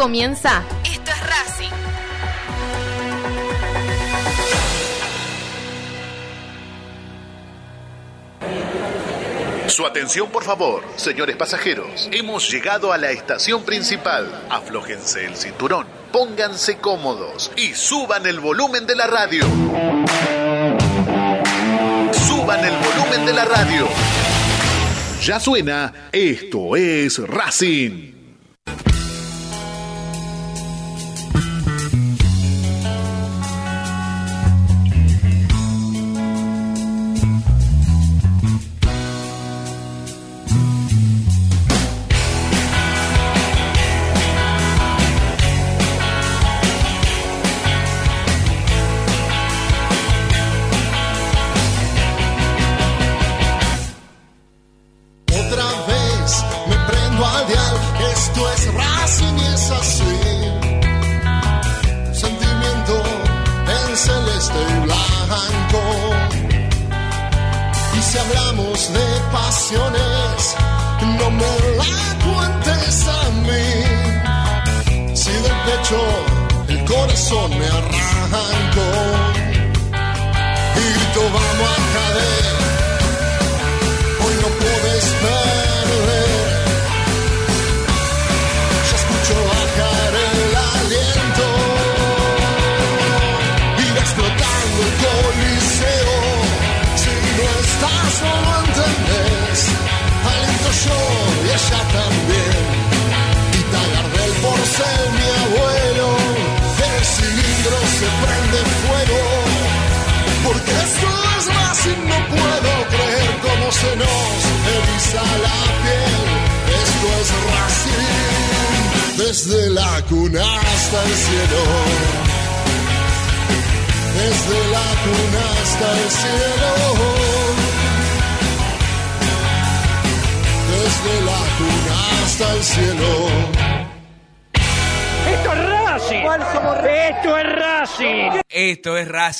comienza. Esto es Racing. Su atención, por favor, señores pasajeros. Hemos llegado a la estación principal. Aflójense el cinturón, pónganse cómodos y suban el volumen de la radio. Suban el volumen de la radio. Ya suena, esto es Racing.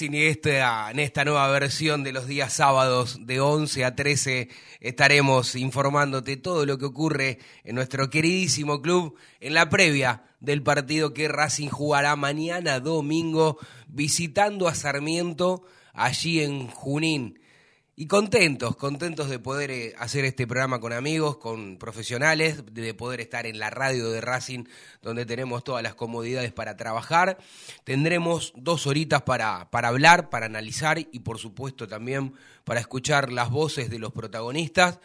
Y esta, en esta nueva versión de los días sábados de 11 a 13 estaremos informándote todo lo que ocurre en nuestro queridísimo club en la previa del partido que Racing jugará mañana domingo visitando a Sarmiento allí en Junín. Y contentos, contentos de poder eh, hacer este programa con amigos, con profesionales, de poder estar en la radio de Racing, donde tenemos todas las comodidades para trabajar. Tendremos dos horitas para, para hablar, para analizar y por supuesto también para escuchar las voces de los protagonistas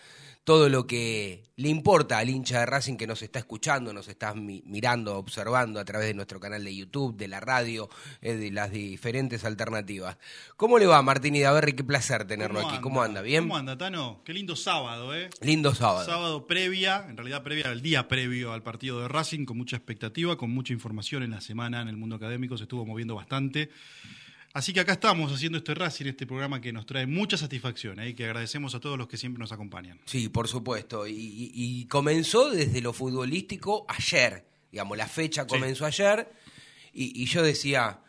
todo lo que le importa al hincha de Racing que nos está escuchando, nos está mirando, observando a través de nuestro canal de YouTube, de la radio, eh, de las diferentes alternativas. ¿Cómo le va, Martín Idaverri? Qué placer tenerlo aquí. ¿Cómo anda? ¿Bien? ¿Cómo anda, Tano? Qué lindo sábado, ¿eh? Lindo sábado. Sábado previa, en realidad previa al día previo al partido de Racing, con mucha expectativa, con mucha información en la semana en el mundo académico, se estuvo moviendo bastante. Así que acá estamos haciendo este Racing, este programa que nos trae mucha satisfacción ¿eh? y que agradecemos a todos los que siempre nos acompañan. Sí, por supuesto. Y, comenzó desde lo futbolístico ayer. Digamos, la fecha comenzó ayer y, yo decía,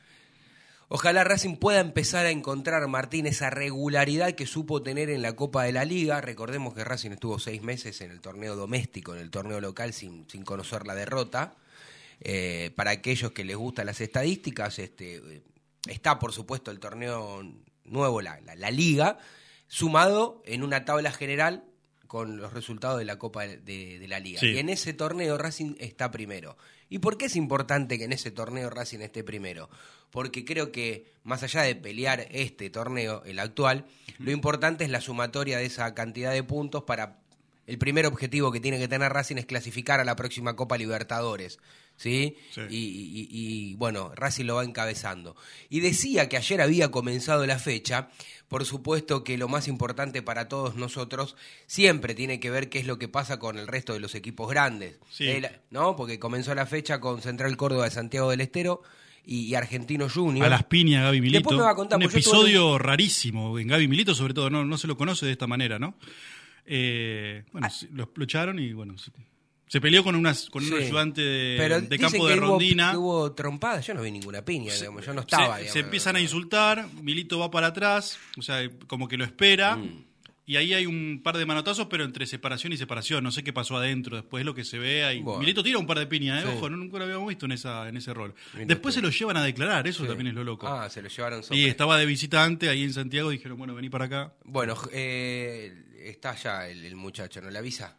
ojalá Racing pueda empezar a encontrar, Martín, esa regularidad que supo tener en la Copa de la Liga. Recordemos que Racing estuvo seis meses en el torneo doméstico, en el torneo local, sin, sin conocer la derrota. Eh, para aquellos que les gustan las estadísticas, este está por supuesto el torneo nuevo, la, la, liga, sumado en una tabla general con los resultados de la Copa de, la Liga. Y en ese torneo Racing está primero. ¿Y por qué es importante que en ese torneo Racing esté primero? Porque creo que más allá de pelear este torneo, el actual, lo importante es la sumatoria de esa cantidad de puntos para el primer objetivo que tiene que tener Racing es clasificar a la próxima Copa Libertadores. ¿Sí? Y, bueno, Racing lo va encabezando. Y decía que ayer había comenzado la fecha, por supuesto que lo más importante para todos nosotros siempre tiene que ver qué es lo que pasa con el resto de los equipos grandes, ¿no? Porque comenzó la fecha con Central Córdoba de Santiago del Estero y, Argentino Junior. A las piñas, Gaby Milito. un episodio rarísimo en Gaby Milito, sobre todo, no, no se lo conoce de esta manera, ¿no? Eh, bueno, ah. lo, lo echaron y bueno, se peleó con, unas, con un ayudante de, campo de Rondina. Que hubo trompadas, yo no vi ninguna piña, digamos, yo no estaba. Se, empiezan a insultar, Milito va para atrás, o sea, como que lo espera. Mm. y ahí hay un par de manotazos, pero entre separación y separación. No sé qué pasó adentro. Después lo que se ve ahí. Milito tira un par de piñas, ¿eh? Ojo, nunca lo habíamos visto en, esa, en ese rol. después se lo llevan a declarar, eso también es lo loco. Ah, se lo llevaron Y estaba de visitante ahí en Santiago, dijeron, bueno, vení para acá. Bueno, eh, está ya el, muchacho, ¿no le avisa?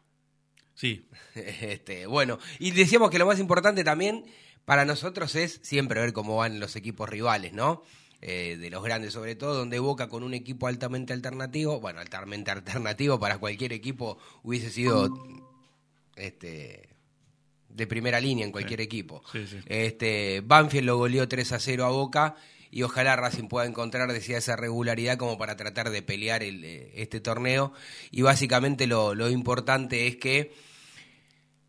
Sí. este, bueno, y decíamos que lo más importante también para nosotros es siempre ver cómo van los equipos rivales, ¿no? Eh, de los grandes, sobre todo, donde Boca con un equipo altamente alternativo, bueno, altamente alternativo para cualquier equipo hubiese sido este de primera línea en cualquier equipo. Este Banfield lo goleó 3 a 0 a Boca y ojalá Racing pueda encontrar, decía, esa regularidad como para tratar de pelear el, eh, este torneo. Y básicamente lo, lo importante es que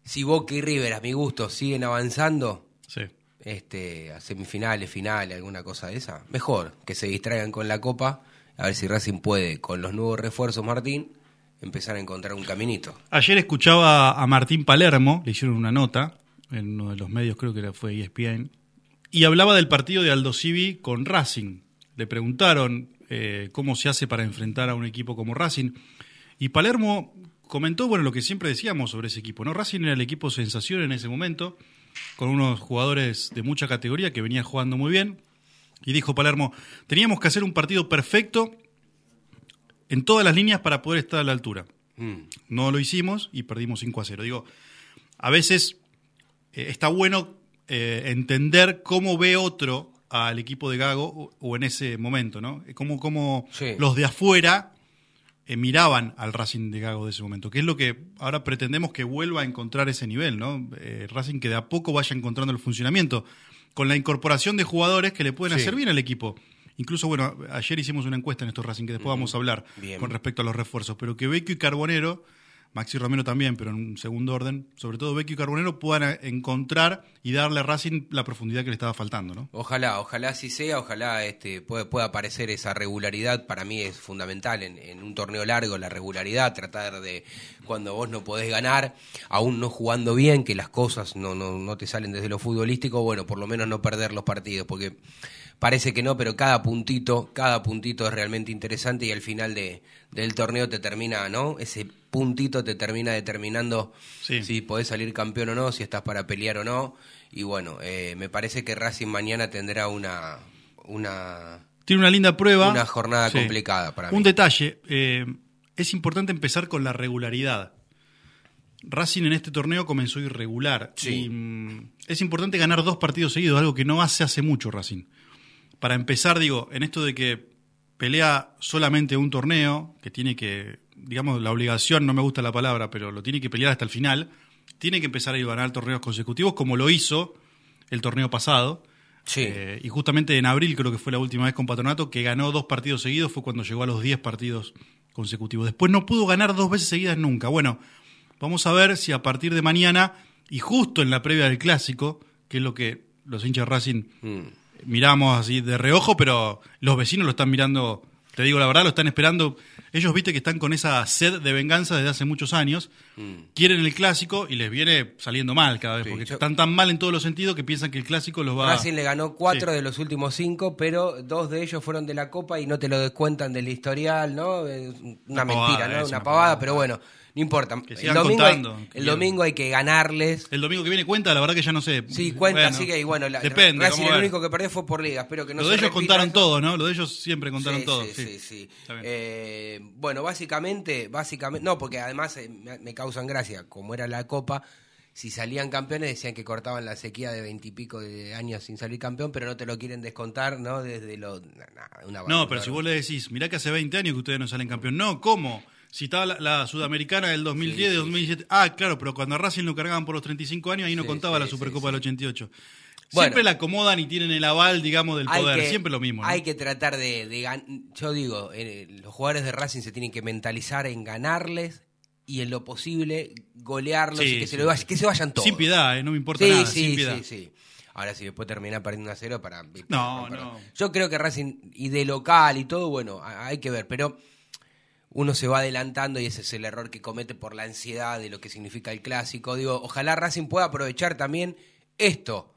si Boca y River, a mi gusto, siguen avanzando, sí este, a semifinales, finales, alguna cosa de esa, mejor que se distraigan con la copa, a ver si Racing puede, con los nuevos refuerzos, Martín, empezar a encontrar un caminito. Ayer escuchaba a Martín Palermo, le hicieron una nota en uno de los medios, creo que fue ESPN, y hablaba del partido de Aldo Civi con Racing. Le preguntaron eh, cómo se hace para enfrentar a un equipo como Racing, y Palermo comentó, bueno, lo que siempre decíamos sobre ese equipo, ¿no? Racing era el equipo sensación en ese momento, con unos jugadores de mucha categoría que venían jugando muy bien. Y dijo Palermo, teníamos que hacer un partido perfecto en todas las líneas para poder estar a la altura. Mm. No lo hicimos y perdimos 5 a 0. Digo, a veces eh, está bueno eh, entender cómo ve otro al equipo de Gago o, en ese momento, ¿no? Cómo, cómo los de afuera eh, miraban al Racing de Gago de ese momento, que es lo que ahora pretendemos que vuelva a encontrar ese nivel, ¿no? Eh, Racing que de a poco vaya encontrando el funcionamiento, con la incorporación de jugadores que le pueden hacer bien al equipo. Incluso, bueno, ayer hicimos una encuesta en estos Racing que después vamos a hablar con respecto a los refuerzos, pero que Vecchio y Carbonero Maxi Romero también, pero en un segundo orden, sobre todo Vecchio y Carbonero puedan encontrar y darle a Racing la profundidad que le estaba faltando, ¿no? Ojalá, ojalá así sea, ojalá este pueda, aparecer esa regularidad, para mí es fundamental en, un torneo largo, la regularidad, tratar de cuando vos no podés ganar, aún no jugando bien, que las cosas no, no, no te salen desde lo futbolístico, bueno, por lo menos no perder los partidos, porque parece que no, pero cada puntito, cada puntito es realmente interesante y al final de, del torneo te termina, ¿no? Ese puntito te termina determinando si podés salir campeón o no, si estás para pelear o no. Y bueno, eh, me parece que Racing mañana tendrá una... una Tiene una linda prueba. Una jornada complicada para mí. Un detalle, eh, es importante empezar con la regularidad. Racing en este torneo comenzó irregular. Y, mm, es importante ganar dos partidos seguidos, algo que no hace hace mucho Racing para empezar, digo, en esto de que pelea solamente un torneo, que tiene que, digamos, la obligación, no me gusta la palabra, pero lo tiene que pelear hasta el final, tiene que empezar a ir a ganar torneos consecutivos, como lo hizo el torneo pasado. Sí. Eh, y justamente en abril, creo que fue la última vez con Patronato, que ganó dos partidos seguidos, fue cuando llegó a los 10 partidos consecutivos. Después no pudo ganar dos veces seguidas nunca. Bueno, vamos a ver si a partir de mañana, y justo en la previa del clásico, que es lo que los hinchas Racing mm miramos así de reojo, pero los vecinos lo están mirando, te digo la verdad, lo están esperando. Ellos, viste, que están con esa sed de venganza desde hace muchos años. Mm. Quieren el clásico y les viene saliendo mal cada vez, porque están tan mal en todos los sentidos que piensan que el clásico los va Racing le ganó cuatro de los últimos cinco, pero dos de ellos fueron de la Copa y no te lo descuentan del historial, ¿no? Una, mentira, ¿no? Una, pavada, pero bueno. No importa. el domingo, hay, el domingo hay que ganarles. El domingo que viene cuenta, la verdad que ya no sé. Sí, cuenta, sí que bueno, la, depende. Racing el único que perdió fue por liga. Espero que no Lo de ellos contaron todo, ¿no? Lo de ellos siempre contaron todo. Sí, sí, sí. Eh, bueno, básicamente, básicamente, no, porque además eh, me, causan gracia, como era la Copa si salían campeones decían que cortaban la sequía de veintipico de años sin salir campeón, pero no te lo quieren descontar, ¿no? Desde lo... no, pero si vos le decís, mirá que hace 20 años que ustedes no salen campeón. No, ¿cómo? Si estaba la, sudamericana del 2010, de 2017. Ah, claro, pero cuando a Racing lo cargaban por los 35 años, ahí no contaba la Supercopa del 88. Siempre la acomodan y tienen el aval, digamos, del poder. Siempre lo mismo. Hay que tratar de, de Yo digo, eh, los jugadores de Racing se tienen que mentalizar en ganarles y en lo posible golearlos y que, se, que se vayan todos. Sin piedad, eh, no me importa nada. sin piedad. sí, sí. Ahora, si después termina perdiendo a cero, para. No, no. Yo creo que Racing, y de local y todo, bueno, hay que ver. Pero uno se va adelantando y ese es el error que comete por la ansiedad de lo que significa el clásico. Digo, ojalá Racing pueda aprovechar también esto,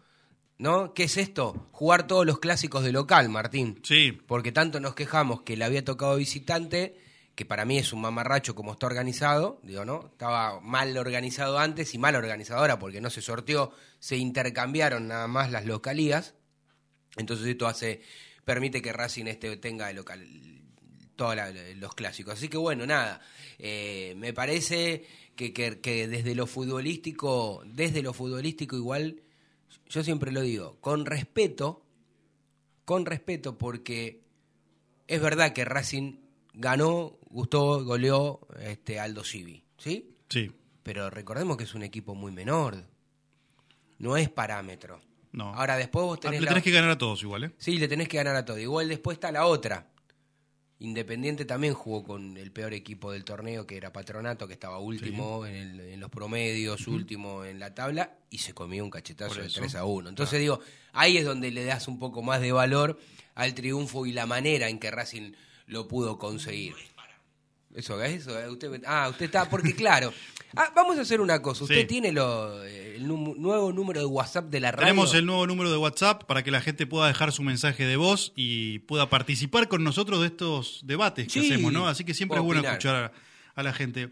¿no? ¿Qué es esto? Jugar todos los clásicos de local, Martín. Sí. Porque tanto nos quejamos que le había tocado visitante que para mí es un mamarracho como está organizado, digo, ¿no? Estaba mal organizado antes y mal organizado ahora porque no se sorteó, se intercambiaron nada más las localías. Entonces esto hace permite que Racing este tenga el local todos los clásicos. Así que bueno, nada, eh, me parece que, que, desde lo futbolístico, desde lo futbolístico igual, yo siempre lo digo, con respeto, con respeto porque es verdad que Racing ganó, gustó, goleó este, Aldo Civi, ¿sí? Sí. Pero recordemos que es un equipo muy menor, no es parámetro. No. Ahora después vos tenés... le tenés que ganar a todos igual, ¿eh? Sí, le tenés que ganar a todos. Igual después está la otra. Independiente también jugó con el peor equipo del torneo, que era Patronato, que estaba último en, los promedios, último en la tabla, y se comió un cachetazo de 3 a 1. Entonces digo, ahí es donde le das un poco más de valor al triunfo y la manera en que Racing lo pudo conseguir. Eso, eso, eh, usted, ah, usted está, porque claro, ah, vamos a hacer una cosa, usted tiene lo, el nuevo número de WhatsApp de la radio. Tenemos el nuevo número de WhatsApp para que la gente pueda dejar su mensaje de voz y pueda participar con nosotros de estos debates que hacemos, ¿no? Así que siempre es bueno escuchar a, la gente.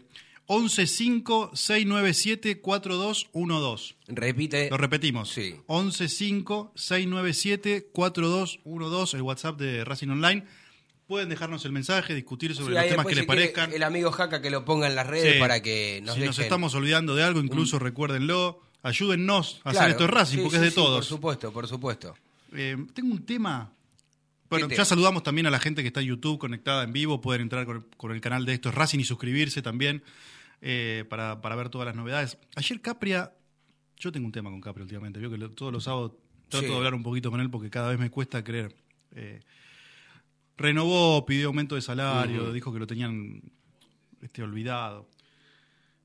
115-697-4212. Repite. Lo repetimos. Sí. 115-697-4212, el WhatsApp de Racing Online pueden dejarnos el mensaje, discutir sobre los temas que les parezcan. El amigo Jaca que lo ponga en las redes para que nos Si nos estamos olvidando de algo, incluso recuérdenlo. Ayúdennos a hacer esto de Racing, porque es de todos. Por supuesto, por supuesto. Eh, tengo un tema. Bueno, ya saludamos también a la gente que está en YouTube conectada en vivo. Pueden entrar con, el canal de Esto es Racing y suscribirse también eh, para, ver todas las novedades. Ayer Capria, yo tengo un tema con Capria últimamente. Veo que todos los sábados trato de hablar un poquito con él porque cada vez me cuesta creer. Eh, renovó, pidió aumento de salario, dijo que lo tenían este, olvidado.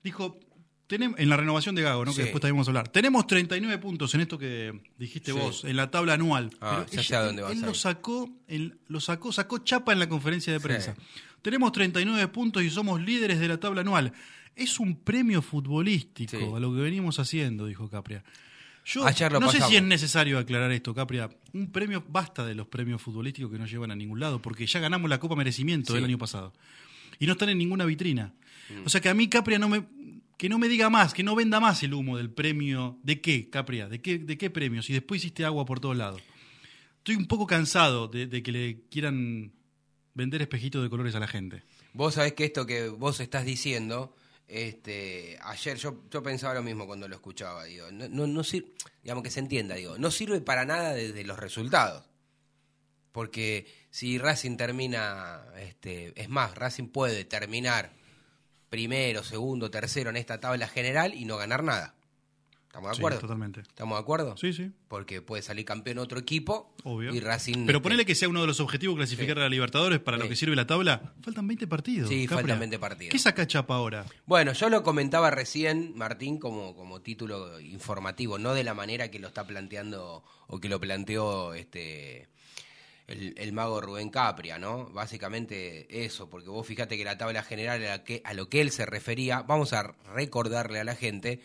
Dijo, tenemos, en la renovación de Gago, ¿no? que después también vamos a hablar, tenemos 39 puntos en esto que dijiste vos, en la tabla anual. Ah, ya sé a dónde vas él lo sacó, él lo sacó, sacó chapa en la conferencia de prensa. Tenemos 39 puntos y somos líderes de la tabla anual. Es un premio futbolístico a lo que venimos haciendo, dijo Capria. Yo no sé si es necesario aclarar esto, Capria. Un premio, basta de los premios futbolísticos que no llevan a ningún lado, porque ya ganamos la Copa Merecimiento del año pasado. Y no están en ninguna vitrina. Mm. O sea que a mí, Capria, no me, que no me diga más, que no venda más el humo del premio. ¿De qué, Capria? ¿De qué, de qué premio? Si después hiciste agua por todos lados. Estoy un poco cansado de, de que le quieran vender espejitos de colores a la gente. Vos sabés que esto que vos estás diciendo este, ayer yo, yo pensaba lo mismo cuando lo escuchaba, digo, no, no, no digamos que se entienda, digo, no sirve para nada desde los resultados. Porque si Racing termina, este, es más, Racing puede terminar primero, segundo, tercero en esta tabla general y no ganar nada. ¿Estamos de acuerdo? totalmente. ¿Estamos de acuerdo? Sí, sí. Porque puede salir campeón otro equipo Obvio. y Racing... Pero ponele que sea uno de los objetivos clasificar a la Libertadores para lo que sirve la tabla. Faltan 20 partidos. Sí, faltan 20 partidos. ¿Qué saca Chapa ahora? Bueno, yo lo comentaba recién, Martín, como, como título informativo, no de la manera que lo está planteando o que lo planteó este... El, mago Rubén Capria, ¿no? Básicamente eso, porque vos fíjate que la tabla general a, que, a lo que él se refería, vamos a recordarle a la gente,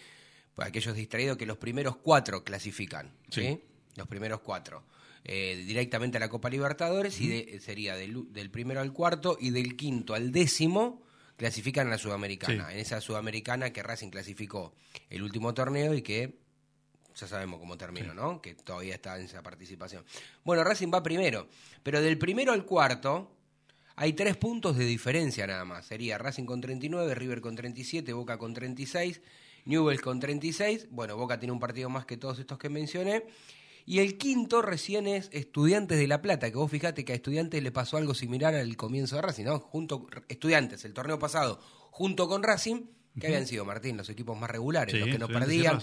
para aquellos distraídos, que los primeros cuatro clasifican, ¿sí? Los primeros cuatro. Eh, directamente a la Copa Libertadores y sería del, primero al cuarto y del quinto al décimo clasifican a la Sudamericana. En esa Sudamericana que Racing clasificó el último torneo y que ya sabemos cómo terminó, ¿no? Que todavía está en esa participación. Bueno, Racing va primero, pero del primero al cuarto hay tres puntos de diferencia nada más. Sería Racing con 39, River con 37, Boca con 36 Newell con 36, bueno, Boca tiene un partido más que todos estos que mencioné. Y el quinto recién es Estudiantes de La Plata, que vos fijate que a Estudiantes le pasó algo similar al comienzo de Racing, ¿no? Junto, Estudiantes, el torneo pasado, junto con Racing, que habían sido, Martín, los equipos más regulares, los que no perdían,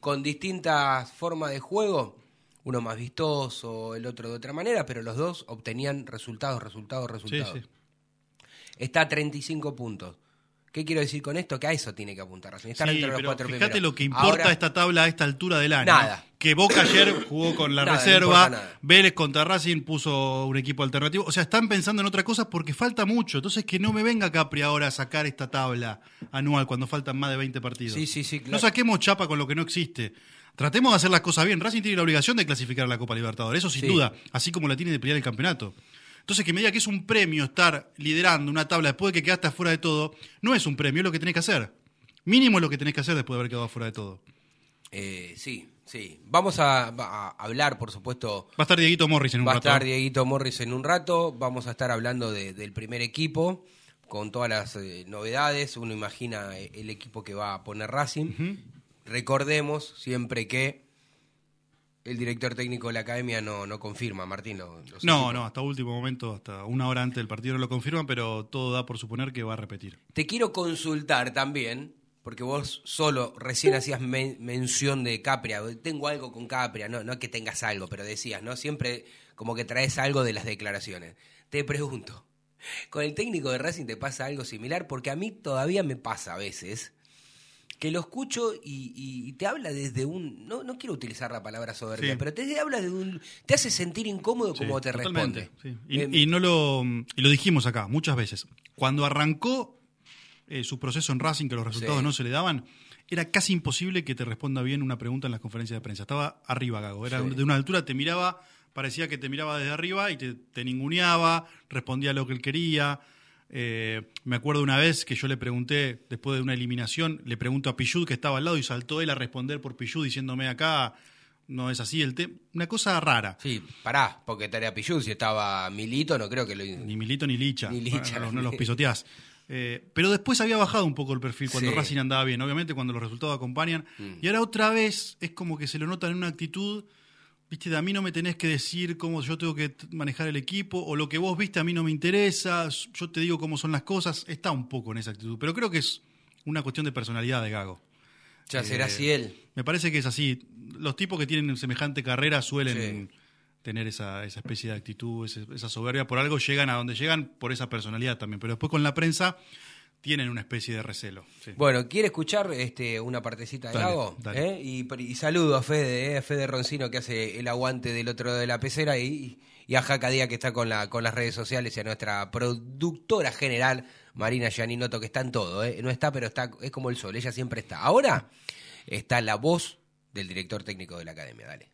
con distintas formas de juego, uno más vistoso, el otro de otra manera, pero los dos obtenían resultados, resultados, resultados. Está a 35 puntos. ¿Qué quiero decir con esto? Que a eso tiene que apuntar Racing. Estar sí, entre los pero cuatro fíjate lo que importa esta tabla a esta altura del año. Nada. Que Boca ayer jugó con la reserva, Vélez contra Racing puso un equipo alternativo. O sea, están pensando en otra cosa porque falta mucho. Entonces, que no me venga Capri ahora a sacar esta tabla anual cuando faltan más de 20 partidos. Sí, sí, sí. No saquemos chapa con lo que no existe. Tratemos de hacer las cosas bien. Racing tiene la obligación de clasificar a la Copa Libertadores, eso sin duda, así como la tiene de pelear el campeonato. Entonces, que me diga que es un premio estar liderando una tabla después de que quedaste afuera de todo, no es un premio, es lo que tenés que hacer. Mínimo es lo que tenés que hacer después de haber quedado afuera de todo. Eh, sí, sí. Vamos a, a, hablar, por supuesto. Va a estar Dieguito Morris en un rato. Va a estar Dieguito Morris en un rato. Vamos a estar hablando del primer equipo con todas las eh, novedades. Uno imagina eh, el equipo que va a poner Racing. Recordemos siempre que el director técnico de la academia no, no confirma, Martín. no, no, hasta último momento, hasta una hora antes del partido no lo confirman, pero todo da por suponer que va a repetir. Te quiero consultar también, porque vos solo recién hacías mención de Capria. Tengo algo con Capria, no, no que tengas algo, pero decías, ¿no? Siempre como que traes algo de las declaraciones. Te pregunto, ¿con el técnico de Racing te pasa algo similar? Porque a mí todavía me pasa a veces que lo escucho y, te habla desde un no no quiero utilizar la palabra soberbia pero te habla de un te hace sentir incómodo como te responde. y, y, no lo y lo dijimos acá muchas veces. Cuando arrancó eh, su proceso en Racing que los resultados no se le daban era casi imposible que te responda bien una pregunta en las conferencias de prensa. Estaba arriba Gago. Era de una altura te miraba parecía que te miraba desde arriba y te, te ninguneaba respondía lo que él quería eh, me acuerdo una vez que yo le pregunté, después de una eliminación, le pregunto a Pichud que estaba al lado y saltó él a responder por Pichud diciéndome acá, no es así el tema. Una cosa rara. Sí, pará, porque estaría Pichud, si estaba Milito, no creo que lo... Ni Milito ni Licha. Ni Licha. No, los pisoteás. Eh, pero después había bajado un poco el perfil cuando Racing andaba bien, obviamente cuando los resultados acompañan. Mm. Y ahora otra vez es como que se lo nota en una actitud viste, a mí no me tenés que decir cómo yo tengo que manejar el equipo, o lo que vos viste a mí no me interesa, yo te digo cómo son las cosas, está un poco en esa actitud, pero creo que es una cuestión de personalidad de Gago. Ya será así él. Me parece que es así. Los tipos que tienen semejante carrera suelen tener esa, esa, especie de actitud, esa soberbia, por algo llegan a donde llegan por esa personalidad también, pero después con la prensa tienen una especie de recelo. Bueno, ¿quiere escuchar este, una partecita de Lago? ¿Eh? Y, saludo a Fede, ¿eh? a Fede Roncino que hace el aguante del otro lado de la pecera y, a Jacadía que está con, la, con las redes sociales y a nuestra productora general Marina Gianinoto que está en todo. ¿eh? No está, pero está es como el sol, ella siempre está. Ahora está la voz del director técnico de la academia. Dale.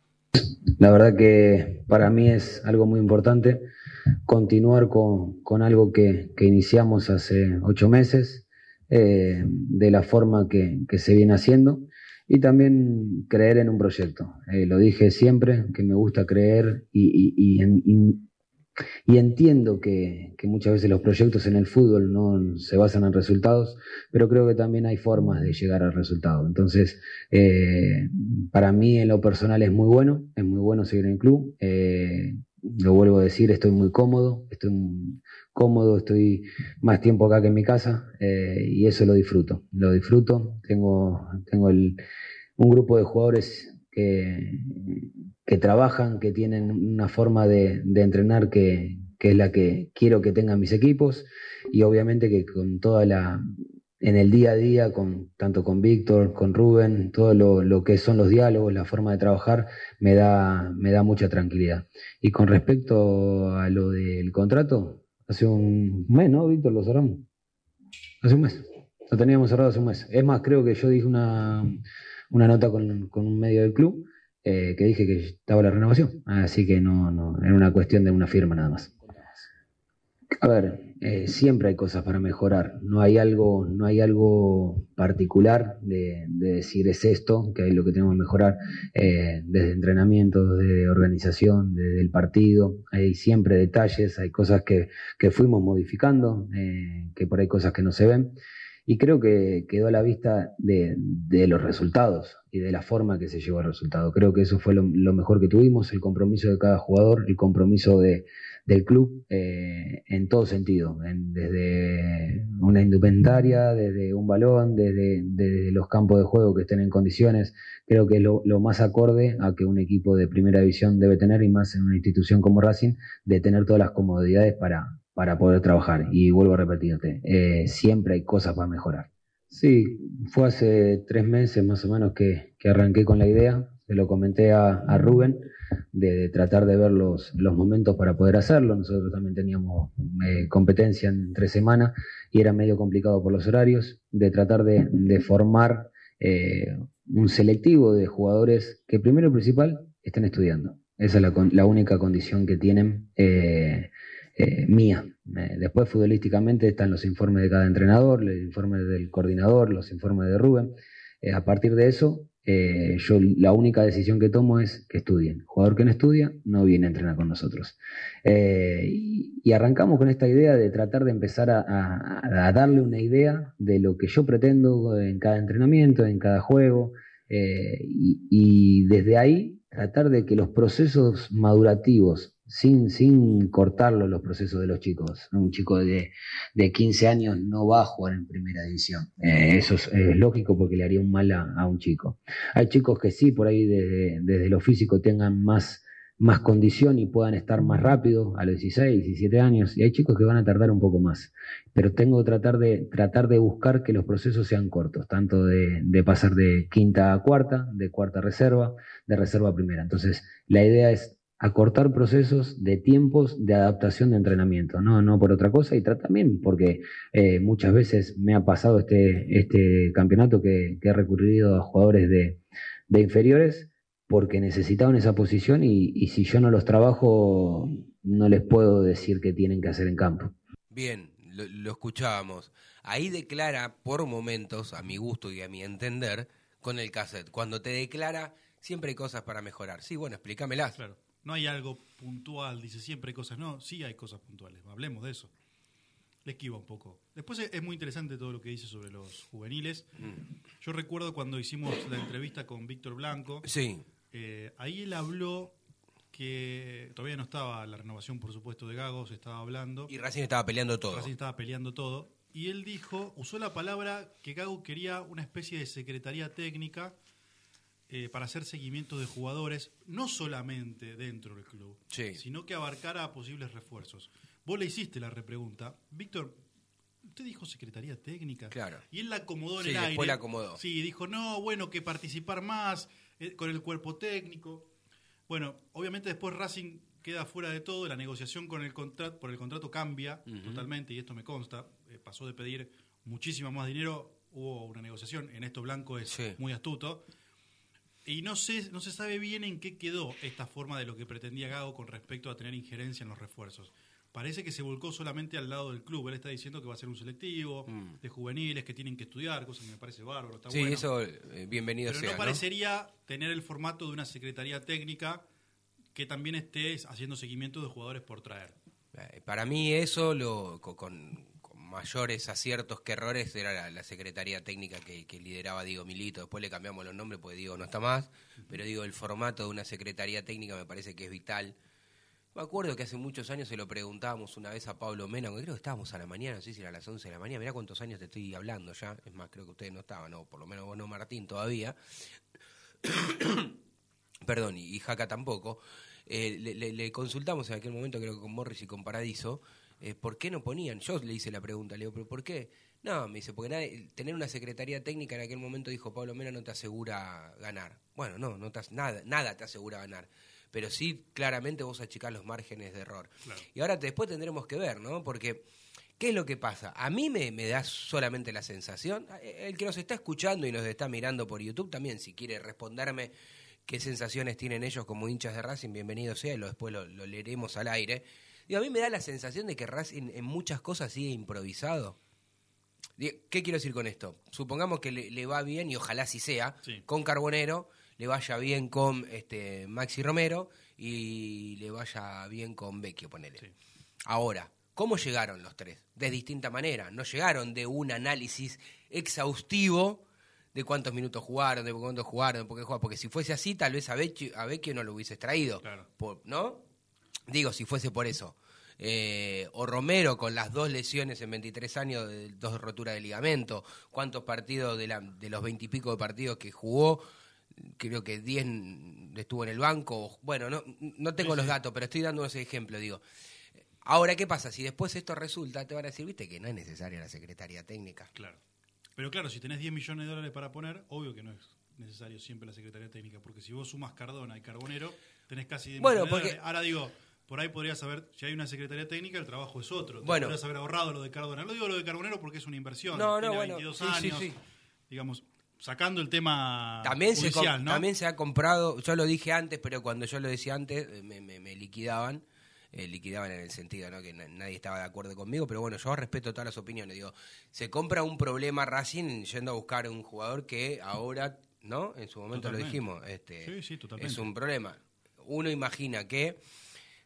La verdad que para mí es algo muy importante continuar con, algo que, iniciamos hace ocho meses, eh, de la forma que, se viene haciendo y también creer en un proyecto. Eh, lo dije siempre, que me gusta creer y, entiendo que, muchas veces los proyectos en el fútbol no se basan en resultados, pero creo que también hay formas de llegar al resultado. Entonces, eh, para mí en lo personal es muy bueno, es muy bueno seguir en el club lo vuelvo a decir, estoy muy cómodo, estoy cómodo, estoy más tiempo acá que en mi casa eh, y eso lo disfruto, lo disfruto. Tengo, tengo el, un grupo de jugadores que, que trabajan, que tienen una forma de, de entrenar que, que es la que quiero que tengan mis equipos y obviamente que con toda la, en el día a día, con, tanto con Víctor, con Rubén, todo lo, que son los diálogos, la forma de trabajar, me da, me da mucha tranquilidad. Y con respecto a lo del contrato, hace un mes, ¿no, Víctor? Lo cerramos. Hace un mes. Lo teníamos cerrado hace un mes. Es más, creo que yo dije una, una nota con, un medio del club eh, que dije que estaba la renovación. Así que no, no, era una cuestión de una firma nada más. A ver, eh, siempre hay cosas para mejorar. No hay algo, no hay algo particular de, decir es esto, que hay lo que tenemos que mejorar eh, desde entrenamientos, de organización, desde el partido. Hay siempre detalles, hay cosas que, fuimos modificando, eh, que por ahí cosas que no se ven. Y creo que quedó a la vista de, los resultados y de la forma que se llevó al resultado. Creo que eso fue lo mejor que tuvimos, el compromiso de cada jugador, el compromiso de, del club eh, en todo sentido, desde una indumentaria, desde un balón, desde, los campos de juego que estén en condiciones. Creo que es lo, más acorde a que un equipo de primera división debe tener y más en una institución como Racing, de tener todas las comodidades para, para poder trabajar. Y vuelvo a repetirte, eh, siempre hay cosas para mejorar. Sí, fue hace tres meses más o menos que, arranqué con la idea, se lo comenté a, a Rubén de, tratar de ver los, los, momentos para poder hacerlo. Nosotros también teníamos eh, competencia en tres semanas y era medio complicado por los horarios, de tratar de, de formar eh, un selectivo de jugadores que primero y principal estén estudiando. Esa es la, única condición que tienen. Eh, mía. después futbolísticamente están los informes de cada entrenador, los informes del coordinador, los informes de Rubén. a partir de eso eh, yo la única decisión que tomo es que estudien. jugador que no estudia no viene a entrenar con nosotros. Eh, y, arrancamos con esta idea de tratar de empezar a, darle una idea de lo que yo pretendo en cada entrenamiento, en cada juego, eh, y desde ahí tratar de que los procesos madurativos sin, sin cortarlo los procesos de los chicos. Un chico de, de 15 años no va a jugar en primera división. Eh, eso es, lógico porque le haría un mal a, un chico. Hay chicos que sí, por ahí desde, desde lo físico tengan más, más condición y puedan estar más rápido a los 16, 17 años. Y hay chicos que van a tardar un poco más. Pero tengo que tratar de, tratar de buscar que los procesos sean cortos, tanto de, de pasar de quinta a cuarta, de cuarta a reserva, de reserva a primera. Entonces, la idea es acortar procesos de tiempos de adaptación de entrenamiento, no, no por otra cosa, y también porque eh, muchas veces me ha pasado este, este campeonato que, he recurrido a jugadores de, inferiores porque necesitaban esa posición y, si yo no los trabajo no les puedo decir qué tienen que hacer en campo. Bien, lo, lo escuchábamos. Ahí declara por momentos, a mi gusto y a mi entender, con el cassette. Cuando te declara, siempre hay cosas para mejorar. Sí, bueno, explícamelas. Claro no hay algo puntual, dice siempre hay cosas, no, sí hay cosas puntuales, hablemos de eso. Le esquiva un poco. Después es muy interesante todo lo que dice sobre los juveniles. Mm. Yo recuerdo cuando hicimos la entrevista con Víctor Blanco. Sí. Eh, ahí él habló que todavía no estaba la renovación, por supuesto, de Gago, se estaba hablando. Y Racing estaba peleando todo. Racing estaba peleando todo. Y él dijo, usó la palabra que Gago quería una especie de secretaría técnica eh, para hacer seguimiento de jugadores, no solamente dentro del club, sino que abarcara posibles refuerzos. Vos le hiciste la repregunta. Víctor, usted dijo Secretaría Técnica. Claro. Y él la acomodó en el aire. Después la acomodó. Sí, dijo, no, bueno, que participar más eh, con el cuerpo técnico. Bueno, obviamente después Racing queda fuera de todo, la negociación con el contrato, por el contrato cambia totalmente, y esto me consta. Eh, pasó de pedir muchísimo más dinero, hubo una negociación. En esto Blanco es muy astuto. Y no, sé, no se sabe bien en qué quedó esta forma de lo que pretendía Gago con respecto a tener injerencia en los refuerzos. Parece que se volcó solamente al lado del club. Él está diciendo que va a ser un selectivo mm. de juveniles que tienen que estudiar, cosa que me parece bárbaro. Está sí, eso, eh, bienvenido Pero no parecería tener el formato de una secretaría técnica que también esté haciendo seguimiento de jugadores por traer. Eh, para mí eso, lo, con, mayores aciertos que errores era la, Secretaría Técnica que, lideraba Diego Milito. Después le cambiamos los nombres porque Diego no está más, pero digo, el formato de una Secretaría Técnica me parece que es vital. Me acuerdo que hace muchos años se lo preguntábamos una vez a Pablo Mena, creo que estábamos a la mañana, no sé si era a las 11 de la mañana, mirá cuántos años te estoy hablando ya, es más, creo que ustedes no estaban, no, por lo menos vos no, Martín, todavía. Perdón, y, Jaca tampoco. Eh, le, le, consultamos en aquel momento, creo que con Morris y con Paradiso, eh, ¿por qué no ponían? Yo le hice la pregunta, le digo, ¿pero por qué? No, me dice, porque tener una secretaría técnica en aquel momento, dijo Pablo Mena, no te asegura ganar. Bueno, no, no te, nada, nada te asegura ganar. Pero sí, claramente vos achicás los márgenes de error. Y ahora después tendremos que ver, ¿no? Porque, ¿qué es lo que pasa? A mí me, me da solamente la sensación, eh, el que nos está escuchando y nos está mirando por YouTube también, si quiere responderme qué sensaciones tienen ellos como hinchas de Racing, bienvenido sea, lo, después lo leeremos al aire y a mí me da la sensación de que Racing en muchas cosas sigue improvisado. ¿Qué quiero decir con esto? Supongamos que le, va bien, y ojalá así sea, con Carbonero, le vaya bien con este Maxi Romero y le vaya bien con Vecchio, ponele. Ahora, ¿cómo llegaron los tres? De distinta manera. No llegaron de un análisis exhaustivo de cuántos minutos jugaron, de cuántos jugaron, de por qué jugaron. Porque si fuese así, tal vez a Vecchio, a Vecchio no lo hubiese traído. ¿No? Digo, si fuese por eso. Eh, o Romero con las dos lesiones en 23 años, dos roturas de ligamento, cuántos partidos de, la, de los veintipico de partidos que jugó, creo que 10 estuvo en el banco, bueno, no, no tengo los datos, pero estoy dando ese ejemplo, digo. Ahora, ¿qué pasa? Si después esto resulta, te van a decir, viste, que no es necesaria la Secretaría Técnica. Claro. Pero claro, si tenés 10 millones de dólares para poner, obvio que no es necesario siempre la Secretaría Técnica, porque si vos sumas Cardona y Carbonero, tenés casi 10 bueno, millones de dólares. Ahora digo, por ahí podrías saber, si hay una secretaría técnica, el trabajo es otro. Bueno. Podrías haber ahorrado lo de Cardonero. No digo lo de Carbonero porque es una inversión. No, no, bueno. 22 años. Sí, sí. Digamos, sacando el tema también se, También se ha comprado, yo lo dije antes, pero cuando yo lo decía antes, eh, me, liquidaban. eh, liquidaban en el sentido ¿no? que nadie estaba de acuerdo conmigo, pero bueno, yo respeto todas las opiniones. Digo, se compra un problema Racing yendo a buscar un jugador que ahora, ¿no? En su momento lo dijimos, este, es un problema. Uno imagina que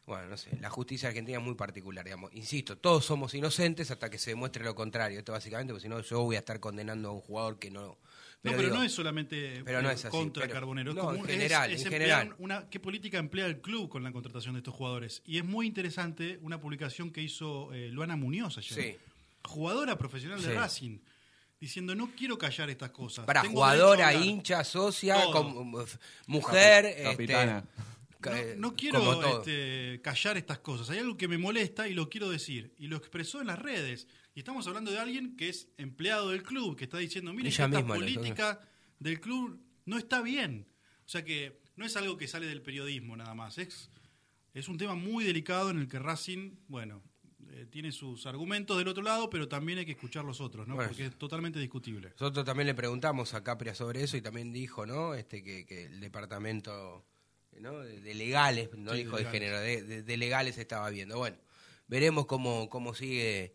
bueno, no sé, la justicia argentina es muy particular, digamos. Insisto, todos somos inocentes hasta que se demuestre lo contrario. Esto básicamente, porque si no, yo voy a estar condenando a un jugador que no. Pero no, pero no es solamente pero no es contra Carbonero. No, en general, en general. Una, ¿Qué política emplea el club con la contratación de estos jugadores? Y es muy interesante una publicación que hizo eh, Luana Muñoz ayer. Jugadora profesional de Racing diciendo no quiero callar estas cosas. Para jugadora, hincha, socia, mujer, este, no, quiero este, callar estas cosas. Hay algo que me molesta y lo quiero decir. Y lo expresó en las redes. Y estamos hablando de alguien que es empleado del club, que está diciendo, mire, esta política del club no está bien. O sea que no es algo que sale del periodismo nada más. Es, es un tema muy delicado en el que Racing, bueno, eh, tiene sus argumentos del otro lado, pero también hay que escuchar los otros, ¿no? Porque es totalmente discutible. Nosotros también le preguntamos a Capria sobre eso y también dijo, ¿no? Este que, que el departamento de, legales, no dijo de, género, de, legales estaba viendo. Bueno, veremos cómo, cómo sigue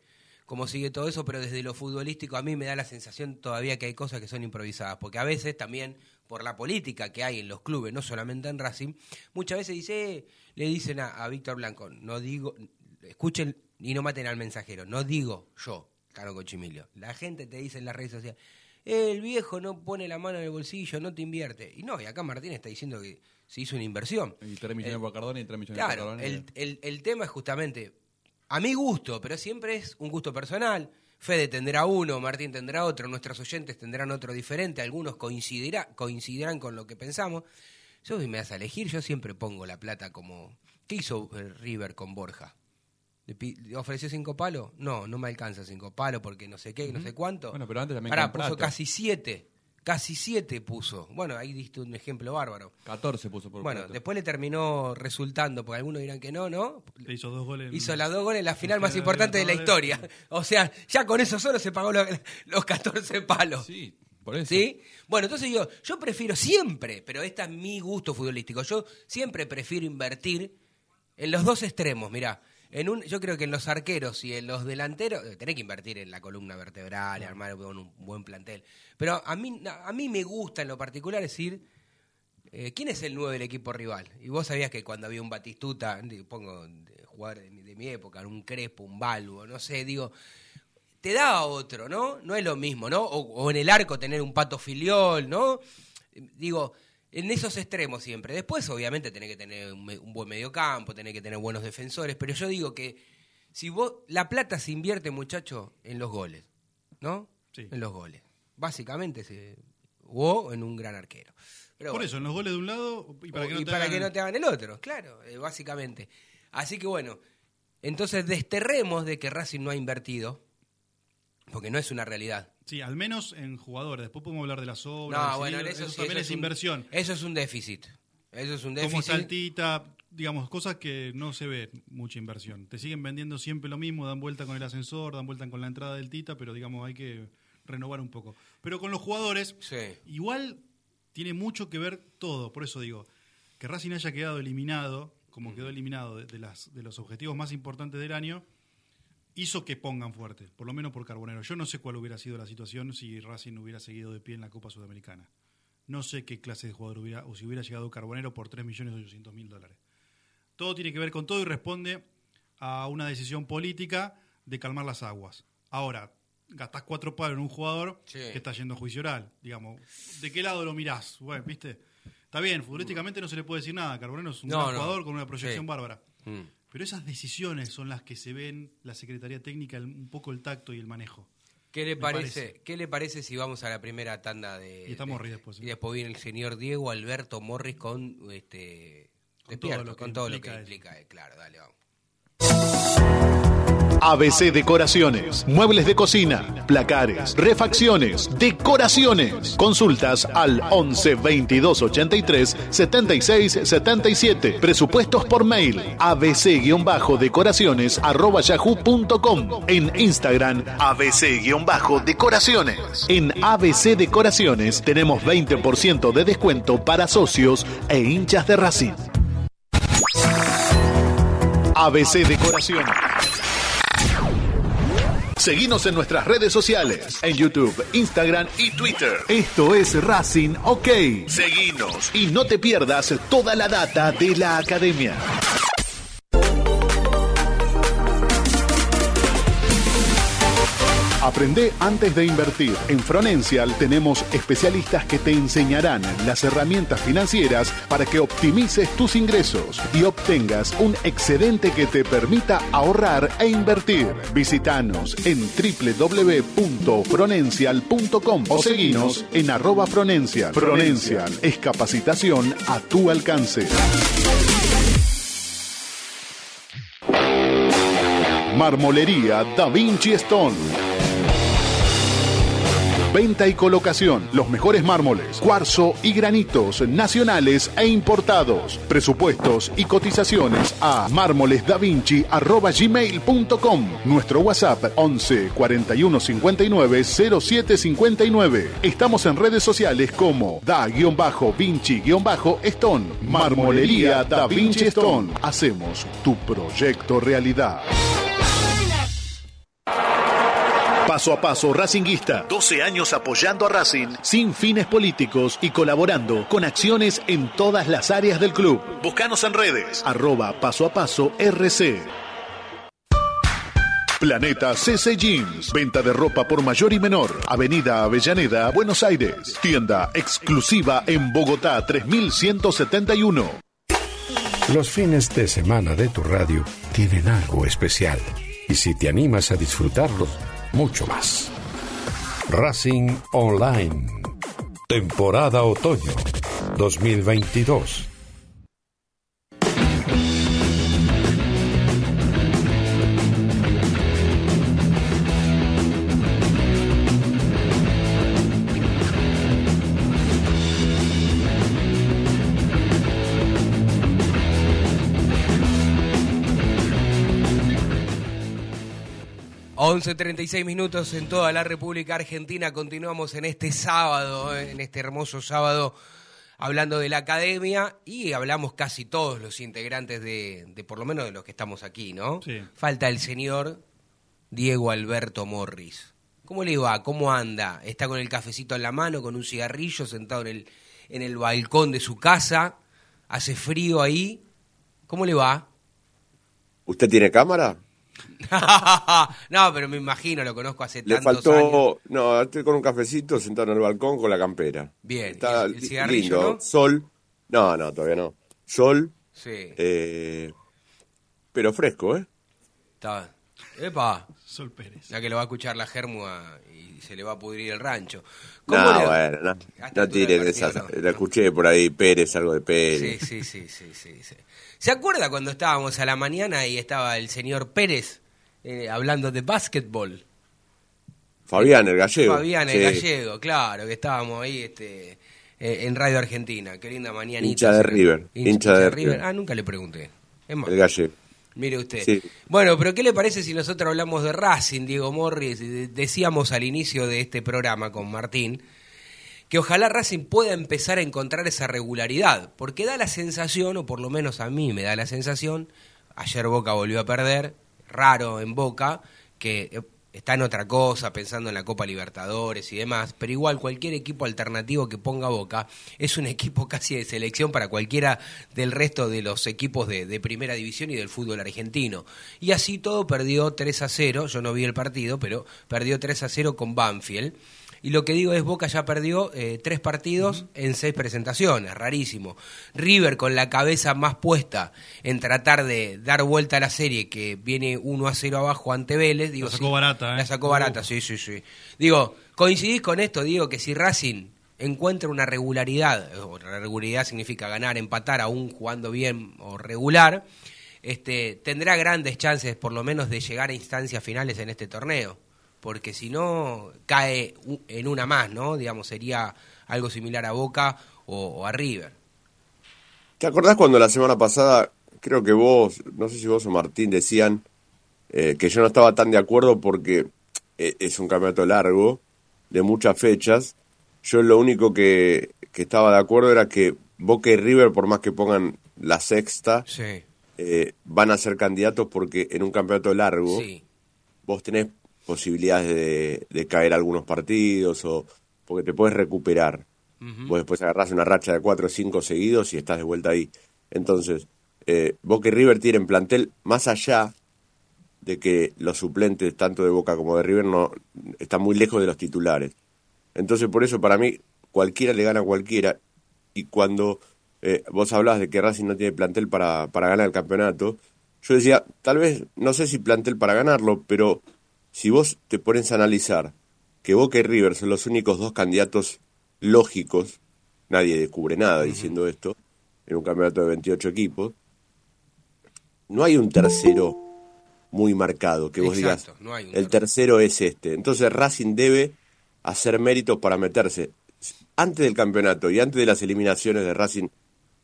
cómo sigue todo eso, pero desde lo futbolístico a mí me da la sensación todavía que hay cosas que son improvisadas, porque a veces también por la política que hay en los clubes, no solamente en Racing, muchas veces dice, le dicen a, Víctor Blanco, no digo, escuchen y no maten al mensajero, no digo yo, Caro Cochimilio. La gente te dice en las redes sociales, el viejo no pone la mano en el bolsillo, no te invierte. Y no, y acá Martín está diciendo que se hizo una inversión. Y 3 millones eh, por Cardona y 3 millones claro, por Cardona. El, el, tema es justamente, a mi gusto, pero siempre es un gusto personal. Fede tendrá uno, Martín tendrá otro, nuestros oyentes tendrán otro diferente, algunos coincidirá, coincidirán con lo que pensamos. Yo si me das a elegir, yo siempre pongo la plata como... ¿Qué hizo River con Borja? ¿Le ofreció cinco palos? No, no me alcanza cinco palos porque no sé qué, no sé cuánto. Bueno, pero antes también Pará, puso casi siete. Casi siete puso. Bueno, ahí diste un ejemplo bárbaro. 14 puso por Bueno, después le terminó resultando, porque algunos dirán que no, ¿no? Le hizo dos goles. Hizo las dos goles en la final más importante de la historia. O sea, ya con eso solo se pagó los, los 14 palos. Sí, por eso. ¿Sí? Bueno, entonces yo, yo prefiero siempre, pero este es mi gusto futbolístico, yo siempre prefiero invertir en los dos extremos, mirá en un, yo creo que en los arqueros y en los delanteros, eh, tenés que invertir en la columna vertebral, armar un, buen plantel. Pero a mí, a mí me gusta en lo particular decir, eh, ¿quién es el 9 del equipo rival? Y vos sabías que cuando había un Batistuta, pongo de jugar de mi, época, un Crespo, un Balbo, no sé, digo, te da otro, ¿no? No es lo mismo, ¿no? O, o en el arco tener un Pato Filiol, ¿no? Digo, en esos extremos siempre. Después, obviamente, tenés que tener un, buen mediocampo, tenés que tener buenos defensores, pero yo digo que si vos, la plata se invierte, muchacho, en los goles, ¿no? Sí. En los goles. Básicamente, se, o en un gran arquero. Por eso, en los goles de un lado y para, que, no te hagan el otro, claro, eh, básicamente. Así que bueno, entonces desterremos de que Racing no ha invertido, porque no es una realidad. Sí, al menos en jugadores. Después podemos hablar de las obras. No, bueno, eso, también es, inversión. Eso es un déficit. Eso es un déficit. Como saltita, digamos, cosas que no se ve mucha inversión. Te siguen vendiendo siempre lo mismo, dan vuelta con el ascensor, dan vuelta con la entrada del Tita, pero digamos, hay que renovar un poco. Pero con los jugadores, igual tiene mucho que ver todo. Por eso digo, que Racing haya quedado eliminado, como quedó eliminado de, las, de los objetivos más importantes del año, hizo que pongan fuerte, por lo menos por Carbonero. Yo no sé cuál hubiera sido la situación si Racing hubiera seguido de pie en la Copa Sudamericana. No sé qué clase de jugador hubiera, o si hubiera llegado Carbonero por 3.800.000 dólares. Todo tiene que ver con todo y responde a una decisión política de calmar las aguas. Ahora, gastás cuatro palos en un jugador que está yendo a juicio oral. Digamos, ¿de qué lado lo mirás? Bueno, ¿viste? Está bien, futbolísticamente no se le puede decir nada. Carbonero es un jugador con una proyección bárbara. Mm. Pero esas decisiones son las que se ven la Secretaría Técnica, un poco el tacto y el manejo. ¿Qué le parece, ¿Qué le parece si vamos a la primera tanda de. Y estamos después. Y después viene el señor Diego Alberto Morris con este. Con todo lo que, con todo lo que implica. Claro, dale, vamos. ABC Decoraciones, muebles de cocina, placares, refacciones, decoraciones. Consultas al 11 22 83 76 77. Presupuestos por mail abc-decoraciones arroba. En Instagram abc-decoraciones. En ABC Decoraciones tenemos 20% de descuento para socios e hinchas de Racing. ABC Decoración. Seguinos en nuestras redes sociales, en YouTube, Instagram y Twitter. Esto es Racing OK. Seguinos y no te pierdas toda la data de la academia. Aprende antes de invertir. En Fronencial tenemos especialistas que te enseñarán las herramientas financieras para que optimices tus ingresos y obtengas un excedente que te permita ahorrar e invertir. Visítanos en www.fronencial.com o seguinos en arroba Fronencial. Fronencial es capacitación a tu alcance. Marmolería Da Vinci Stone. Venta y colocación. Los mejores mármoles, cuarzo y granitos nacionales e importados. Presupuestos y cotizaciones a mármolesdavinci.gmail.com Nuestro WhatsApp 11 41 59 07 59. Estamos en redes sociales como da-vinci-stone. Marmolería Da Vinci Stone. Hacemos tu proyecto realidad. Paso a paso Racinguista. 12 años apoyando a Racing sin fines políticos y colaborando con acciones en todas las áreas del club. Búscanos en redes. Arroba paso a paso RC. Planeta CC Jeans. Venta de ropa por mayor y menor. Avenida Avellaneda, Buenos Aires. Tienda exclusiva en Bogotá 3171. Los fines de semana de tu radio tienen algo especial. Y si te animas a disfrutarlos, mucho más. Racing Online. Temporada Otoño 2022. ...11.36 minutos en toda la República Argentina. Continuamos en este sábado, eh, en este hermoso sábado, hablando de la academia y hablamos casi todos los integrantes de, de por lo menos de los que estamos aquí, ¿no? Sí. Falta el señor Diego Alberto Morris. ¿Cómo le va? ¿Cómo anda? ¿Está con el cafecito en la mano, con un cigarrillo, sentado en el, en el balcón de su casa? ¿Hace frío ahí? ¿Cómo le va? ¿Usted tiene cámara? no, pero me imagino, lo conozco hace Le tantos faltó. años. No, estoy con un cafecito sentado en el balcón con la campera. Bien, Está ¿y el cigarrillo, lindo. no? Sol. No, no, todavía no. Sol, Sí, eh, pero fresco, ¿eh? está. Epa, Sol Pérez. la que lo va a escuchar la germua y se le va a pudrir el rancho. ¿Cómo No, le- bueno, no, tiren esas. no. La escuché por ahí, Pérez, algo de Sí, Pérez. sí, sí, sí, sí, sí. ¿Se acuerda cuando estábamos a la mañana y estaba el señor Pérez eh, hablando de básquetbol? Fabián, el gallego. Fabián el Sí. gallego, claro, que estábamos ahí este, eh, en Radio Argentina. Qué linda mañanita. Hincha de River, hincha de River. Ah, nunca le pregunté. Es más, El gallego. mire usted. Sí. Bueno, pero ¿qué le parece si nosotros hablamos de Racing, Diego Morris? Decíamos al inicio de este programa con Martín que ojalá Racing pueda empezar a encontrar esa regularidad, porque da la sensación, o por lo menos a mí me da la sensación, ayer Boca volvió a perder, raro en Boca, que eh, está en otra cosa, pensando en la Copa Libertadores y demás, pero igual cualquier equipo alternativo que ponga Boca es un equipo casi de selección para cualquiera del resto de los equipos de, primera división y del fútbol argentino. Y así todo perdió 3 a 0, yo no vi el partido, pero perdió 3 a 0 con Banfield. Y lo que digo es, Boca ya perdió eh, tres partidos en seis presentaciones, rarísimo. River con la cabeza más puesta en tratar de dar vuelta a la serie, que viene 1 a 0 abajo ante Vélez. Digo, La sacó sí, barata, ¿eh? La sacó barata, sí, sí, sí. Digo, ¿coincidís con esto? Digo que si Racing encuentra una regularidad, o la regularidad significa ganar, empatar, aún jugando bien o regular, este, tendrá grandes chances por lo menos de llegar a instancias finales en este torneo porque si no cae en una más, ¿no? Digamos, sería algo similar a Boca o, o a River. ¿Te acordás cuando la semana pasada, creo que vos, no sé si vos o Martín decían eh, que yo no estaba tan de acuerdo porque eh, es un campeonato largo, de muchas fechas. Yo lo único que, que estaba de acuerdo era que Boca y River, por más que pongan la sexta, Sí. eh, van a ser candidatos porque en un campeonato largo Sí. vos tenés posibilidades de, de caer algunos partidos o porque te puedes recuperar. Vos después agarrás una racha de cuatro o cinco seguidos y estás de vuelta ahí. Entonces, eh, Boca y River tienen plantel más allá de que los suplentes tanto de Boca como de River no están muy lejos de los titulares. Entonces, por eso para mí cualquiera le gana a cualquiera y cuando eh, vos hablabas de que Racing no tiene plantel para, para ganar el campeonato, yo decía, tal vez, no sé si plantel para ganarlo, pero si vos te pones a analizar que Boca y River son los únicos dos candidatos lógicos, nadie descubre nada diciendo esto, en un campeonato de 28 equipos, no hay un tercero muy marcado, que vos Exacto, digas, no hay un el tercero es este. Entonces Racing debe hacer méritos para meterse antes del campeonato y antes de las eliminaciones de Racing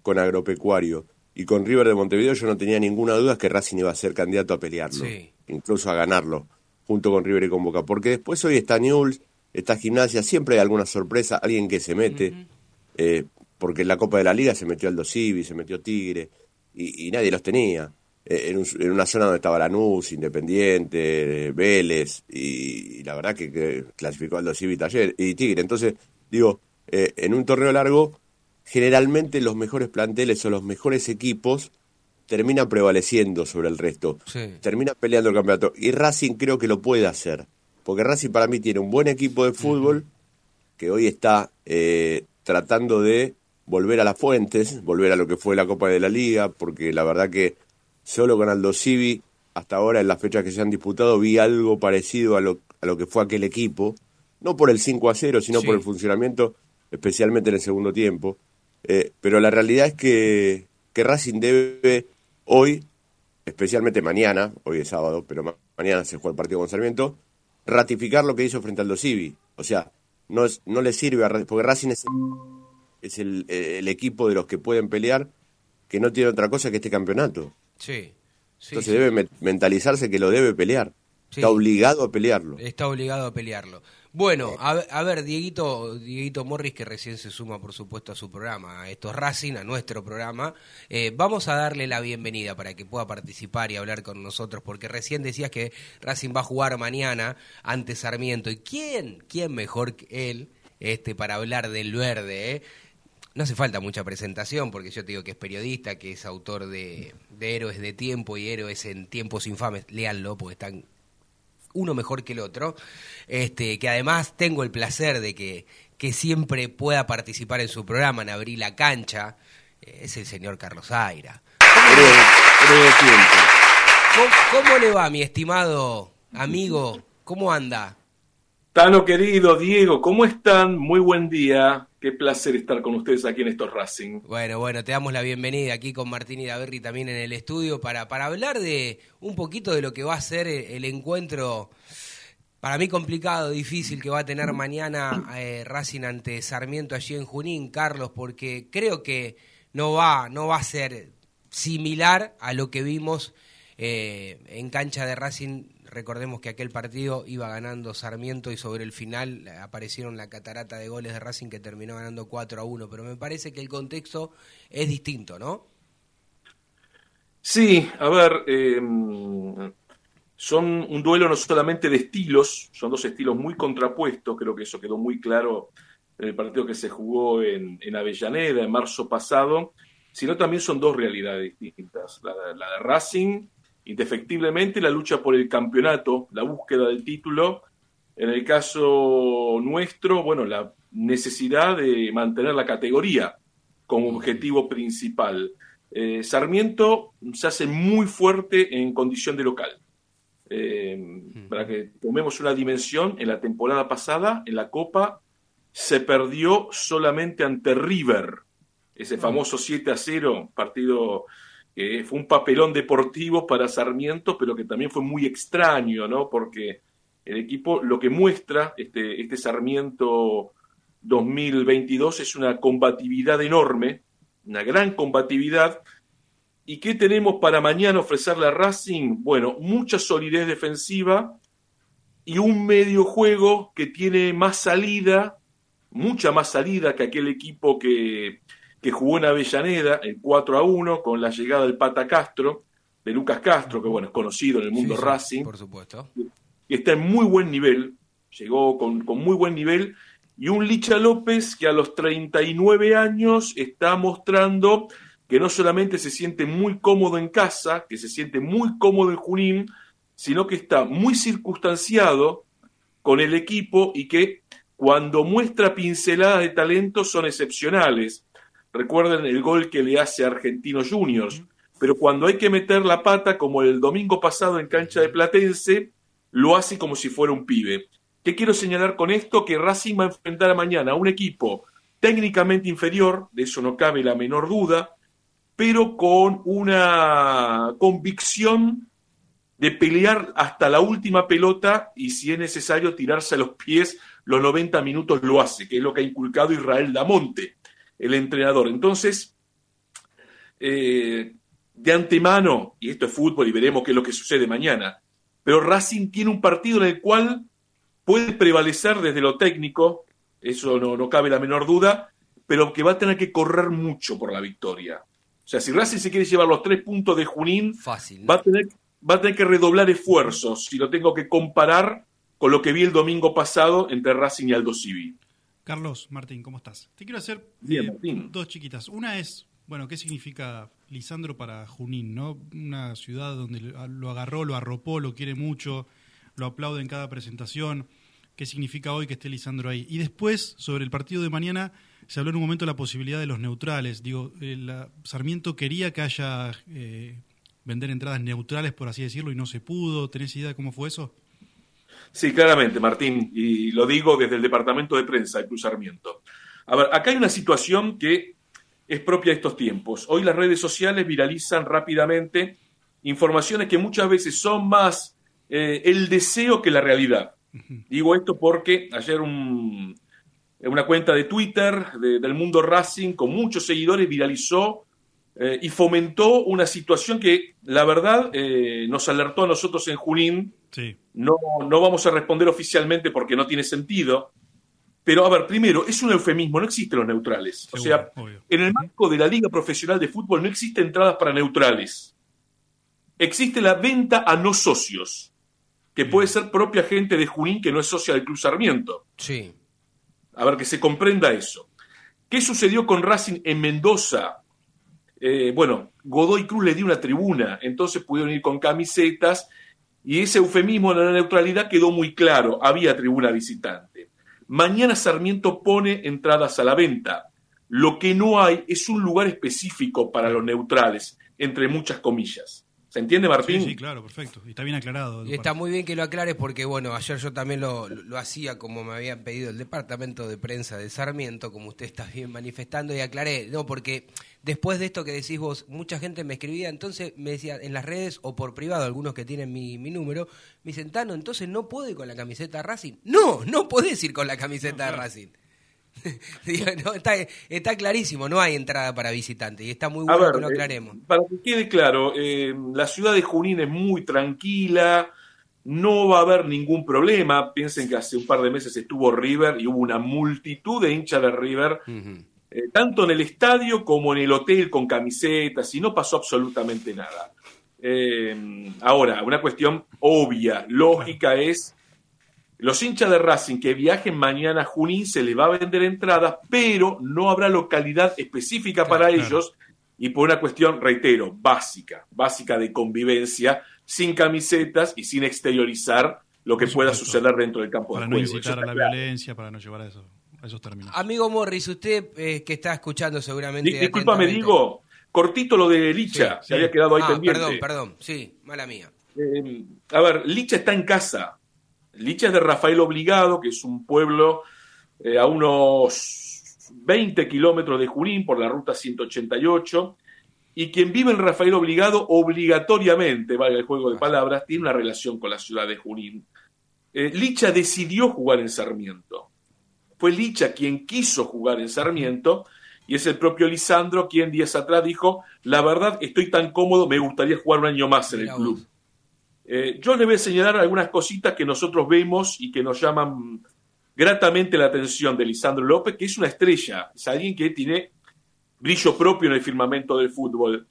con Agropecuario y con River de Montevideo, yo no tenía ninguna duda que Racing iba a ser candidato a pelearlo, Sí. incluso a ganarlo, junto con River y con Boca, porque después hoy está Newell's, está Gimnasia, siempre hay alguna sorpresa, alguien que se mete, eh, porque en la Copa de la Liga se metió Aldo Civi, se metió Tigre, y, y nadie los tenía. Eh, en, un- en una zona donde estaba Lanús, Independiente, Vélez, y, y la verdad que, que clasificó Aldo Civi Taller, y Tigre. Entonces, digo, eh, en un torneo largo, generalmente los mejores planteles o los mejores equipos terminan prevaleciendo sobre el resto. Sí. Termina peleando el campeonato. Y Racing creo que lo puede hacer. Porque Racing para mí tiene un buen equipo de fútbol que hoy está eh, tratando de volver a las fuentes, volver a lo que fue la Copa de la Liga, porque la verdad que solo con Aldo Civi, hasta ahora en las fechas que se han disputado, vi algo parecido a lo, a lo que fue aquel equipo. No por el 5 a 0, sino Sí. por el funcionamiento, especialmente en el segundo tiempo. Eh, pero la realidad es que, que Racing debe hoy, especialmente mañana, hoy es sábado, pero ma- mañana se juega el partido con Sarmiento, ratificar lo que hizo frente al Dosivi. O sea, no, es, no le sirve a porque Racing es, es el, el equipo de los que pueden pelear que no tiene otra cosa que este campeonato. Sí. sí, Entonces sí. debe me- mentalizarse que lo debe pelear. Sí. Está obligado a pelearlo. Está obligado a pelearlo. Bueno, a, ver- a ver, Dieguito, Dieguito Morris, que recién se suma, por supuesto, a su programa, a estos Racing, a nuestro programa, eh, vamos a darle la bienvenida para que pueda participar y hablar con nosotros, porque recién decías que Racing va a jugar mañana ante Sarmiento. ¿Y quién, quién mejor que él este, para hablar del verde? eh? No hace falta mucha presentación, porque yo te digo que es periodista, que es autor de, de Héroes de Tiempo y Héroes en Tiempos Infames. Léanlo, porque están uno mejor que el otro, este, que además tengo el placer de que, que siempre pueda participar en su programa, en Abrir la Cancha, eh, es el señor Carlos Aira. Tiempo. ¿Cómo, cómo le va, mi estimado amigo? ¿Cómo anda? Tano querido, Diego, ¿cómo están? Muy buen día. Qué placer estar con ustedes aquí en estos Racing. Bueno, bueno, te damos la bienvenida aquí con Martín y Daverri también en el estudio para, para hablar de un poquito de lo que va a ser el, encuentro, para mí complicado, difícil, que va a tener mañana eh, Racing ante Sarmiento allí en Junín, Carlos, porque creo que no va, no va a ser similar a lo que vimos eh, en cancha de Racing. Recordemos que aquel partido iba ganando Sarmiento y sobre el final aparecieron la catarata de goles de Racing que terminó ganando 4 a 1, pero me parece que el contexto es distinto, ¿no? Sí, a ver, eh, son un duelo no solamente de estilos, son dos estilos muy contrapuestos, creo que eso quedó muy claro en el partido que se jugó en, Avellaneda en marzo pasado, sino también son dos realidades distintas. La de Racing, indefectiblemente, la lucha por el campeonato, la búsqueda del título. En el caso nuestro, bueno, la necesidad de mantener la categoría como objetivo principal. Eh, Sarmiento se hace muy fuerte en condición de local. Eh, para que tomemos una dimensión, en la temporada pasada, en la Copa, se perdió solamente ante River, ese famoso 7 a 0, partido que fue un papelón deportivo para Sarmiento, pero que también fue muy extraño, ¿no? Porque el equipo lo que muestra este, este Sarmiento 2022 es una combatividad enorme, una gran combatividad. ¿Y qué tenemos para mañana ofrecerle a Racing? Bueno, mucha solidez defensiva y un medio juego que tiene más salida, mucha más salida que aquel equipo que, que jugó en Avellaneda en 4 a 1 con la llegada del Pata Castro, de Lucas Castro, que bueno, es conocido en el mundo Sí, sí, Racing, Por supuesto. y está en muy buen nivel, llegó con, con muy buen nivel, y un Licha López que a los 39 años está mostrando que no solamente se siente muy cómodo en casa, que se siente muy cómodo en Junín, sino que está muy circunstanciado con el equipo y que cuando muestra pinceladas de talento son excepcionales. Recuerden el gol que le hace a Argentinos Juniors, pero cuando hay que meter la pata, como el domingo pasado en cancha de Platense, lo hace como si fuera un pibe. ¿Qué quiero señalar con esto? Que Racing va a enfrentar mañana a un equipo técnicamente inferior, de eso no cabe la menor duda, pero con una convicción de pelear hasta la última pelota y si es necesario tirarse a los pies los 90 minutos lo hace, que es lo que ha inculcado Israel Damonte, el entrenador. Entonces, eh, de antemano, y esto es fútbol y veremos qué es lo que sucede mañana, pero Racing tiene un partido en el cual puede prevalecer desde lo técnico, eso no, no cabe la menor duda, pero que va a tener que correr mucho por la victoria. O sea, si Racing se quiere llevar los tres puntos de Junín, Fácil. ¿no? va a tener, va a tener que redoblar esfuerzos si lo tengo que comparar con lo que vi el domingo pasado entre Racing y Aldo Civi. Carlos, Martín, ¿cómo estás? Te quiero hacer Bien, eh, dos chiquitas. Una es, bueno, ¿qué significa Lisandro para Junín? ¿no? Una ciudad donde lo lo agarró, lo arropó, lo quiere mucho, lo aplaude en cada presentación. ¿Qué significa hoy que esté Lisandro ahí? Y después, sobre el partido de mañana, se habló en un momento de la posibilidad de los neutrales. Digo, eh, la- Sarmiento quería que haya eh, vender entradas neutrales, por así decirlo, y no se pudo. ¿Tenés idea de cómo fue eso? Sí, claramente, Martín, y lo digo desde el departamento de prensa del Cruz Sarmiento. A ver, acá hay una situación que es propia de estos tiempos. Hoy las redes sociales viralizan rápidamente informaciones que muchas veces son más eh, el deseo que la realidad. Digo esto porque ayer un- una cuenta de Twitter de- del mundo Racing con muchos seguidores viralizó eh, y fomentó una situación que, la verdad, eh, nos alertó a nosotros en Junín Sí. No, no vamos a responder oficialmente porque no tiene sentido. Pero, a ver, primero, es un eufemismo, no existen los neutrales. o sea, obvio. en el marco de la Liga Profesional de Fútbol no existen entradas para neutrales. Existe la venta a no socios, que puede ser propia gente de Junín que no es socia del Club Sarmiento. Sí. A ver, que se comprenda eso. ¿Qué sucedió con Racing en Mendoza? Eh, bueno, Godoy Cruz le dio una tribuna, entonces pudieron ir con camisetas y ese eufemismo de la neutralidad quedó muy claro, había tribuna visitante. Mañana Sarmiento pone entradas a la venta. Lo que no hay es un lugar específico para los neutrales, entre muchas comillas. ¿Se entiende, Martín? Sí, sí, claro, perfecto. Y está bien aclarado. Y está muy bien que lo aclares porque, bueno, ayer yo también lo, lo- lo hacía como me habían pedido el departamento de prensa de Sarmiento, como usted está bien manifestando, y aclaré, no, porque después de esto que decís vos, mucha gente me escribía, entonces me decía en las redes o por privado, algunos que tienen mi, mi número, me dicen, Tano, entonces no puedo ir con la camiseta de Racing. No, no podés ir con la camiseta de Racing. Digo, no, está, está clarísimo, no hay entrada para visitantes y está muy bueno ver, que lo eh, aclaremos. para que quede claro, eh, la ciudad de Junín es muy tranquila, no va a haber ningún problema. Piensen que hace un par de meses estuvo River y hubo una multitud de hinchas de River. Eh, tanto en el estadio como en el hotel con camisetas, y no pasó absolutamente nada. Eh, ahora, una cuestión obvia, lógica es, los hinchas de Racing que viajen mañana a Junín se les va a vender entradas, pero no habrá localidad específica Claro, para claro. ellos y por una cuestión, reitero, básica, básica de convivencia, sin camisetas y sin exteriorizar lo que pueda suceder dentro del campo Para de no juego. incitar Eso a la claro. violencia, para no llevar a, eso- esos términos. Amigo Morris, usted eh, que está escuchando seguramente. Di- Disculpame, digo, cortito lo de Licha, Sí, se sí. había quedado ahí Ah, pendiente. perdón, perdón, sí, mala mía. Eh, a ver, Licha está en casa. Licha es de Rafael Obligado, que es un pueblo eh, a unos 20 kilómetros de Junín por la ruta 188. Y quien vive en Rafael Obligado, obligatoriamente, valga el juego de palabras, tiene una relación con la ciudad de Junín. Eh, Licha decidió jugar en Sarmiento. Fue Licha quien quiso jugar en Sarmiento y es el propio Lisandro quien días atrás dijo, la verdad estoy tan cómodo, me gustaría jugar un año más en el club. Eh, yo le voy a señalar algunas cositas que nosotros vemos y que nos llaman gratamente la atención de Lisandro López, que es una estrella, es alguien que tiene brillo propio en el firmamento del fútbol.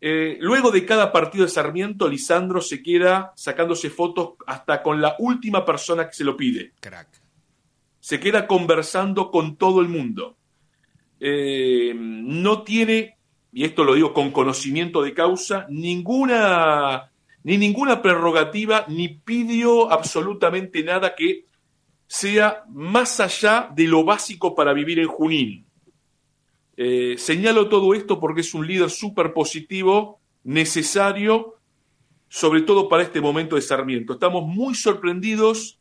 Eh, luego de cada partido de Sarmiento, Lisandro se queda sacándose fotos hasta con la última persona que se lo pide. Crack. Se queda conversando con todo el mundo. Eh, no tiene, y esto lo digo con conocimiento de causa, ninguna, ni ninguna prerrogativa, ni pidió absolutamente nada que sea más allá de lo básico para vivir en Junín. Eh, señalo todo esto porque es un líder súper positivo, necesario, sobre todo para este momento de Sarmiento. Estamos muy sorprendidos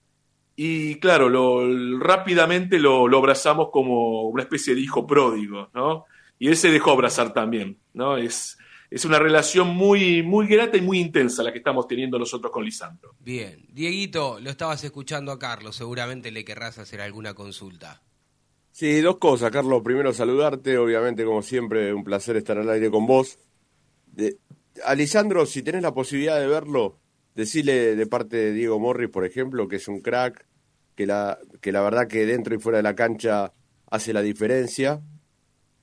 y, claro, lo, rápidamente lo, lo, abrazamos como una especie de hijo pródigo, ¿no? Y él se dejó abrazar también, ¿no? Es, es una relación muy, muy grata y muy intensa la que estamos teniendo nosotros con Lisandro. Bien. Dieguito, lo estabas escuchando a Carlos, seguramente le querrás hacer alguna consulta. Sí, dos cosas, Carlos. Primero, saludarte. Obviamente, como siempre, un placer estar al aire con vos. De, a Lisandro, si tenés la posibilidad de verlo, decirle de parte de Diego Morris, por ejemplo, que es un crack, que la, que la verdad que dentro y fuera de la cancha hace la diferencia,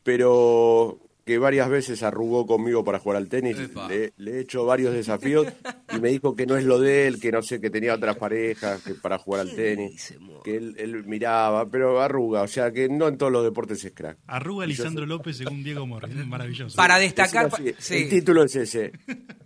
pero que varias veces arrugó conmigo para jugar al tenis. Le, le, he hecho varios desafíos y me dijo que no es lo de él, que no sé, que tenía otras parejas que para jugar al tenis, que él, él, miraba, pero arruga, o sea que no en todos los deportes es crack. Arruga Lisandro López según Diego Morris, maravilloso. Para destacar... Así, sí. El título es ese.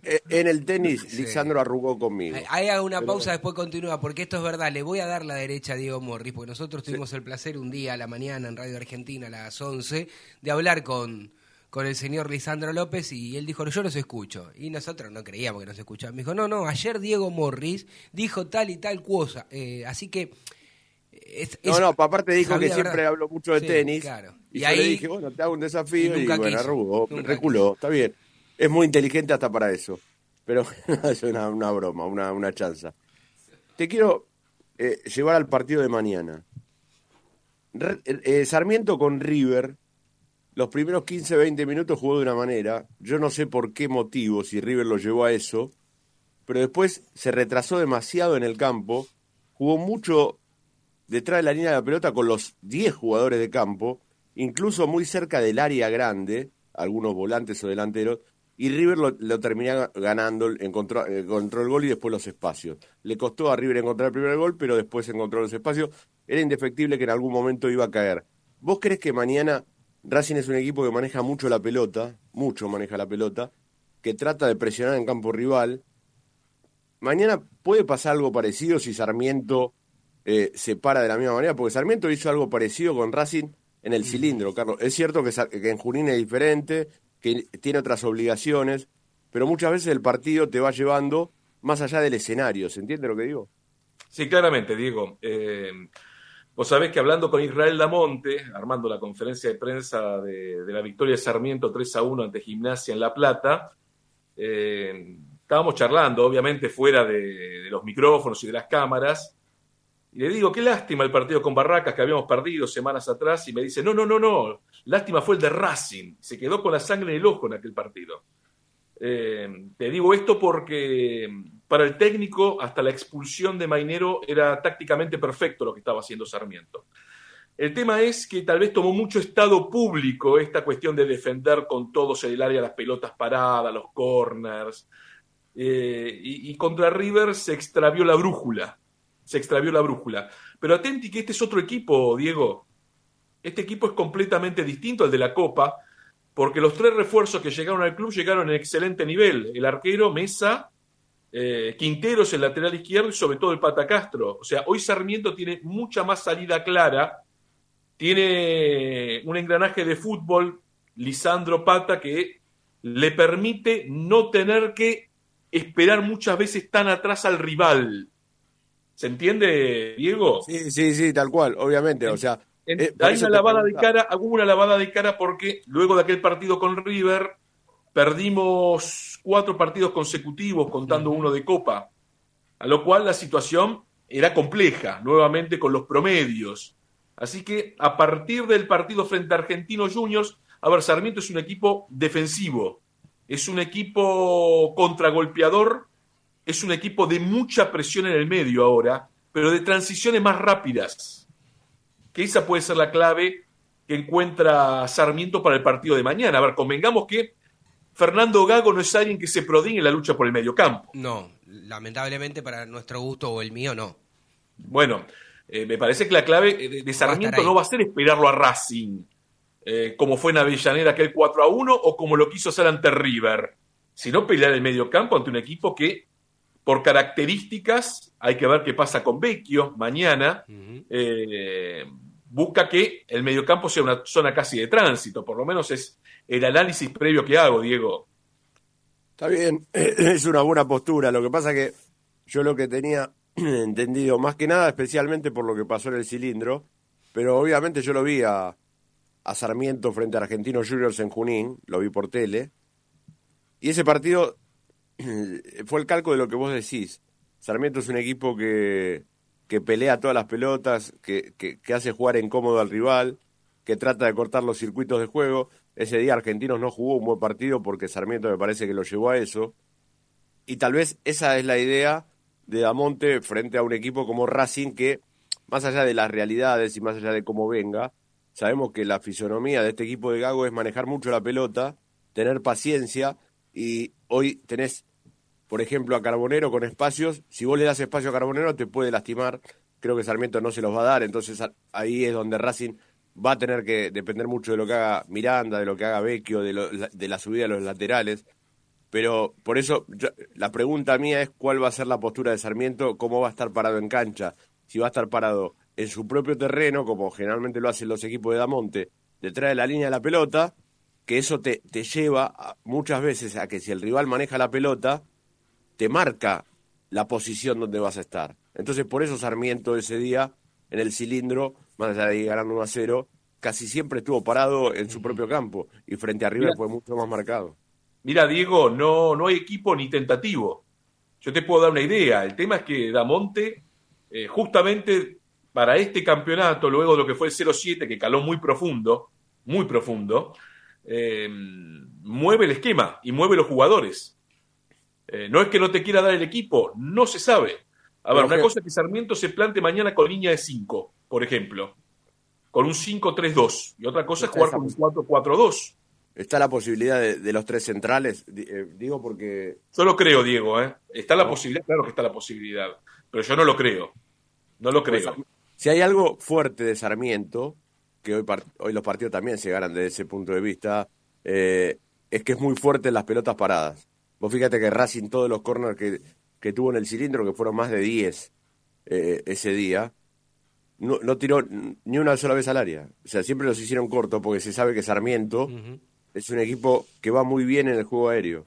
en el tenis, sí. Lisandro arrugó conmigo. Ahí hago una pero... pausa, después continúa, porque esto es verdad, le voy a dar la derecha a Diego Morris, porque nosotros tuvimos sí. el placer un día a la mañana en Radio Argentina a las 11 de hablar con con el señor Lisandro López y él dijo, yo los escucho. Y nosotros no creíamos que nos escuchaban. Me dijo, no, no, ayer Diego Morris dijo tal y tal cosa. Eh, así que... Es, no, es, no, aparte dijo que siempre verdad. hablo mucho de sí, tenis. Claro. Y, y, yo ahí, le dije, bueno, te hago un desafío y, y bueno, arrugó, reculó, está bien. Es muy inteligente hasta para eso. Pero es una, una, broma, una, una chanza. Te quiero eh, llevar al partido de mañana. Re, eh, Sarmiento con River los primeros 15, 20 minutos jugó de una manera. Yo no sé por qué motivo, si River lo llevó a eso, pero después se retrasó demasiado en el campo, jugó mucho detrás de la línea de la pelota con los 10 jugadores de campo, incluso muy cerca del área grande, algunos volantes o delanteros, y River lo, lo terminó ganando, encontró, encontró el gol y después los espacios. Le costó a River encontrar el primer gol, pero después encontró los espacios. Era indefectible que en algún momento iba a caer. ¿Vos crees que mañana Racing es un equipo que maneja mucho la pelota, mucho maneja la pelota, que trata de presionar en campo rival. Mañana puede pasar algo parecido si Sarmiento eh, se para de la misma manera, porque Sarmiento hizo algo parecido con Racing en el cilindro, Carlos. Es cierto que, que en Junín es diferente, que tiene otras obligaciones, pero muchas veces el partido te va llevando más allá del escenario, ¿se entiende lo que digo? Sí, claramente, Diego. Eh, Vos sabés que hablando con Israel Damonte, armando la conferencia de prensa de, la victoria de Sarmiento 3 a 1 ante Gimnasia en La Plata, eh, estábamos charlando, obviamente fuera de, de, los micrófonos y de las cámaras, y le digo, qué lástima el partido con Barracas que habíamos perdido semanas atrás, y me dice, no, no, no, no, lástima fue el de Racing, se quedó con la sangre en el ojo en aquel partido. Eh, te digo esto porque para el técnico, hasta la expulsión de Mainero era tácticamente perfecto lo que estaba haciendo Sarmiento. El tema es que tal vez tomó mucho estado público esta cuestión de defender con todos en el área las pelotas paradas, los corners. Eh, y, y, contra River se extravió la brújula. Se extravió la brújula. Pero atenti que este es otro equipo, Diego. Este equipo es completamente distinto al de la Copa porque los tres refuerzos que llegaron al club llegaron en excelente nivel. El arquero, Mesa, eh, Quinteros, el lateral izquierdo y sobre todo el Pata Castro. O sea, hoy Sarmiento tiene mucha más salida clara, tiene un engranaje de fútbol, Lisandro Pata, que le permite no tener que esperar muchas veces tan atrás al rival. ¿Se entiende, Diego? Sí, sí, sí, tal cual, obviamente. O sea, eh, hay una lavada de cara, hubo una lavada de cara porque luego de aquel partido con River perdimos cuatro partidos consecutivos contando uno de Copa, a lo cual la situación era compleja, nuevamente con los promedios. Así que a partir del partido frente a Argentinos Juniors, a ver, Sarmiento es un equipo defensivo, es un equipo contragolpeador, es un equipo de mucha presión en el medio ahora, pero de transiciones más rápidas que esa puede ser la clave que encuentra Sarmiento para el partido de mañana. A ver, convengamos que Fernando Gago no es alguien que se prodigue en la lucha por el medio campo. No, lamentablemente para nuestro gusto o el mío no. Bueno, eh, me parece que la clave de Sarmiento no va a ser esperarlo a Racing, eh, como fue en Avellaneda aquel 4 a 1 o como lo quiso hacer ante River, sino pelear el medio campo ante un equipo que, por características, hay que ver qué pasa con Vecchio mañana, eh, busca que el mediocampo sea una zona casi de tránsito, por lo menos es el análisis previo que hago, Diego. Está bien, es una buena postura. Lo que pasa que yo lo que tenía entendido, más que nada, especialmente por lo que pasó en el cilindro, pero obviamente yo lo vi a, a Sarmiento frente a Argentinos Juniors en Junín, lo vi por tele, y ese partido fue el calco de lo que vos decís. Sarmiento es un equipo que que pelea todas las pelotas, que, que, hace jugar incómodo al rival, que trata de cortar los circuitos de juego. Ese día Argentinos no jugó un buen partido porque Sarmiento me parece que lo llevó a eso. Y tal vez esa es la idea de Damonte frente a un equipo como Racing que, más allá de las realidades y más allá de cómo venga, sabemos que la fisonomía de este equipo de Gago es manejar mucho la pelota, tener paciencia y hoy tenés por ejemplo, a Carbonero con espacios. Si vos le das espacio a Carbonero, te puede lastimar. Creo que Sarmiento no se los va a dar. Entonces ahí es donde Racing va a tener que depender mucho de lo que haga Miranda, de lo que haga Vecchio, de, de la subida de los laterales. Pero por eso la pregunta mía es cuál va a ser la postura de Sarmiento, cómo va a estar parado en cancha. Si va a estar parado en su propio terreno, como generalmente lo hacen los equipos de Damonte, detrás de la línea de la pelota, que eso te, te lleva muchas veces a que si el rival maneja la pelota, te marca la posición donde vas a estar. Entonces, por eso Sarmiento ese día, en el cilindro, más allá de ir ganando 1 a 0, casi siempre estuvo parado en su propio campo y frente a River fue mucho más marcado. Mira, Diego, no, no hay equipo ni tentativo. Yo te puedo dar una idea. El tema es que Damonte, eh, justamente para este campeonato, luego de lo que fue el 0-7, que caló muy profundo, muy profundo, eh, mueve el esquema y mueve los jugadores. Eh, no es que no te quiera dar el equipo, no se sabe. A ver, una cosa es que Sarmiento se plante mañana con línea de 5, por ejemplo, con un 5-3-2, y otra cosa es jugar con un 4-4-2. ¿Está la posibilidad de, los tres centrales? Eh, digo porque... Yo lo creo, Diego, ¿eh? Está la posibilidad, claro que está la posibilidad, pero yo no lo creo. No lo creo. Pues, si hay algo fuerte de Sarmiento, que hoy, hoy los partidos también se ganan desde ese punto de vista, eh, es que es muy fuerte en las pelotas paradas. Vos fíjate que Racing, todos los corners que, que tuvo en el cilindro, que fueron más de 10 eh, ese día, no, no, tiró ni una sola vez al área. O sea, siempre los hicieron corto porque se sabe que Sarmiento es un equipo que va muy bien en el juego aéreo.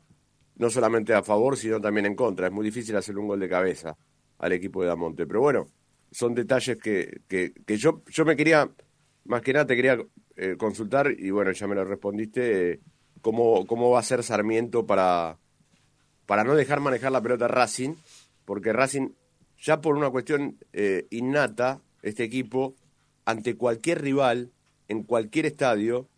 No solamente a favor, sino también en contra. Es muy difícil hacer un gol de cabeza al equipo de Damonte. Pero bueno, son detalles que, que, que yo, yo me quería, más que nada te quería eh, consultar, y bueno, ya me lo respondiste, eh, cómo, cómo va a ser Sarmiento para, para no dejar manejar la pelota Racing, porque Racing, ya por una cuestión eh, innata, este equipo, ante cualquier rival, en cualquier estadio,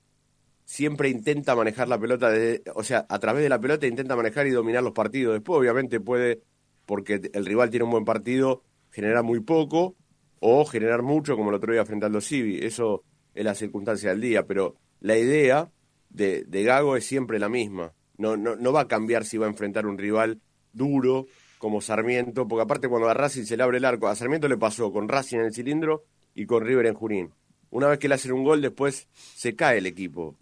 siempre intenta manejar la pelota, o sea, a través de la pelota intenta manejar y dominar los partidos. Después, obviamente, puede, porque el rival tiene un buen partido, generar muy poco o generar mucho, como el otro día frente al. Eso es la circunstancia del día, pero la idea de, de Gago es siempre la misma. No, no, no va a cambiar si va a enfrentar un rival duro como Sarmiento, porque aparte cuando a Racing se le abre el arco, a Sarmiento le pasó con Racing en el cilindro y con River en Junín. Una vez que le hacen un gol, después se cae el equipo.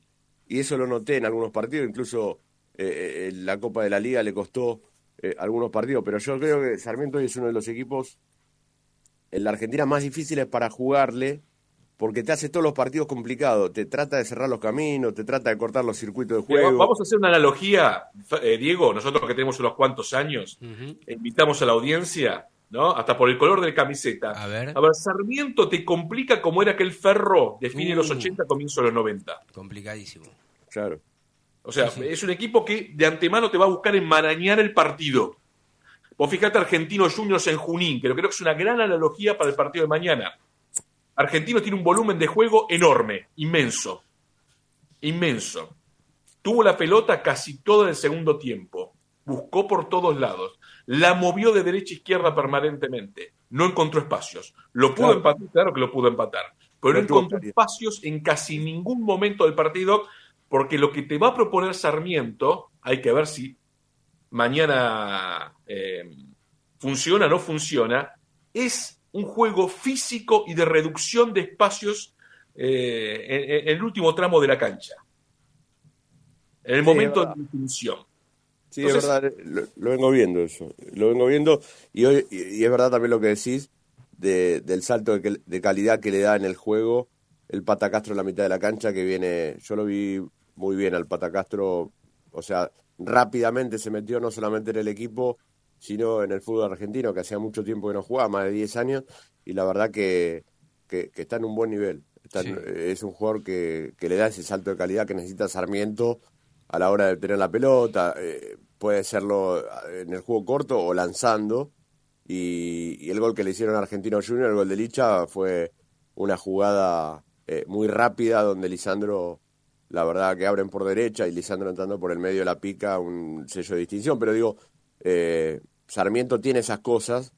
Y eso lo noté en algunos partidos, incluso eh, eh la Copa de la Liga le costó eh, algunos partidos, pero yo creo que Sarmiento es uno de los equipos en la Argentina más difíciles para jugarle porque te hace todos los partidos complicados, te trata de cerrar los caminos, te trata de cortar los circuitos de juego. Vamos a hacer una analogía, eh, Diego, nosotros que tenemos unos cuantos años, invitamos a la audiencia, ¿no? Hasta por el color de la camiseta. A ver. A ver, Sarmiento te complica como era aquel ferro de fines de los 80, uh. comienzo de los 90. Complicadísimo. Claro. O sea, es un equipo que de antemano te va a buscar enmarañar el partido. Vos fíjate Argentinos Juniors en Junín, que creo que es una gran analogía para el partido de mañana. Argentino tiene un volumen de juego enorme, inmenso, inmenso. Tuvo la pelota casi todo el segundo tiempo, buscó por todos lados, la movió de derecha a izquierda permanentemente, no encontró espacios. ¿Lo pudo empatar? Claro que lo pudo empatar. pero no encontró espacios en casi ningún momento del partido, porque lo que te va a proponer Sarmiento, hay que ver si mañana eh, funciona o no funciona, es un juego físico y de reducción de espacios eh, en, el último tramo de la cancha. En el momento de definición. Sí, es verdad, lo, vengo viendo eso. Lo vengo viendo y, hoy, y, es verdad también lo que decís del salto de, de, calidad que le da en el juego el Patacastro en la mitad de la cancha que viene, yo lo vi muy bien al Patacastro, o sea, rápidamente se metió no solamente en el equipo, sino en el fútbol argentino, que hacía mucho tiempo que no jugaba, más de 10 años, y la verdad que, que, está en un buen nivel. Es un jugador que, que, le da ese salto de calidad que necesita Sarmiento a la hora de tener la pelota, eh, puede serlo en el juego corto o lanzando, y, el gol que le hicieron a Argentino Junior, el gol de Licha, fue una jugada eh, muy rápida donde Lisandro, la verdad que abren por derecha y Lisandro entrando por el medio de la pica, un sello de distinción, pero digo, eh, Sarmiento tiene esas cosas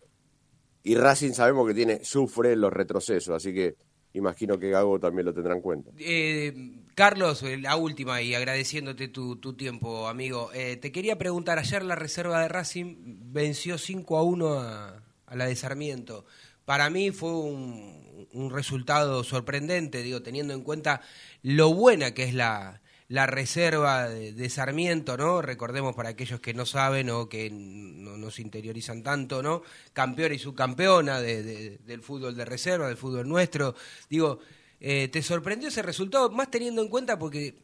y Racing sabemos que tiene sufre los retrocesos, así que imagino que Gago también lo tendrá en cuenta. Eh, Carlos, eh, la última y agradeciéndote tu, tiempo, amigo. Eh, te quería preguntar, ayer la reserva de Racing venció 5 a 1 a, la de Sarmiento. Para mí fue un, un resultado sorprendente, digo, teniendo en cuenta lo buena que es la, la reserva de, Sarmiento, ¿no? Recordemos para aquellos que no saben o que no, nos interiorizan tanto, ¿no? Campeona y subcampeona de, del fútbol de reserva, del fútbol nuestro. Digo, eh, ¿te sorprendió ese resultado? Más teniendo en cuenta porque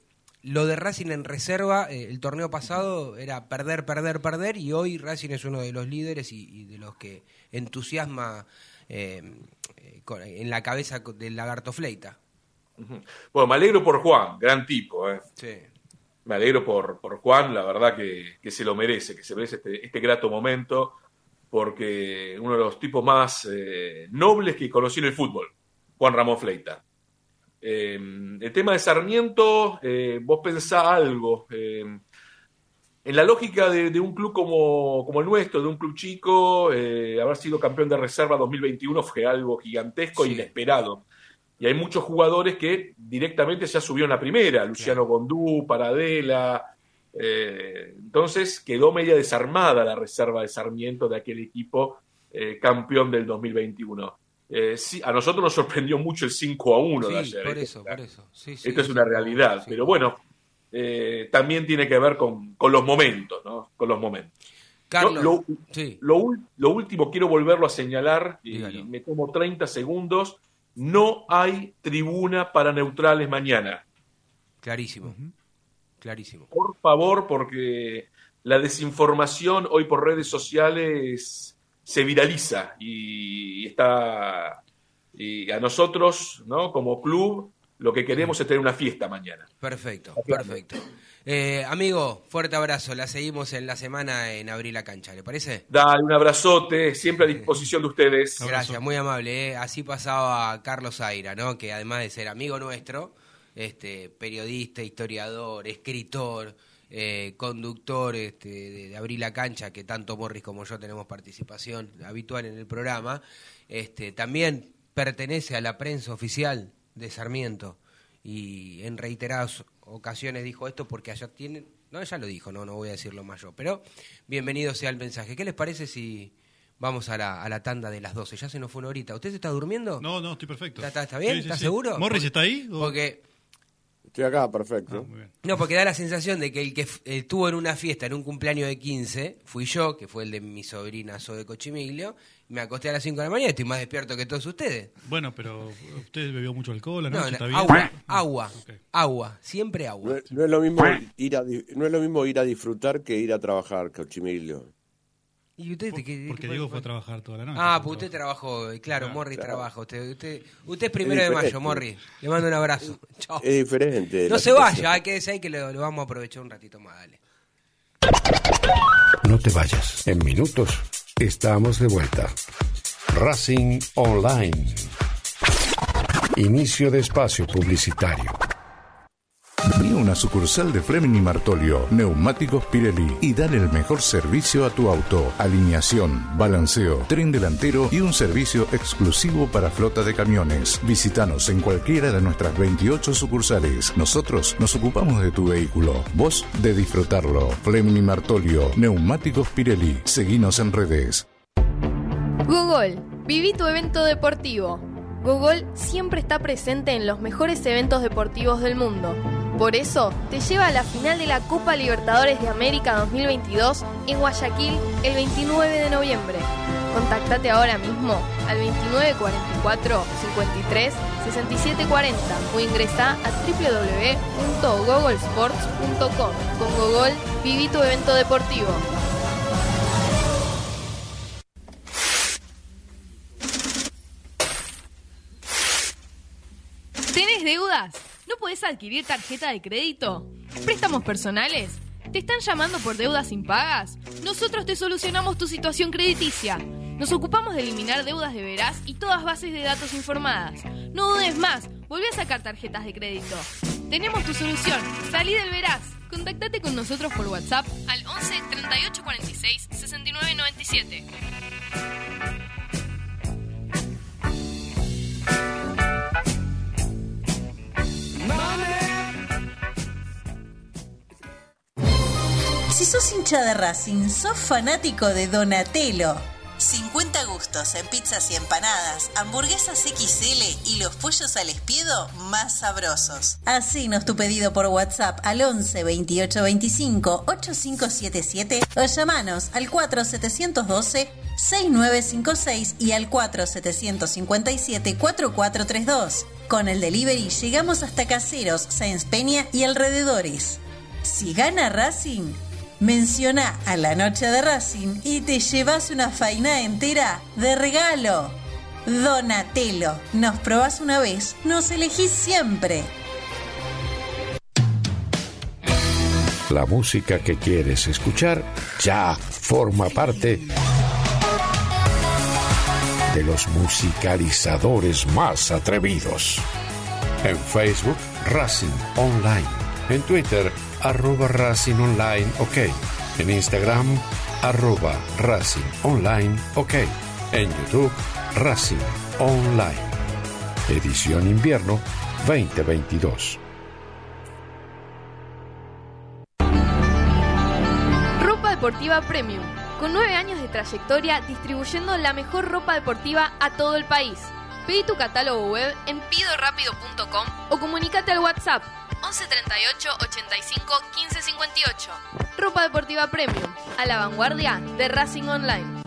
lo de Racing en reserva, eh, el torneo pasado era perder, perder, perder y hoy Racing es uno de los líderes y, de los que entusiasma eh, en la cabeza del lagarto Fleita. Bueno, me alegro por Juan, gran tipo. ¿eh? Sí. Me alegro por, por Juan, la verdad que, se lo merece, que se merece este, este, grato momento, porque uno de los tipos más eh, nobles que conocí en el fútbol, Juan Ramón Fleita. Eh, el tema de Sarmiento, eh, vos pensás algo. en la lógica de, un club como, como, el nuestro, de un club chico, haber sido campeón de reserva 2021 fue algo gigantesco e inesperado y hay muchos jugadores que directamente ya subieron a primera, Luciano Gondú, Paradela. Eh, entonces quedó media desarmada la reserva de Sarmiento de aquel equipo eh, campeón del 2021. Eh, sí, a nosotros nos sorprendió mucho el 5 a 1 de ayer. Por eso, por eso. Esto es una realidad, pero bueno, también tiene que ver con, los momentos, ¿no? Con los momentos. Carlos, lo, último quiero volverlo a señalar, y me tomo 30 segundos no hay tribuna para neutrales mañana. Clarísimo, clarísimo. Por favor, porque la desinformación hoy por redes sociales se viraliza y está y a nosotros, ¿no? Como club, lo que queremos es tener una fiesta mañana. Perfecto, perfecto. Eh, amigo, fuerte abrazo. La seguimos en la semana en Abrir la Cancha, ¿le parece? Dale, un abrazote, siempre a disposición de ustedes. Gracias, muy amable. ¿eh? Así pasaba Carlos Zaira, ¿no? que además de ser amigo nuestro, este, periodista, historiador, escritor, eh, conductor este, de, de, Abrir la Cancha, que tanto Morris como yo tenemos participación habitual en el programa, este, también pertenece a la prensa oficial de Sarmiento y en reiteradas ocasiones dijo esto porque allá tienen, no, ya lo dijo, no, no voy a decirlo más yo, pero bienvenido sea el mensaje. ¿Qué les parece si vamos a la, a la tanda de las 12? Ya se nos fue una horita. ¿Usted está durmiendo? No, no, estoy perfecto. ¿Está, bien? ¿Está seguro? ¿Morris está ahí? Porque Estoy acá, perfecto. Ah, no, porque da la sensación de que el que estuvo en una fiesta, en un cumpleaños de 15, fui yo, que fue el de mi sobrina Zoe Cochimiglio, me acosté a las 5 de la mañana y estoy más despierto que todos ustedes. Bueno, pero usted bebió mucho alcohol, ¿no? ¿Está bien? Agua, agua, agua, siempre agua. No, es lo mismo ir a, no es lo mismo ir a disfrutar que ir a trabajar, Cochimiglio. ¿Y usted, porque Diego fue a trabajar toda la noche. Ah, pues usted trabajó, claro, Morris trabaja. Usted, usted, usted es primero de mayo, Morris. Le mando un abrazo. Chao. Es diferente. No se vaya, hay que decir que lo, lo, vamos a aprovechar un ratito más, dale. No te vayas. En minutos estamos de vuelta. Racing Online. Inicio de espacio publicitario. Una sucursal de Fleming Martolio, Neumáticos Pirelli y dale el mejor servicio a tu auto. Alineación, balanceo, tren delantero y un servicio exclusivo para flota de camiones. Visítanos en cualquiera de nuestras 28 sucursales. Nosotros nos ocupamos de tu vehículo. Vos de disfrutarlo. Fleming Martolio, Neumáticos Pirelli. Seguinos en redes. Google, viví tu evento deportivo. Google siempre está presente en los mejores eventos deportivos del mundo. Por eso, te lleva a la final de la Copa Libertadores de América 2022 en Guayaquil el 29 de noviembre. Contactate ahora mismo al 2944 53 6740 o ingresa a www.googlesports.com. Con Google, viví tu evento deportivo. Podés adquirir tarjeta de crédito? ¿Préstamos personales? ¿Te están llamando por deudas impagas? Nosotros te solucionamos tu situación crediticia. Nos ocupamos de eliminar deudas de veraz y todas bases de datos informadas. No dudes más, volví a sacar tarjetas de crédito. Tenemos tu solución. Salí del veraz. Contactate con nosotros por WhatsApp al 11 38 46 Si sos hincha de Racing, sos fanático de Donatello. 50 gustos en pizzas y empanadas, hamburguesas XL y los pollos al espiedo más sabrosos. Hacenos tu pedido por WhatsApp al 11 28 25 8577 o llamanos al 4712 6956 y al 4757 4432. Con el delivery llegamos hasta Caseros, Sáenz Peña y alrededores. Si gana Racing, menciona a la noche de Racing y te llevas una faina entera de regalo. Donatello, nos probás una vez, nos elegís siempre. La música que quieres escuchar ya forma parte de los musicalizadores más atrevidos. En Facebook, Racing Online. En Twitter, arroba Racing Online OK. En Instagram, arroba Racing Online OK. En YouTube, Racing Online. Edición Invierno 2022. Ropa deportiva premium. Con nueve años de trayectoria distribuyendo la mejor ropa deportiva a todo el país. Pedí tu catálogo web en pidorapido.com o comunícate al WhatsApp 11 38 85 15 58. Ropa deportiva premium, a la vanguardia de Racing Online.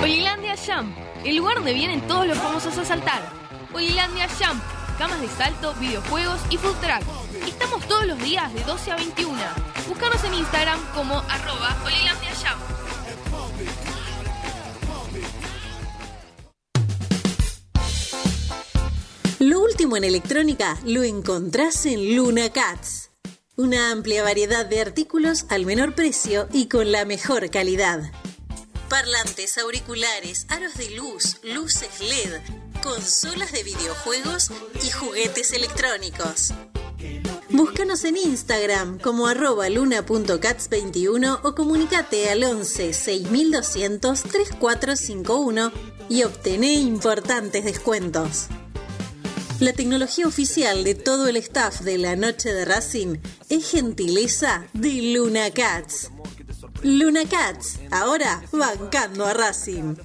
Olilandia Jump, el lugar donde vienen todos los famosos a saltar. Olilandia Jump, camas de salto, videojuegos y food track. Estamos todos los días de 12 a 21. Búscanos en Instagram como arroba Olilandia Jump. Lo último en electrónica lo encontrás en Luna Cats. Una amplia variedad de artículos al menor precio y con la mejor calidad. Parlantes, auriculares, aros de luz, luces LED, consolas de videojuegos y juguetes electrónicos. Búscanos en Instagram como arroba luna.cats21 o comunicate al 11 6200 3451 y obtené importantes descuentos. La tecnología oficial de todo el staff de la noche de Racing es gentileza de Luna Cats. Luna Cats, ahora bancando a Racing.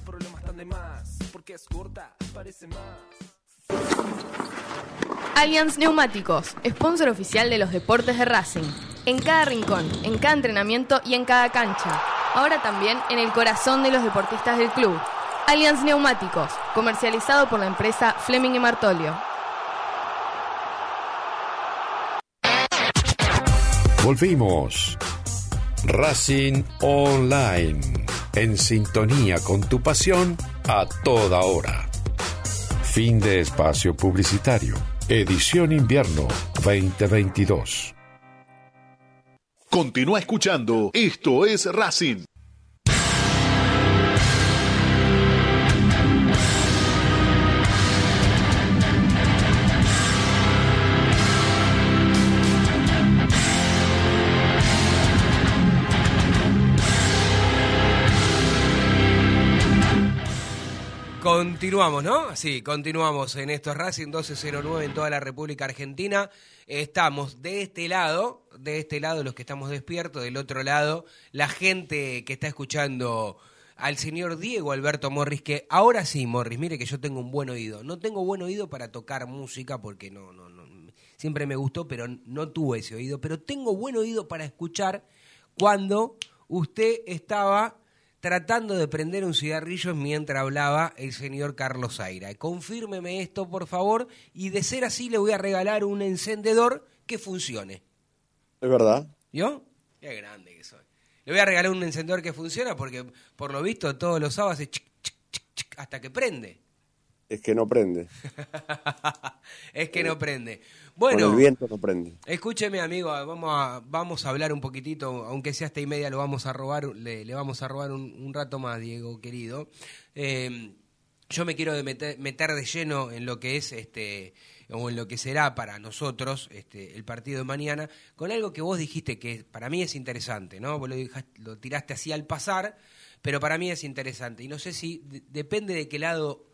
Allianz Neumáticos, sponsor oficial de los deportes de Racing. En cada rincón, en cada entrenamiento y en cada cancha. Ahora también en el corazón de los deportistas del club. Allianz Neumáticos, comercializado por la empresa Fleming y Martolio. Volvimos. Racing Online. En sintonía con tu pasión a toda hora. Fin de espacio publicitario. Edición Invierno 2022. Continúa escuchando. Esto es Racing. Continuamos, ¿no? Sí, continuamos en estos Racing 1209 en toda la República Argentina. Estamos de este lado, de este lado los que estamos despiertos, del otro lado la gente que está escuchando al señor Diego Alberto Morris, que ahora sí, Morris, mire que yo tengo un buen oído. No tengo buen oído para tocar música porque no, no, no, siempre me gustó, pero no tuve ese oído. Pero tengo buen oído para escuchar cuando usted estaba tratando de prender un cigarrillo mientras hablaba el señor Carlos Zaira. Confírmeme esto, por favor, y de ser así le voy a regalar un encendedor que funcione. Es verdad. ¿Yo? Qué grande que soy. Le voy a regalar un encendedor que funciona porque, por lo visto, todos los sábados hace chic, chic, chic, hasta que prende. Es que no prende. es que no prende. Bueno, Con el viento no prende. Escúcheme, amigo, vamos a, vamos a hablar un poquitito, aunque sea hasta y media, lo vamos a robar, le, le vamos a robar un, un, rato más, Diego, querido. Eh, yo me quiero meter, meter, de lleno en lo que es este o en lo que será para nosotros este, el partido de mañana, con algo que vos dijiste que para mí es interesante, ¿no? Vos lo, dejaste, lo tiraste así al pasar, pero para mí es interesante. Y no sé si depende de qué lado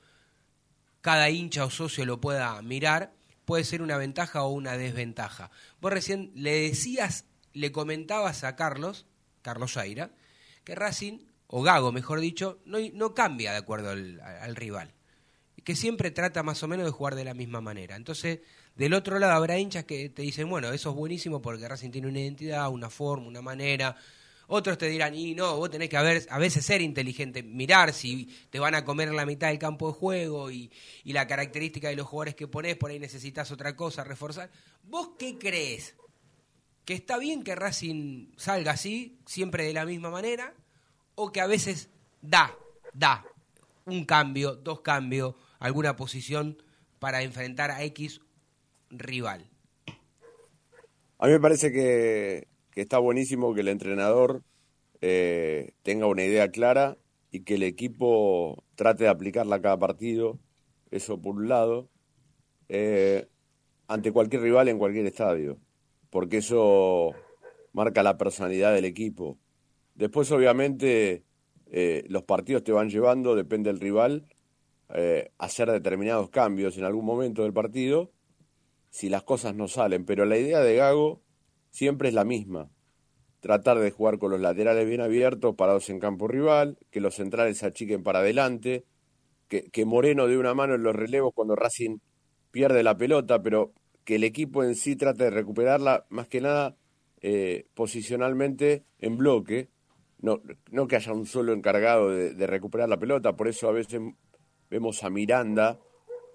cada hincha o socio lo pueda mirar, puede ser una ventaja o una desventaja. Vos recién le decías, le comentabas a Carlos, Carlos Zaira, que Racing, o Gago mejor dicho, no, no cambia de acuerdo al, al, rival. Que siempre trata más o menos de jugar de la misma manera. Entonces, del otro lado habrá hinchas que te dicen, bueno, eso es buenísimo porque Racing tiene una identidad, una forma, una manera, otros te dirán, y no, vos tenés que a, veces ser inteligente, mirar si te van a comer la mitad del campo de juego y, y la característica de los jugadores que ponés, por ahí necesitas otra cosa, reforzar. ¿Vos qué crees? ¿Que está bien que Racing salga así, siempre de la misma manera? ¿O que a veces da, da un cambio, dos cambios, alguna posición para enfrentar a X rival? A mí me parece que que está buenísimo que el entrenador eh, tenga una idea clara y que el equipo trate de aplicarla a cada partido, eso por un lado, eh, ante cualquier rival en cualquier estadio, porque eso marca la personalidad del equipo. Después, obviamente, eh, los partidos te van llevando, depende del rival, eh, hacer determinados cambios en algún momento del partido, si las cosas no salen. Pero la idea de Gago siempre es la misma. Tratar de jugar con los laterales bien abiertos, parados en campo rival, que los centrales se achiquen para adelante, que, que Moreno dé una mano en los relevos cuando Racing pierde la pelota, pero que el equipo en sí trate de recuperarla más que nada eh, posicionalmente en bloque, no, no que haya un solo encargado de, de recuperar la pelota, por eso a veces vemos a Miranda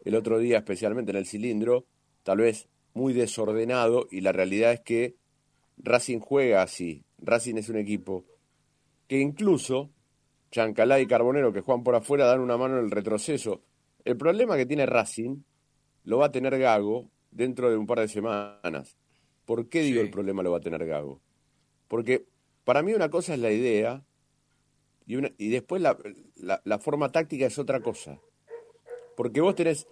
el otro día especialmente en el cilindro, tal vez muy desordenado y la realidad es que Racing juega así. Racing es un equipo que incluso Chancalá y Carbonero, que juegan por afuera, dan una mano en el retroceso. El problema que tiene Racing lo va a tener Gago dentro de un par de semanas. ¿Por qué digo sí. el problema lo va a tener Gago? Porque para mí una cosa es la idea y, una, y después la, la, la, forma táctica es otra cosa. Porque vos tenés...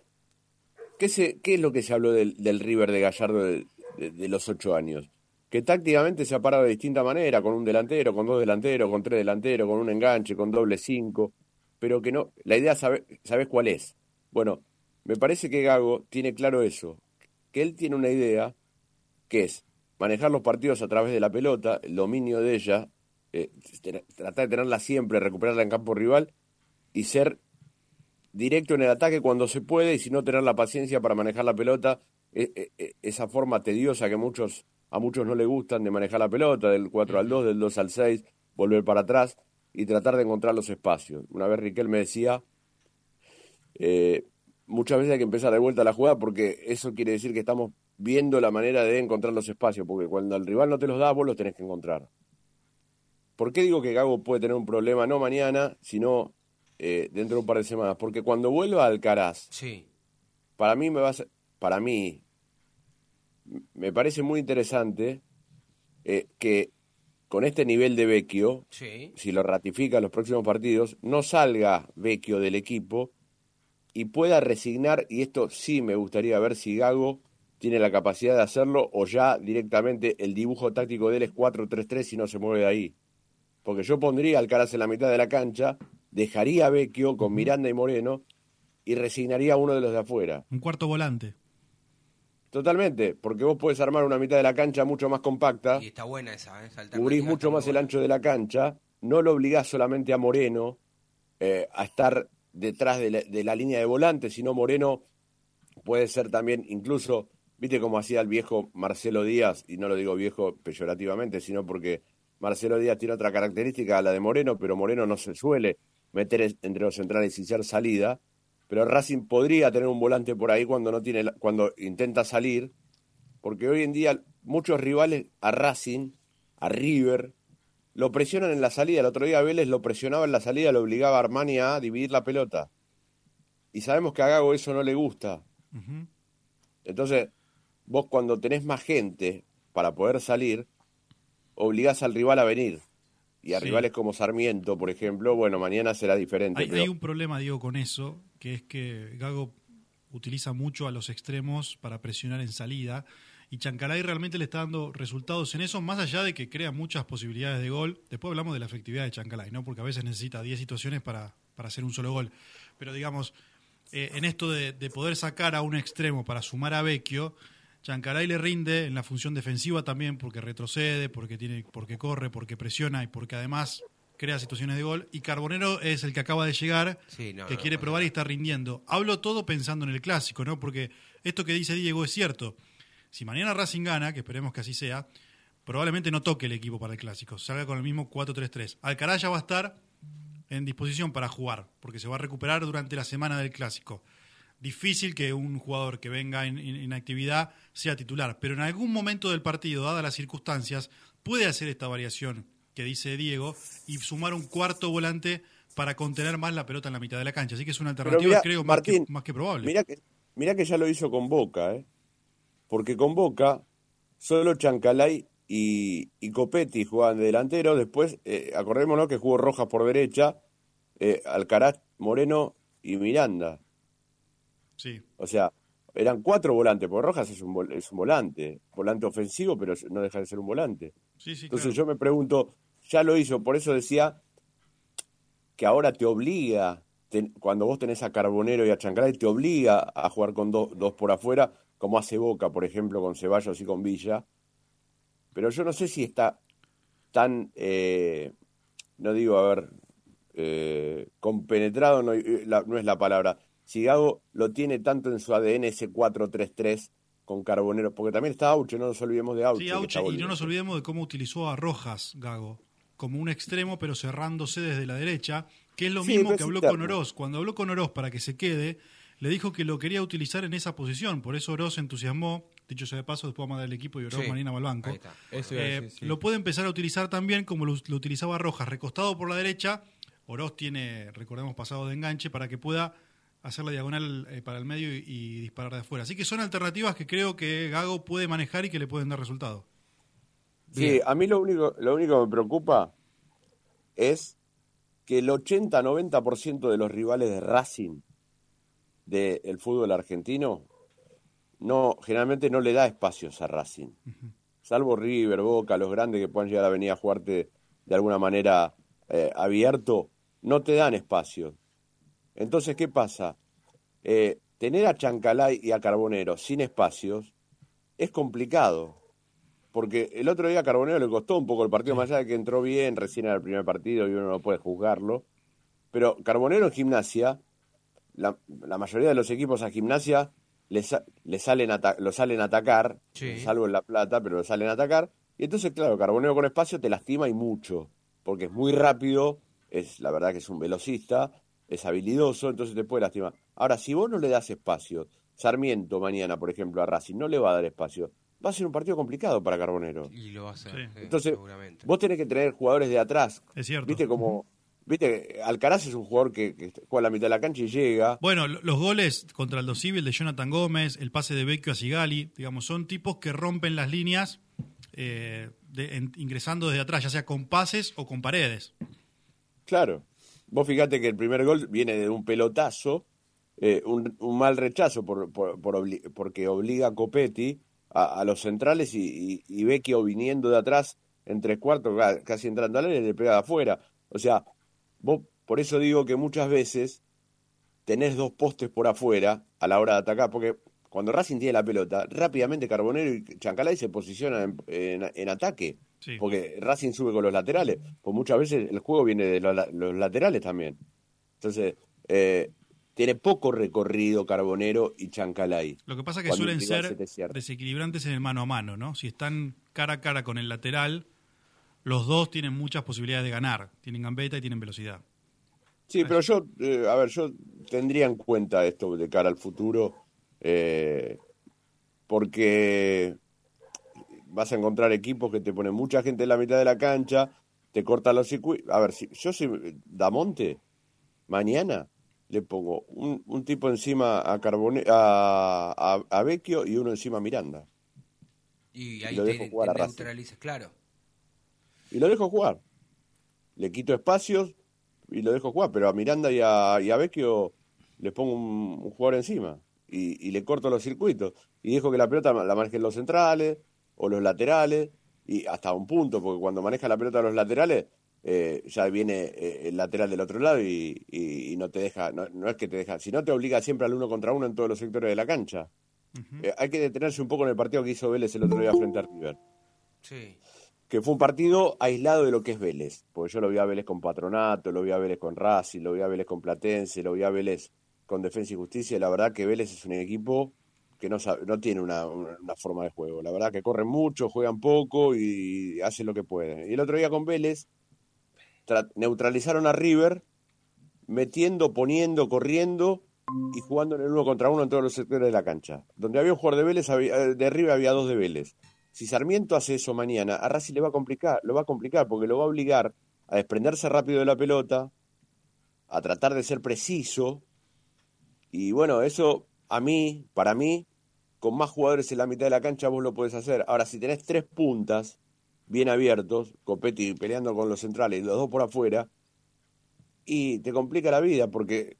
¿Qué, se, qué es lo que se habló del, del River de Gallardo de, de, de los ocho años? Que tácticamente se ha parado de distinta manera, con un delantero, con dos delanteros, con tres delanteros, con un enganche, con doble cinco, pero que no, la idea sabe, sabes cuál es. Bueno, me parece que Gago tiene claro eso, que él tiene una idea que es manejar los partidos a través de la pelota, el dominio de ella, eh, tratar de tenerla siempre, recuperarla en campo rival y ser directo en el ataque cuando se puede y si no tener la paciencia para manejar la pelota, eh, eh, esa forma tediosa que muchos a muchos no le gustan de manejar la pelota, del 4 al 2, del 2 al 6, volver para atrás y tratar de encontrar los espacios. Una vez Riquel me decía, eh, muchas veces hay que empezar de vuelta la jugada porque eso quiere decir que estamos viendo la manera de encontrar los espacios, porque cuando el rival no te los da, vos los tenés que encontrar. ¿Por qué digo que Gago puede tener un problema no mañana, sino eh, dentro de un par de semanas? Porque cuando vuelva a Alcaraz, sí. para mí me va a, para mí me parece muy interesante eh, que con este nivel de Vecchio, sí. si lo ratifica en los próximos partidos, no salga Vecchio del equipo y pueda resignar, y esto sí me gustaría ver si Gago tiene la capacidad de hacerlo o ya directamente el dibujo táctico de él es 4-3-3 y no se mueve de ahí. Porque yo pondría al Caraz en la mitad de la cancha dejaría a Vecchio con Miranda y Moreno y resignaría a uno de los de afuera. Un cuarto volante. Totalmente, porque vos podés armar una mitad de la cancha mucho más compacta. Y está buena esa, esa Cubrís mucho más el ancho de la cancha. No lo obligás solamente a Moreno eh, a estar detrás de la, de la línea de volante, sino Moreno puede ser también, incluso, viste cómo hacía el viejo Marcelo Díaz, y no lo digo viejo peyorativamente, sino porque Marcelo Díaz tiene otra característica a la de Moreno, pero Moreno no se suele meter en- entre los centrales y ser salida. Pero Racing podría tener un volante por ahí cuando no tiene, cuando intenta salir, porque hoy en día muchos rivales a Racing, a River, lo presionan en la salida. El otro día Vélez lo presionaba en la salida, lo obligaba a Armani a dividir la pelota. Y sabemos que a Gago eso no le gusta. Entonces, vos cuando tenés más gente para poder salir, obligás al rival a venir. Y a Sí. rivales como Sarmiento, por ejemplo, bueno, mañana será diferente. Hay, pero- hay un problema, Diego, con eso, que es que Gago utiliza mucho a los extremos para presionar en salida y Chancalay realmente le está dando resultados en eso, más allá de que crea muchas posibilidades de gol. Después hablamos de la efectividad de Chancalay, ¿no? porque a veces necesita 10 situaciones para, para hacer un solo gol. Pero digamos, eh, en esto de, de poder sacar a un extremo para sumar a Vecchio, Chancalay le rinde en la función defensiva también porque retrocede, porque tiene, porque corre, porque presiona y porque además crea situaciones de gol. Y Carbonero es el que acaba de llegar, Sí, no, que no, quiere no, probar y está rindiendo. Hablo todo pensando en el clásico, ¿no? Porque esto que dice Diego es cierto. Si mañana Racing gana, que esperemos que así sea, probablemente no toque el equipo para el clásico, salga con el mismo 4-3-3. Alcaraz ya va a estar en disposición para jugar, porque se va a recuperar durante la semana del clásico. Difícil que un jugador que venga en, en- en actividad sea titular, pero en algún momento del partido, dadas las circunstancias, puede hacer esta variación que dice Diego y sumar un cuarto volante para contener más la pelota en la mitad de la cancha. Así que es una alternativa, mirá, creo, más, que, más que probable. Mirá que, mirá que ya lo hizo con Boca, ¿eh? Porque con Boca solo Chancalay y, y Copetti jugaban de delantero. Después, eh, acordémonos que jugó Rojas por derecha, eh, Alcaraz, Moreno y Miranda. Sí. O sea, eran cuatro volantes, porque Rojas es un, es un volante, volante ofensivo, pero no deja de ser un volante. Sí, sí, Entonces claro. yo me pregunto, ya lo hizo, por eso decía que ahora te obliga, te- cuando vos tenés a Carbonero y a Chancalay, te obliga a jugar con dos, dos por afuera, como hace Boca, por ejemplo, con Ceballos y con Villa. Pero yo no sé si está tan, eh, no digo, a ver, eh, compenetrado, no, eh, la- no es la palabra. Si Gago lo tiene tanto en su ADN ese 4-3-3 con Carbonero, porque también está Auche, no nos olvidemos de Auche. Sí, Auche, y no nos olvidemos de cómo utilizó a Rojas, Gago, como un extremo, pero cerrándose desde la derecha, que es lo Sí, mismo que habló interno. con Oroz. Cuando habló con Oroz para que se quede, le dijo que lo quería utilizar en esa posición. Por eso Oroz se entusiasmó. Dicho sea de paso, después vamos a dar el equipo y Oroz Sí, Marina va al banco. ahí está. Eso iba a Eh, decir, sí. Lo puede empezar a utilizar también como lo, lo utilizaba Rojas, recostado por la derecha. Oroz tiene, recordemos, pasado de enganche para que pueda hacer la diagonal eh, para el medio y, y disparar de afuera. Así que son alternativas que creo que Gago puede manejar y que le pueden dar resultado. Sí, a mí lo único, lo único que me preocupa es que el 80-90% de los rivales de Racing del fútbol argentino no generalmente no le da espacios a Racing. Salvo River, Boca, los grandes que puedan llegar a venir a jugarte de alguna manera eh, abierto, no te dan espacios. Entonces, ¿qué pasa? Eh, tener a Chancalay y a Carbonero sin espacios es complicado. Porque el otro día a Carbonero le costó un poco el partido, más allá de que entró bien, recién era el primer partido y uno no puede juzgarlo. Pero Carbonero en gimnasia, la, la mayoría de los equipos a gimnasia le, sa- le salen lo salen a atacar, Sí. salvo en La Plata, pero lo salen a atacar. Y entonces, claro, Carbonero con espacio te lastima y mucho, porque es muy rápido, es la verdad que es un velocista, es habilidoso, entonces te puede lastimar. Ahora, si vos no le das espacio, Sarmiento mañana, por ejemplo, a Racing, no le va a dar espacio, va a ser un partido complicado para Carbonero. Y lo va a hacer, Sí. sí, Entonces, seguramente. vos tenés que tener jugadores de atrás. Es cierto. Viste como, viste, Alcaraz es un jugador que, que juega a la mitad de la cancha y llega. Bueno, lo- los goles contra el Civil de Jonathan Gómez, el pase de Vecchio a Sigali, digamos, son tipos que rompen las líneas eh, de- en- ingresando desde atrás, ya sea con pases o con paredes. Claro. Vos fíjate que el primer gol viene de un pelotazo, eh, un, un mal rechazo por, por- obli- porque obliga a Copetti a, a los centrales y, y, Vecchio viniendo de atrás en tres cuartos, ca- casi entrando al área, le pega de afuera. O sea, vos por eso digo que muchas veces tenés dos postes por afuera a la hora de atacar, porque cuando Racing tiene la pelota, rápidamente Carbonero y Chancalay se posicionan en- en ataque, Sí. porque Racing sube con los laterales, pues muchas veces el juego viene de los, la- los laterales también. Entonces, eh, tiene poco recorrido Carbonero y Chancalay. Lo que pasa es que Cuando suelen ser se desequilibrantes en el mano a mano, ¿no? Si están cara a cara con el lateral, los dos tienen muchas posibilidades de ganar. Tienen gambeta y tienen velocidad. Sí, pero yo, eh, a ver, yo tendría en cuenta esto de cara al futuro, eh, porque vas a encontrar equipos que te ponen mucha gente en la mitad de la cancha, te cortan los circuitos. A ver, si yo soy Damonte, mañana le pongo un, un tipo encima a Carbone a, a, a Vecchio y uno encima a Miranda. Y ahí lo te, dejo jugar neutralizas, claro. Y lo dejo jugar. Le quito espacios y lo dejo jugar, pero a Miranda y a, y a Vecchio le pongo un, un jugador encima y, y le corto los circuitos. Y dejo que la pelota la manejen los centrales o los laterales y hasta un punto, porque cuando maneja la pelota los laterales, eh, ya viene eh, el lateral del otro lado y, y- y no te deja, no, no es que te deja, sino te obliga siempre al uno contra uno en todos los sectores de la cancha. Eh, hay que detenerse un poco en el partido que hizo Vélez el otro día frente a River Sí. que fue un partido aislado de lo que es Vélez, porque yo lo vi a Vélez con Patronato, lo vi a Vélez con Racing, lo vi a Vélez con Platense, lo vi a Vélez con Defensa y Justicia, y la verdad que Vélez es un equipo que no, sabe- no tiene una, una- forma de juego, la verdad que corren mucho, juegan poco y hacen lo que pueden. Y el otro día con Vélez tra- neutralizaron a River, metiendo, poniendo, corriendo y jugando en el uno contra uno en todos los sectores de la cancha. Donde había un jugador de Vélez, eh, de River había dos de Vélez. Si Sarmiento hace eso mañana, a Racing le va a complicar, lo va a complicar porque lo va a obligar a desprenderse rápido de la pelota, a tratar de ser preciso. Y bueno, eso a mí, para mí, con más jugadores en la mitad de la cancha vos lo podés hacer. Ahora, si tenés tres puntas bien abiertos, Copetti peleando con los centrales y los dos por afuera, y te complica la vida porque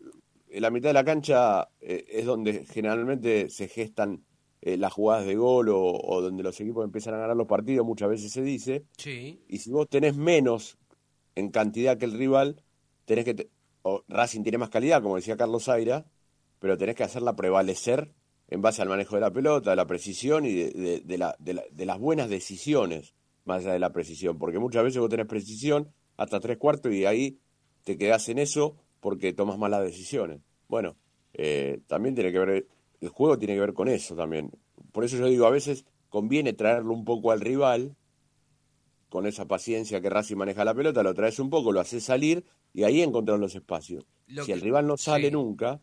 en la mitad de la cancha eh, es donde generalmente se gestan eh, las jugadas de gol o, o donde los equipos empiezan a ganar los partidos, muchas veces se dice. Sí. Y si vos tenés menos en cantidad que el rival, tenés que... te- o Racing tiene más calidad, como decía Carlos Zaira, pero tenés que hacerla prevalecer en base al manejo de la pelota, de la precisión y de, de- de la- de la- de las buenas decisiones, más allá de la precisión. Porque muchas veces vos tenés precisión hasta tres cuartos y ahí te quedás en eso porque tomas malas decisiones. Bueno, eh, también tiene que ver, el juego tiene que ver con eso también. Por eso yo digo, a veces conviene traerlo un poco al rival, con esa paciencia que Racing maneja la pelota, lo traes un poco, lo haces salir y ahí encontrar los espacios. Lo si que- el rival no sale sí. nunca,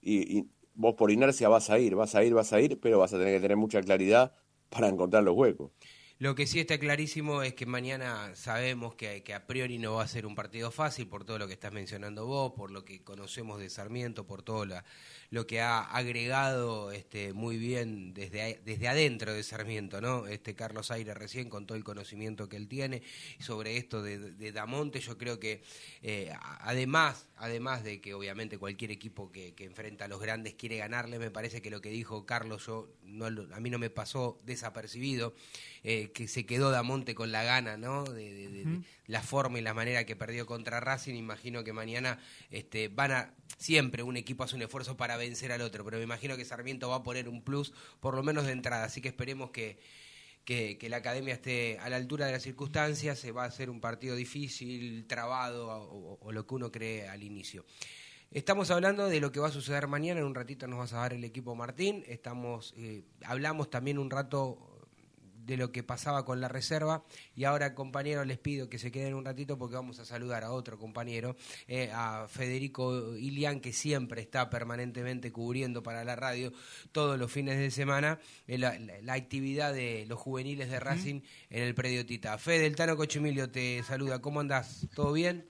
y, y vos por inercia vas a ir, vas a ir, vas a ir, pero vas a tener que tener mucha claridad para encontrar los huecos. Lo que sí está clarísimo es que mañana sabemos que, a priori no va a ser un partido fácil por todo lo que estás mencionando vos, por lo que conocemos de Sarmiento, por todo la- lo que ha agregado este, muy bien desde, desde adentro de Sarmiento, ¿no? Este Carlos Aire recién con todo el conocimiento que él tiene sobre esto de, Damonte, yo creo que eh, además, además de que obviamente cualquier equipo que, enfrenta a los grandes quiere ganarle, me parece que lo que dijo Carlos yo no, a mí no me pasó desapercibido, eh, que se quedó Damonte con la gana, ¿no? De, de- de- de la forma y la manera que perdió contra Racing, imagino que mañana este, van a siempre un equipo hace un esfuerzo para vencer al otro, pero me imagino que Sarmiento va a poner un plus por lo menos de entrada, así que esperemos que que, que la academia esté a la altura de las circunstancias, se va a hacer un partido difícil, trabado o, o lo que uno cree al inicio. Estamos hablando de lo que va a suceder mañana, en un ratito nos vas a dar el equipo Martín, estamos eh, hablamos también un rato de lo que pasaba con la reserva y ahora compañeros les pido que se queden un ratito porque vamos a saludar a otro compañero, eh, a Federico Ilián que siempre está permanentemente cubriendo para la radio todos los fines de semana eh, la, la- la actividad de los juveniles de Racing en el predio Tita. Fede, el Tano Cochimilio te saluda, ¿cómo andás? ¿Todo bien?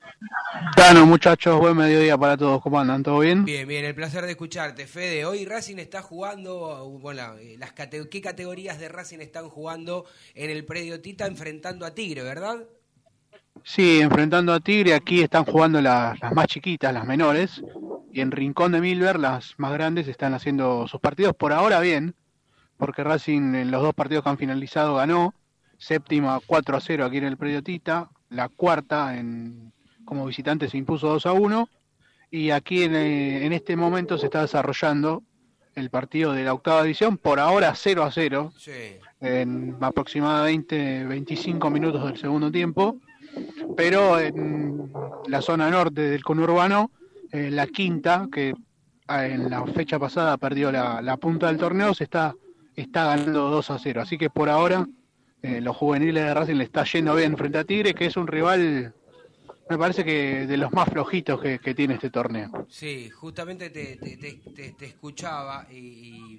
Tano, muchachos, buen mediodía para todos. ¿Cómo andan? ¿Todo bien? Bien, bien, el placer de escucharte. Fede, hoy Racing está jugando, bueno, eh, las cate- ¿qué categorías de Racing están jugando en el predio Tita enfrentando a Tigre, verdad? Sí, enfrentando a Tigre, aquí están jugando las, más chiquitas, las menores, y en Rincón de Milver, las más grandes, están haciendo sus partidos por ahora bien, porque Racing en los dos partidos que han finalizado ganó, séptima 4 a 0 aquí en el predio Tita, la cuarta en como visitante se impuso 2 a 1 y aquí eh, en este momento se está desarrollando el partido de la octava división, por ahora 0 a 0, Sí. en aproximadamente 25 minutos del segundo tiempo, pero en la zona norte del conurbano, eh, la quinta, que ah, en la fecha pasada perdió la, la punta del torneo, se está, está ganando 2 a 0. Así que por ahora eh, los juveniles de Racing le está yendo bien frente a Tigre, que es un rival, me parece que de los más flojitos que, que tiene este torneo. Sí, justamente te, te, te- te- escuchaba y-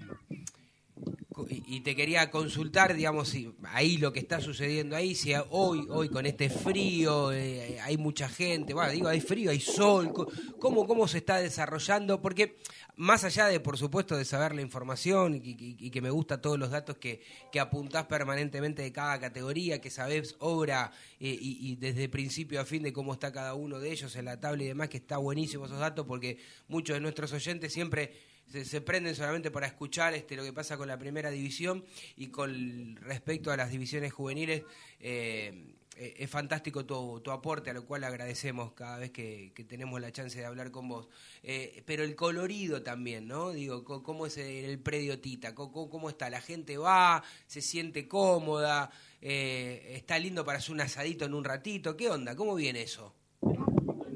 y te quería consultar, digamos, si ahí lo que está sucediendo ahí, si hoy, hoy con este frío eh, hay mucha gente, bueno, digo, hay frío, hay sol, ¿cómo, cómo se está desarrollando? Porque más allá de, por supuesto, de saber la información y que me gusta todos los datos que, que apuntás permanentemente de cada categoría, que sabés obra eh, y, y desde principio a fin de cómo está cada uno de ellos en la tabla y demás, que está buenísimo esos datos porque muchos de nuestros oyentes siempre se, prenden solamente para escuchar este lo que pasa con la primera división y con respecto a las divisiones juveniles eh, eh, es fantástico tu, tu aporte a lo cual agradecemos cada vez que, tenemos la chance de hablar con vos. Eh, pero el colorido también no digo cómo es el, predio Tita co- cómo, está la gente va se siente cómoda eh, está lindo para hacer un asadito en un ratito qué onda cómo viene eso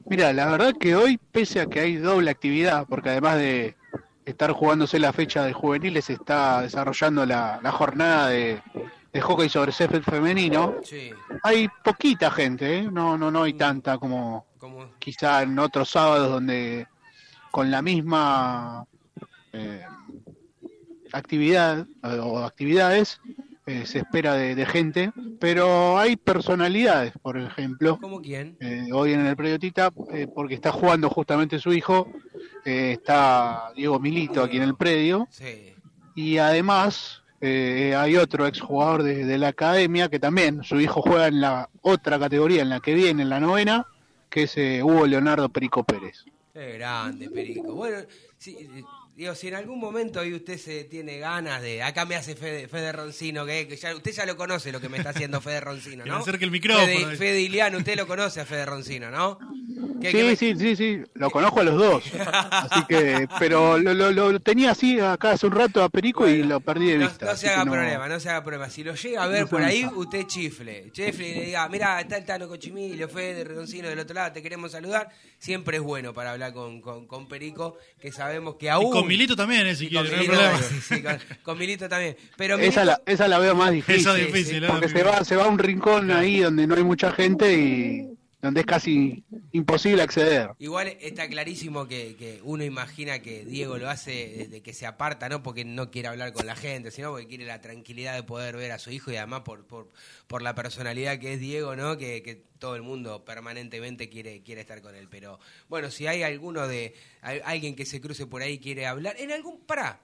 Mira, la verdad que hoy, pese a que hay doble actividad, porque además de estar jugándose la fecha de juveniles, está desarrollando la, la jornada de, de hockey sobre césped femenino, sí. Hay poquita gente, ¿eh? no, no, no hay tanta como como quizá en otros sábados donde con la misma eh, actividad o actividades eh, se espera de, de gente, pero hay personalidades, por ejemplo, ¿Cómo quién? eh, hoy en el predio Tita, eh, porque está jugando justamente su hijo, eh, está Diego Milito aquí en el predio, sí y además hay otro exjugador de, de la academia que también su hijo juega en la otra categoría, en la que viene, en la novena, que es Hugo Leonardo Perico Pérez. Qué grande, Perico. Bueno, eh, digo, si en algún momento ahí usted se tiene ganas de... Acá me hace Fede, Fede Roncino, que, que ya, usted ya lo conoce lo que me está haciendo Fede Roncino, Que ¿no? acerque el micrófono. Fede, Fede Iliano, usted lo conoce a Fede Roncino, ¿no? Que- Sí, que me- sí, sí, sí, lo conozco a los dos. Así que, pero lo, lo, lo tenía así acá hace un rato a Perico y lo perdí de No, vista. no se haga que no- problema, no se haga problema. Si lo llega a ver No por ahí, usted chifle. Chifle y le diga, mira, está el Tano Cochimilio, Fede Roncino del otro lado, te queremos saludar. Siempre es bueno para hablar con, con, con Perico, que sabemos que aún... Con Milito también, eh, si Y quiere, con no hay problema. sí, sí, con, con Milito también. Pero Esa Milito- la, esa la veo más difícil. Esa es difícil, ¿eh? Porque se va, se va a un rincón ahí donde no hay mucha gente y donde es casi imposible acceder. Igual está clarísimo que, que uno imagina que Diego lo hace desde que se aparta, no porque no quiere hablar con la gente, sino porque quiere la tranquilidad de poder ver a su hijo y además por, por, por la personalidad que es Diego, ¿no? Que, que todo el mundo permanentemente quiere, quiere estar con él. Pero bueno, si hay alguno de al- alguien que se cruce por ahí y quiere hablar, en algún pará,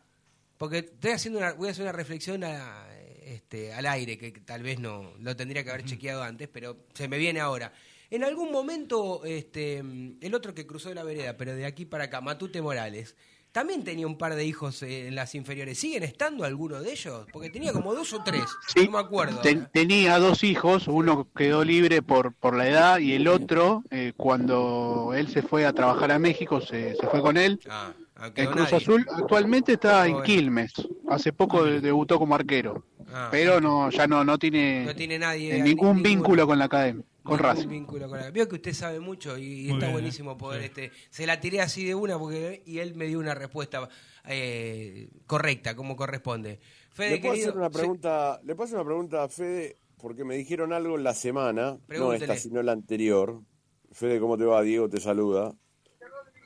porque estoy haciendo una, voy a hacer una reflexión a- este, al aire que tal vez no lo tendría que haber chequeado antes, pero se me viene ahora. En algún momento, este, el otro que cruzó la vereda, pero de aquí para acá, Matute Morales, también tenía un par de hijos eh, en las inferiores. ¿Siguen estando algunos de ellos? Porque tenía como dos o tres, Sí, no me acuerdo. Ten- tenía dos hijos, uno quedó libre por, por la edad y el otro, eh, cuando él se fue a trabajar a México, se, se fue con él. Ah, ah, El Cruz nadie. Azul actualmente está en. Quilmes. Hace poco de- debutó como arquero. Ah. pero no ya no no tiene, No tiene nadie. ningún vínculo con la academia, con Racing. vínculo con la- Veo que usted sabe mucho y, Muy está bien, buenísimo ¿eh? poder Sí. este se la tiré así de una porque y él me dio una respuesta eh, correcta como corresponde. Fede, ¿Le puedo querido, hacer una sí, pregunta? ¿Le puedo hacer una pregunta a Fede? Porque me dijeron algo en la semana, no esta, sino la anterior. Fede, ¿cómo te va? Diego te saluda.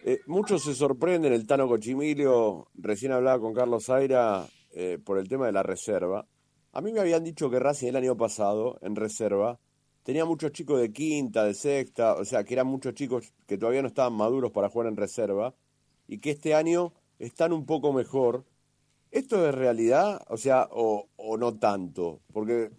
Eh, muchos se sorprenden, el Tano Cochimilio, recién hablaba con Carlos Zaira eh, por el tema de la reserva. A mí me habían dicho que Racing el año pasado, en reserva, tenía muchos chicos de quinta, de sexta, o sea, que eran muchos chicos que todavía no estaban maduros para jugar en reserva, y que este año están un poco mejor. ¿Esto es realidad? O sea, o, no tanto, porque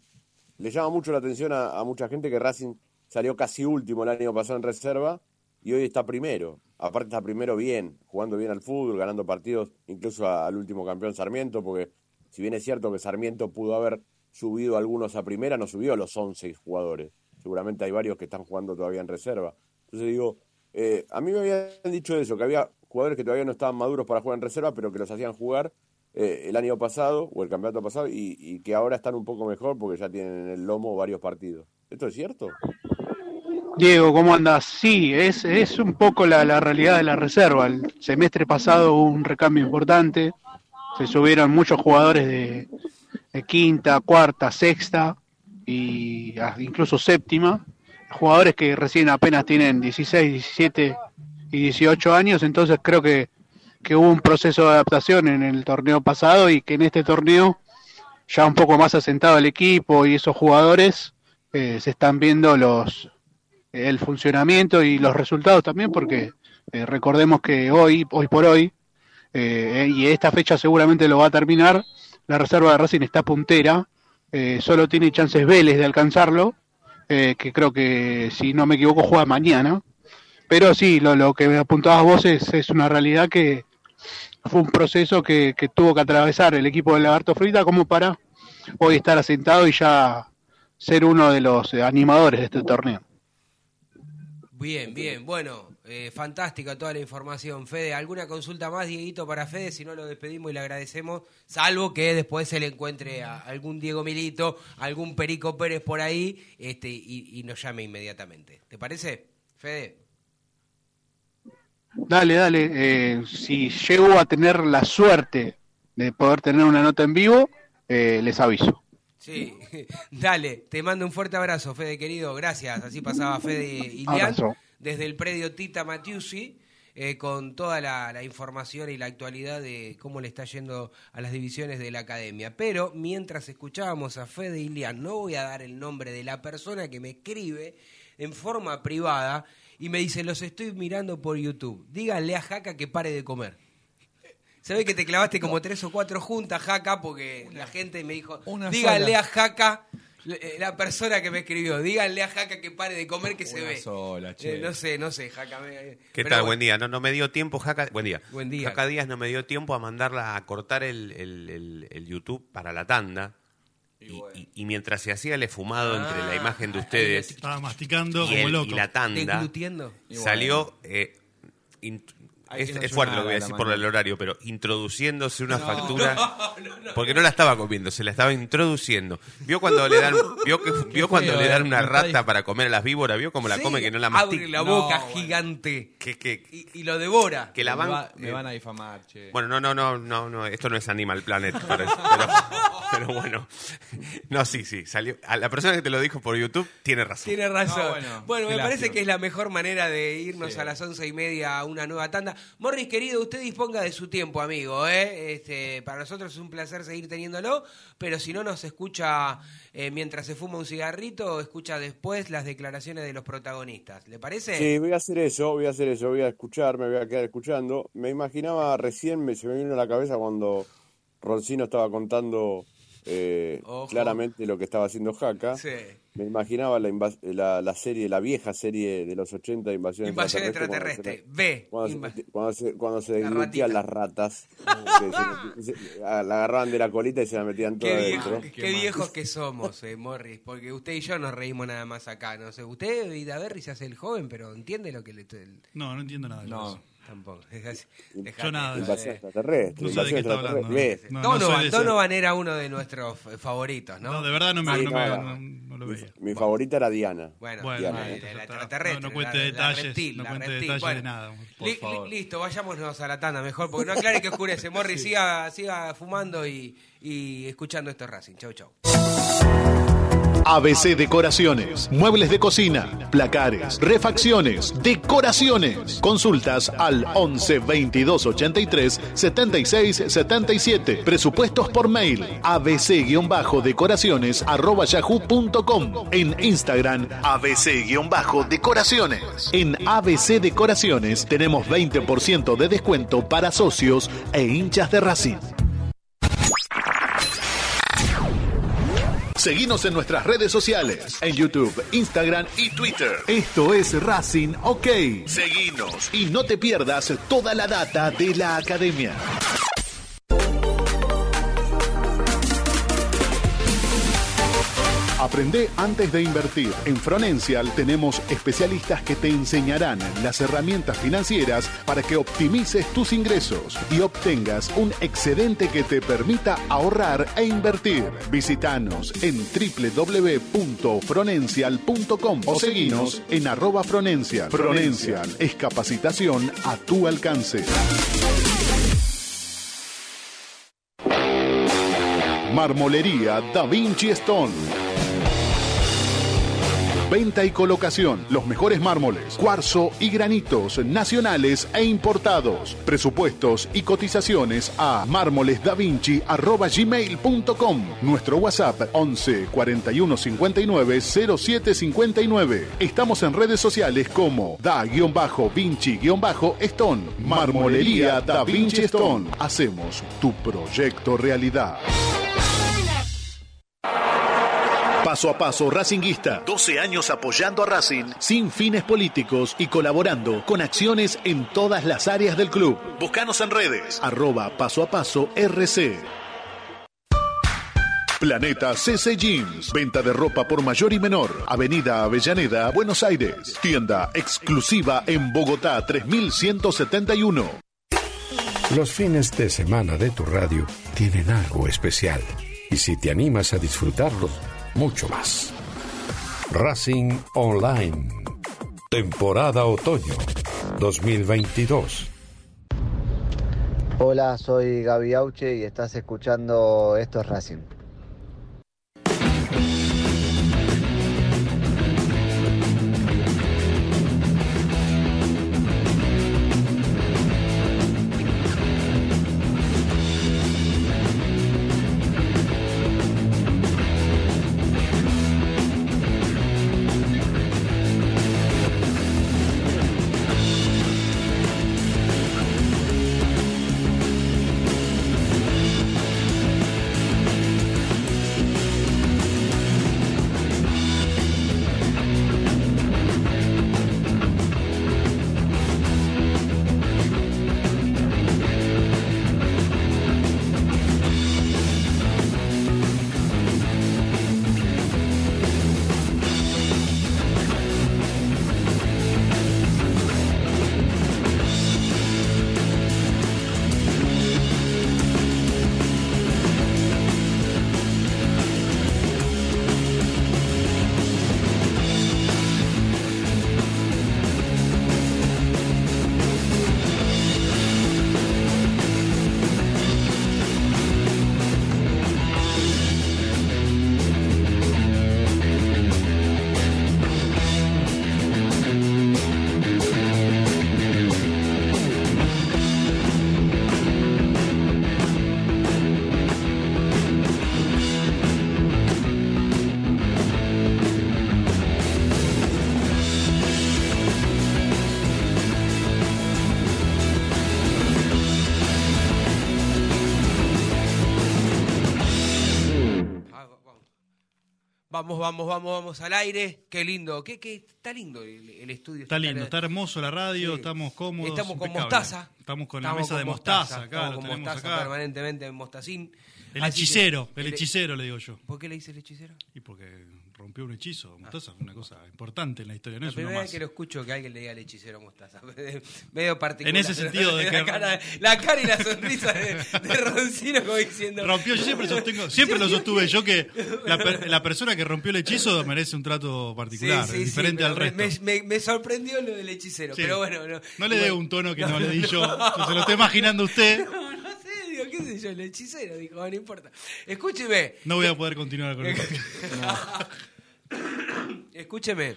le llama mucho la atención a, a mucha gente que Racing salió casi último el año pasado en reserva y hoy está primero. Aparte está primero bien, jugando bien al fútbol, ganando partidos, incluso al último campeón Sarmiento, porque si bien es cierto que Sarmiento pudo haber subido algunos a primera, no subió a los 11 jugadores. Seguramente hay varios que están jugando todavía en reserva. Entonces digo, eh, a mí me habían dicho eso, que había jugadores que todavía no estaban maduros para jugar en reserva, pero que los hacían jugar eh, el año pasado o el campeonato pasado y, que ahora están un poco mejor porque ya tienen en el lomo varios partidos. ¿Esto es cierto? Diego, ¿cómo andas? Sí, es, es un poco la, la realidad de la reserva. El semestre pasado hubo un recambio importante, se subieron muchos jugadores de quinta, cuarta, sexta y ah, incluso séptima, jugadores que recién apenas tienen 16, 17 y 18 años, entonces creo que, que hubo un proceso de adaptación en el torneo pasado y que en este torneo ya un poco más asentado el equipo y esos jugadores eh, se están viendo los el funcionamiento y los resultados también porque eh, recordemos que hoy hoy por hoy eh, y esta fecha seguramente lo va a terminar la reserva de Racing está puntera eh, solo tiene chances Vélez de alcanzarlo eh, que creo que si no me equivoco juega mañana pero sí lo, que me apuntabas vos es, es una realidad que fue un proceso que, tuvo que atravesar el equipo de Lagarto Frita como para hoy estar asentado y ya ser uno de los animadores de este torneo. Bien, bien. Bueno, eh, fantástica toda la información. Fede, ¿alguna consulta más, Dieguito, para Fede? Si no, lo despedimos y le agradecemos. Salvo que después se le encuentre a algún Diego Milito, algún Perico Pérez por ahí este, y, y nos llame inmediatamente. ¿Te parece, Fede? Dale, dale. eh, si llego a tener la suerte de poder tener una nota en vivo, eh, les aviso. Sí, dale, te mando un fuerte abrazo, Fede querido, gracias. Así pasaba Fede Ilián Abrazo. Desde el predio Tita Matiusi, eh, con toda la, la información y la actualidad de cómo le está yendo a las divisiones de la academia. Pero mientras escuchábamos a Fede Ilián, no voy a dar el nombre de la persona que me escribe en forma privada y me dice, los estoy mirando por YouTube. Díganle a Jaca que pare de comer. Se ve que te clavaste como tres o cuatro juntas, Jaca, porque la gente me dijo, díganle sola. a Jaca, la persona que me escribió, díganle a Jaca que pare de comer que se ve. sola, che. Eh, no sé, no sé, Jaca. me- ¿Qué pero tal? bueno. Buen día. No, no me dio tiempo, Jaca. Buen día. Buen día. Jaca Díaz no me dio tiempo a mandarla a cortar el, el- el- el YouTube para la tanda. Y, y- y mientras se hacía el esfumado entre la imagen de ustedes Estaba masticando y, como el- loco. y la tanda, salió. eh, es, que no es fuerte lo que voy a decir por el horario, pero introduciéndose una No. factura. No, no, Porque no la estaba comiendo, se la estaba introduciendo. ¿Vio cuando le dan, vio que, vio cuando feo, le dan eh, una rata para comer a las víboras? ¿Vio cómo la Sí, come que no la mastica? Abre la boca gigante Que, que, y, y lo devora. que la me, van, va- me eh, van a difamar, che. Bueno, no, no, no, no, no, esto no es Animal Planet, parece, pero, pero bueno. No, sí, sí, salió. A la persona que te lo dijo por YouTube tiene razón. Tiene razón. No, bueno, bueno, me parece que es la mejor manera de irnos Sí. a las once y media a una nueva tanda. Morris, querido, usted disponga de su tiempo, amigo. ¿eh? Este, para nosotros es un placer seguir teniéndolo, pero si no nos escucha eh, mientras se fuma un cigarrito, escucha después las declaraciones de los protagonistas. ¿Le parece? Sí, voy a hacer eso, voy a hacer eso, voy a escuchar, me voy a quedar escuchando. Me imaginaba recién, me, se me vino a la cabeza cuando Roncino estaba contando eh, claramente lo que estaba haciendo Jaca. Sí. Me imaginaba la, invas- la, la serie, la vieja serie de los 80 de Invasión, Invasión Extraterrestre. extraterrestre. B. Cuando Inva- se, cuando se, cuando se La deglutían ratita. las ratas, que se- se- la agarraban de la colita y se la metían toda Qué, adentro. viejo- qué viejos que somos, eh, Morris, porque usted y yo nos reímos nada más acá, no sé, usted y Daverri se hace el joven, pero entiende lo que le el- No, no entiendo nada de No. eso. Tampoco. Yo nada. Invasión eh. extraterrestre. No sé de qué está hablando. extraterrestre. Ve. No, no Donovan, ese- Donovan era uno de nuestros eh, favoritos, ¿no? No, de verdad no me, Sí, no me- no, no- no lo veía. mi favorita era Diana. Bueno, Bueno, Diana. la- no, la- extraterrestre, No, no cuente la- la detalles, reptil, no cuente reptil. detalles Bueno, de nada, por li- li- favor. listo, vayámonos a la tanda mejor, porque no aclare que oscurece. Morris, siga, siga fumando y, y escuchando esto Racing. Chau, chau. ABC Decoraciones, muebles de cocina, placares, refacciones, decoraciones. Consultas al 11 22 83 76 77. Presupuestos por mail abc-decoraciones arroba. En Instagram abc-decoraciones. En ABC Decoraciones tenemos 20% de descuento para socios e hinchas de Racing. Seguinos en nuestras redes sociales, en YouTube, Instagram y Twitter. Esto es Racing OK. Seguinos y no te pierdas toda la data de la academia. Aprende antes de invertir. En Fronencial tenemos especialistas que te enseñarán las herramientas financieras para que optimices tus ingresos y obtengas un excedente que te permita ahorrar e invertir. Visítanos en www.fronencial.com o seguinos en arroba Fronencial. Fronencial es capacitación a tu alcance. Marmolería Da Vinci Stone. Venta y colocación. Los mejores mármoles, cuarzo y granitos nacionales e importados. Presupuestos y cotizaciones a mármolesdavinci.gmail.com Nuestro WhatsApp 11 41 59 07 59. Estamos en redes sociales como Da-Vinci-Stone. Marmolería Da Vinci Stone. Hacemos tu proyecto realidad. Paso a paso Racinguista. 12 años apoyando a Racing sin fines políticos y colaborando con acciones en todas las áreas del club. Búscanos en redes. Arroba paso a paso RC. Planeta CC Jeans. Venta de ropa por mayor y menor. Avenida Avellaneda, Buenos Aires. Tienda exclusiva en Bogotá 3171. Los fines de semana de tu radio tienen algo especial. Y si te animas a disfrutarlos, mucho más. Racing Online. Temporada Otoño 2022. Hola, soy Gaby Auche y estás escuchando Esto es Racing. Vamos, vamos, vamos, vamos al aire. Qué lindo, qué, qué está lindo el, el estudio. Está lindo, está hermoso la radio, Sí. estamos cómodos. Estamos con impecable. mostaza. Estamos con la mesa con de mostaza, acá, estamos lo con tenemos mostaza acá. permanentemente en mostacín. El Así que- hechicero, el hechicero le digo yo. ¿Por qué le dice el hechicero? Y porque rompió un hechizo. Mostaza es una cosa importante en la historia, no La es primera vez más. que lo escucho que alguien le diga al hechicero mostaza. Medio particular. En ese sentido de la Cara, la cara y la sonrisa de, de Roncino como diciendo... Rompió, yo siempre sostengo, siempre lo sostuve yo que la, per- la persona que rompió el hechizo merece un trato particular, Sí, sí, sí, diferente al resto. Me, me- me sorprendió lo del hechicero, pero bueno. No, No le dé un tono que no le di yo, se lo está imaginando usted. No, qué sé yo, el hechicero, dijo, no importa. Escúcheme. No voy a poder continuar con esto. Escúcheme.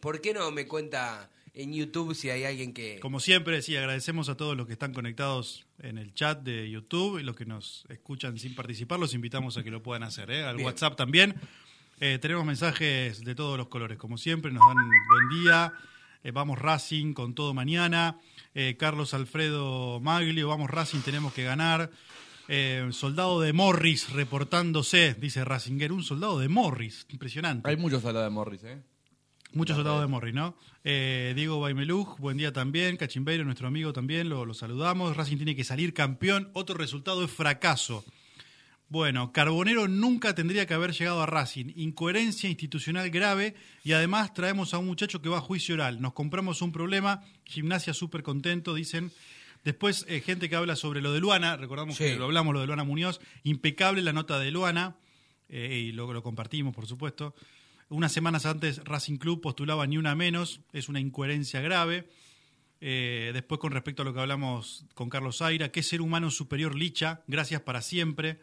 ¿Por qué no me cuenta en YouTube si hay alguien que... Como siempre, sí, agradecemos a todos los que están conectados en el chat de YouTube y los que nos escuchan sin participar, los invitamos a que lo puedan hacer, ¿eh? al Bien. WhatsApp también. Eh, tenemos mensajes de todos los colores, como siempre, nos dan buen día. Eh, vamos Racing con todo mañana. Eh, Carlos Alfredo Maglio, vamos Racing, tenemos que ganar. Eh, soldado de Morris reportándose, dice Racinger, un soldado de Morris, impresionante. Hay muchos al lado de Morris, ¿eh? Muchos soldados de Morri, ¿no? Eh, Diego Baimeluj, buen día también. Cachimbeiro, nuestro amigo también, lo, lo saludamos. Racing tiene que salir campeón. Otro resultado es fracaso. Bueno, Carbonero nunca tendría que haber llegado a Racing. Incoherencia institucional grave y además traemos a un muchacho que va a juicio oral. Nos compramos un problema, gimnasia súper contento, dicen. Después, eh, gente que habla sobre lo de Luana, recordamos Sí. que lo hablamos, lo de Luana Muñoz. Impecable la nota de Luana, eh, y luego lo compartimos, por supuesto. Unas semanas antes, Racing Club postulaba ni una menos, es una incoherencia grave. Eh, después, con respecto a lo que hablamos con Carlos Zaira, ¿qué ser humano superior Licha? Gracias para siempre.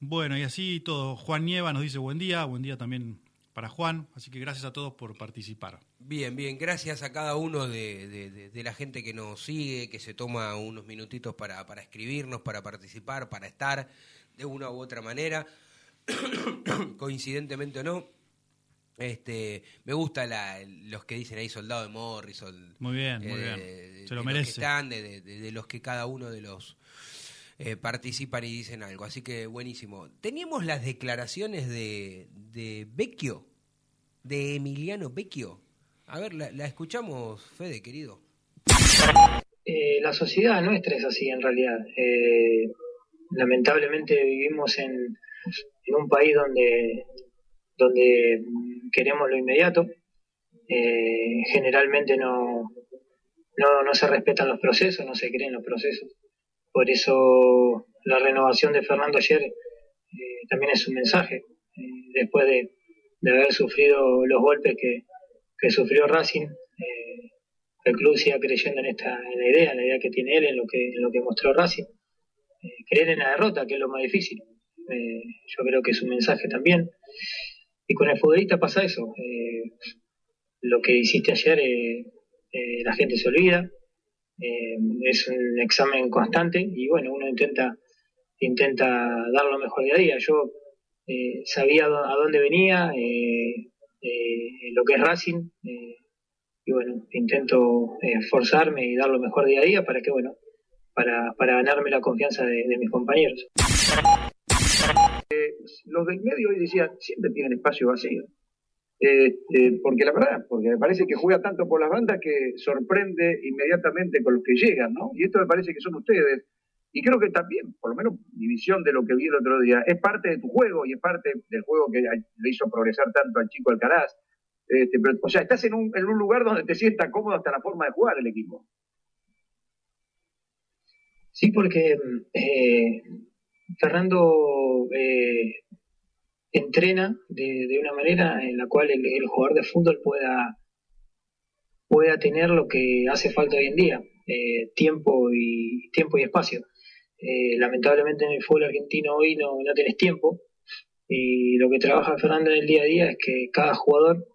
Bueno, y así todo. Juan Nieva nos dice buen día, buen día también para Juan, así que gracias a todos por participar. Bien, bien, gracias a cada uno de, de- de- de la gente que nos sigue, que se toma unos minutitos para, para escribirnos, para participar, para estar de una u otra manera, coincidentemente o no. Este, me gusta la, los que dicen ahí soldado de Morrison. Muy bien, muy eh, bien. Se lo los que merece. están, de, de- de- de los que cada uno de los eh, participan y dicen algo. Así que buenísimo. Teníamos las declaraciones de, de Vecchio, de Emiliano Vecchio. A ver, la, escuchamos, Fede, querido. Eh, la sociedad nuestra es así en realidad. Eh, lamentablemente vivimos en, en un país donde, donde queremos lo inmediato. Generalmente no, no, no se respetan los procesos, no se creen los procesos. Por eso la renovación de Fernando ayer eh, también es un mensaje. Eh, después de, haber sufrido los golpes que, sufrió Racing, eh, el club siga creyendo en esta en la idea, en la idea que tiene él, en lo que, en lo que mostró Racing. Eh, creer en la derrota, que es lo más difícil. Yo creo que es un mensaje también. Y con el futbolista pasa eso. lo que hiciste ayer, la gente se olvida. Eh, es un examen constante y bueno, uno intenta intenta dar lo mejor de a día. Yo eh, sabía a dónde venía, eh, eh, lo que es Racing, eh, y bueno, intento esforzarme y dar lo mejor día a día para que, bueno, para, para ganarme la confianza de, de mis compañeros. los del medio hoy decían, siempre tienen espacio vacío. Este, porque la verdad, porque me parece que juega tanto por las bandas que sorprende inmediatamente con los que llegan, ¿no? Y esto me parece que son ustedes. Y creo que también, por lo menos mi visión de lo que vi el otro día, es parte de tu juego y es parte del juego que le hizo progresar tanto al chico Alcaraz. Este, o sea, estás en un, en un lugar donde te sientas cómodo hasta la forma de jugar el equipo. Sí, porque eh, Fernando eh, entrena de, una manera en la cual el, jugador de fútbol pueda, pueda tener lo que hace falta hoy en día, eh, tiempo y tiempo y espacio. Eh, lamentablemente en el fútbol argentino hoy no, no tenés tiempo y lo que trabaja Fernando en el día a día es que cada jugador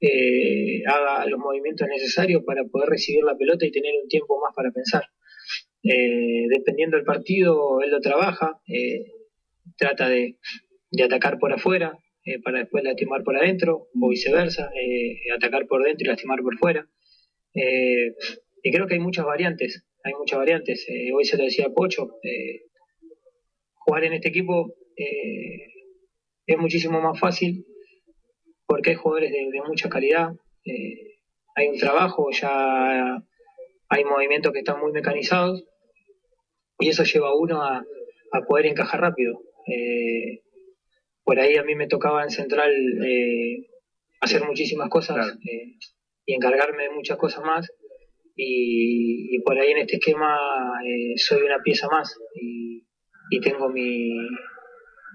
eh, haga los movimientos necesarios para poder recibir la pelota y tener un tiempo más para pensar. Eh, dependiendo del partido, él lo trabaja, trata de, de atacar por afuera eh, para después lastimar por adentro, o viceversa, eh, atacar por dentro y lastimar por fuera. Eh, y creo que hay muchas variantes, hay muchas variantes. Hoy se lo decía Pocho, jugar en este equipo es muchísimo más fácil porque hay jugadores de, mucha calidad, hay un trabajo, ya hay movimientos que están muy mecanizados y eso lleva a uno a, poder encajar rápido. Por ahí a mí me tocaba en Central eh, hacer muchísimas cosas eh, y encargarme de muchas cosas más y, y por ahí en este esquema eh, soy una pieza más y, y tengo mi,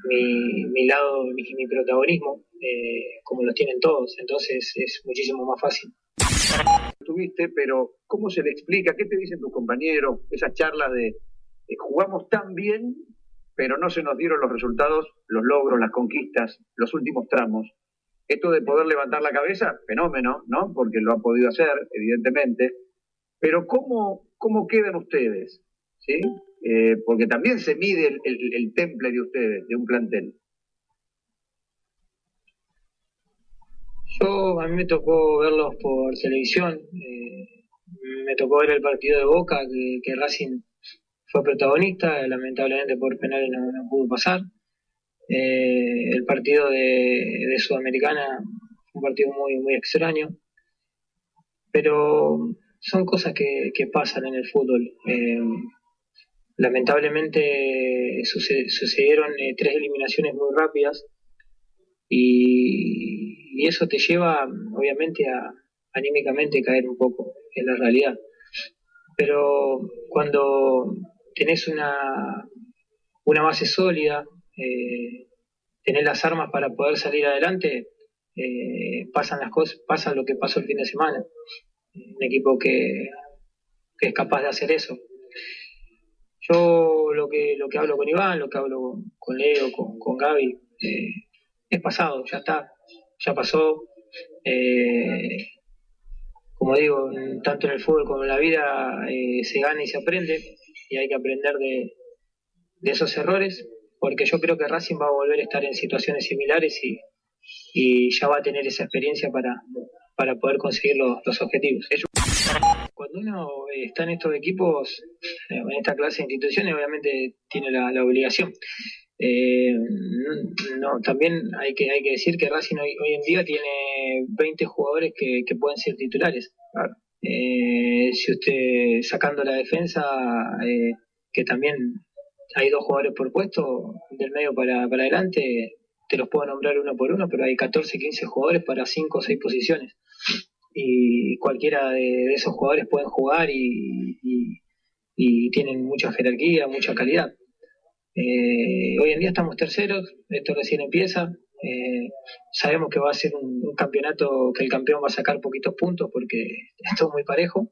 mi, mi lado, mi, mi protagonismo eh, como lo tienen todos, entonces es muchísimo más fácil. Tuviste, pero ¿cómo se le explica? ¿Qué te dicen tus compañeros? Esas charlas de eh, jugamos tan bien, pero no se nos dieron los resultados, los logros, las conquistas, los últimos tramos. Esto de poder levantar la cabeza, fenómeno, ¿no? Porque lo ha podido hacer, evidentemente. Pero ¿cómo, cómo quedan ustedes? ¿Sí? Eh, porque también se mide el, temple de ustedes, de un plantel. Yo, a mí me tocó verlos por televisión, eh, me tocó ver el partido de Boca, que, que Racing fue protagonista, lamentablemente por penales no, pudo pasar. Eh, el partido de, Sudamericana fue un partido muy, muy extraño, pero son cosas que, que pasan en el fútbol. Eh, lamentablemente suce- sucedieron eh, tres eliminaciones muy rápidas y eso te lleva obviamente a anímicamente caer un poco en la realidad. Pero cuando tenés una, una base sólida, eh, tenés las armas para poder salir adelante, eh, pasan las cosas, pasa lo que pasó el fin de semana. Un equipo que, que es capaz de hacer eso. Yo lo que lo que hablo con Iván, lo que hablo con Leo, con, con Gaby, eh, es pasado, ya está, ya pasó. Eh, como digo, tanto en el fútbol como en la vida eh, se gana y se aprende y hay que aprender de, esos errores porque yo creo que Racing va a volver a estar en situaciones similares y, ya va a tener esa experiencia para, para poder conseguir los, los objetivos. Cuando uno eh, está en estos equipos, eh, en esta clase de instituciones, obviamente tiene la, la obligación. Eh, no, también hay que, hay que decir que Racing hoy, hoy en día tiene 20 jugadores que, que pueden ser titulares. Eh, si usted sacando la defensa, eh, que también hay dos jugadores por puesto, del medio para, para adelante, te los puedo nombrar uno por uno, pero hay 14, 15 jugadores para 5 o 6 posiciones. Y cualquiera de, esos jugadores pueden jugar y, y- y tienen mucha jerarquía, mucha calidad. Eh, hoy en día estamos terceros, esto recién empieza. Eh, sabemos que va a ser un, un campeonato que el campeón va a sacar poquitos puntos porque esto es muy parejo.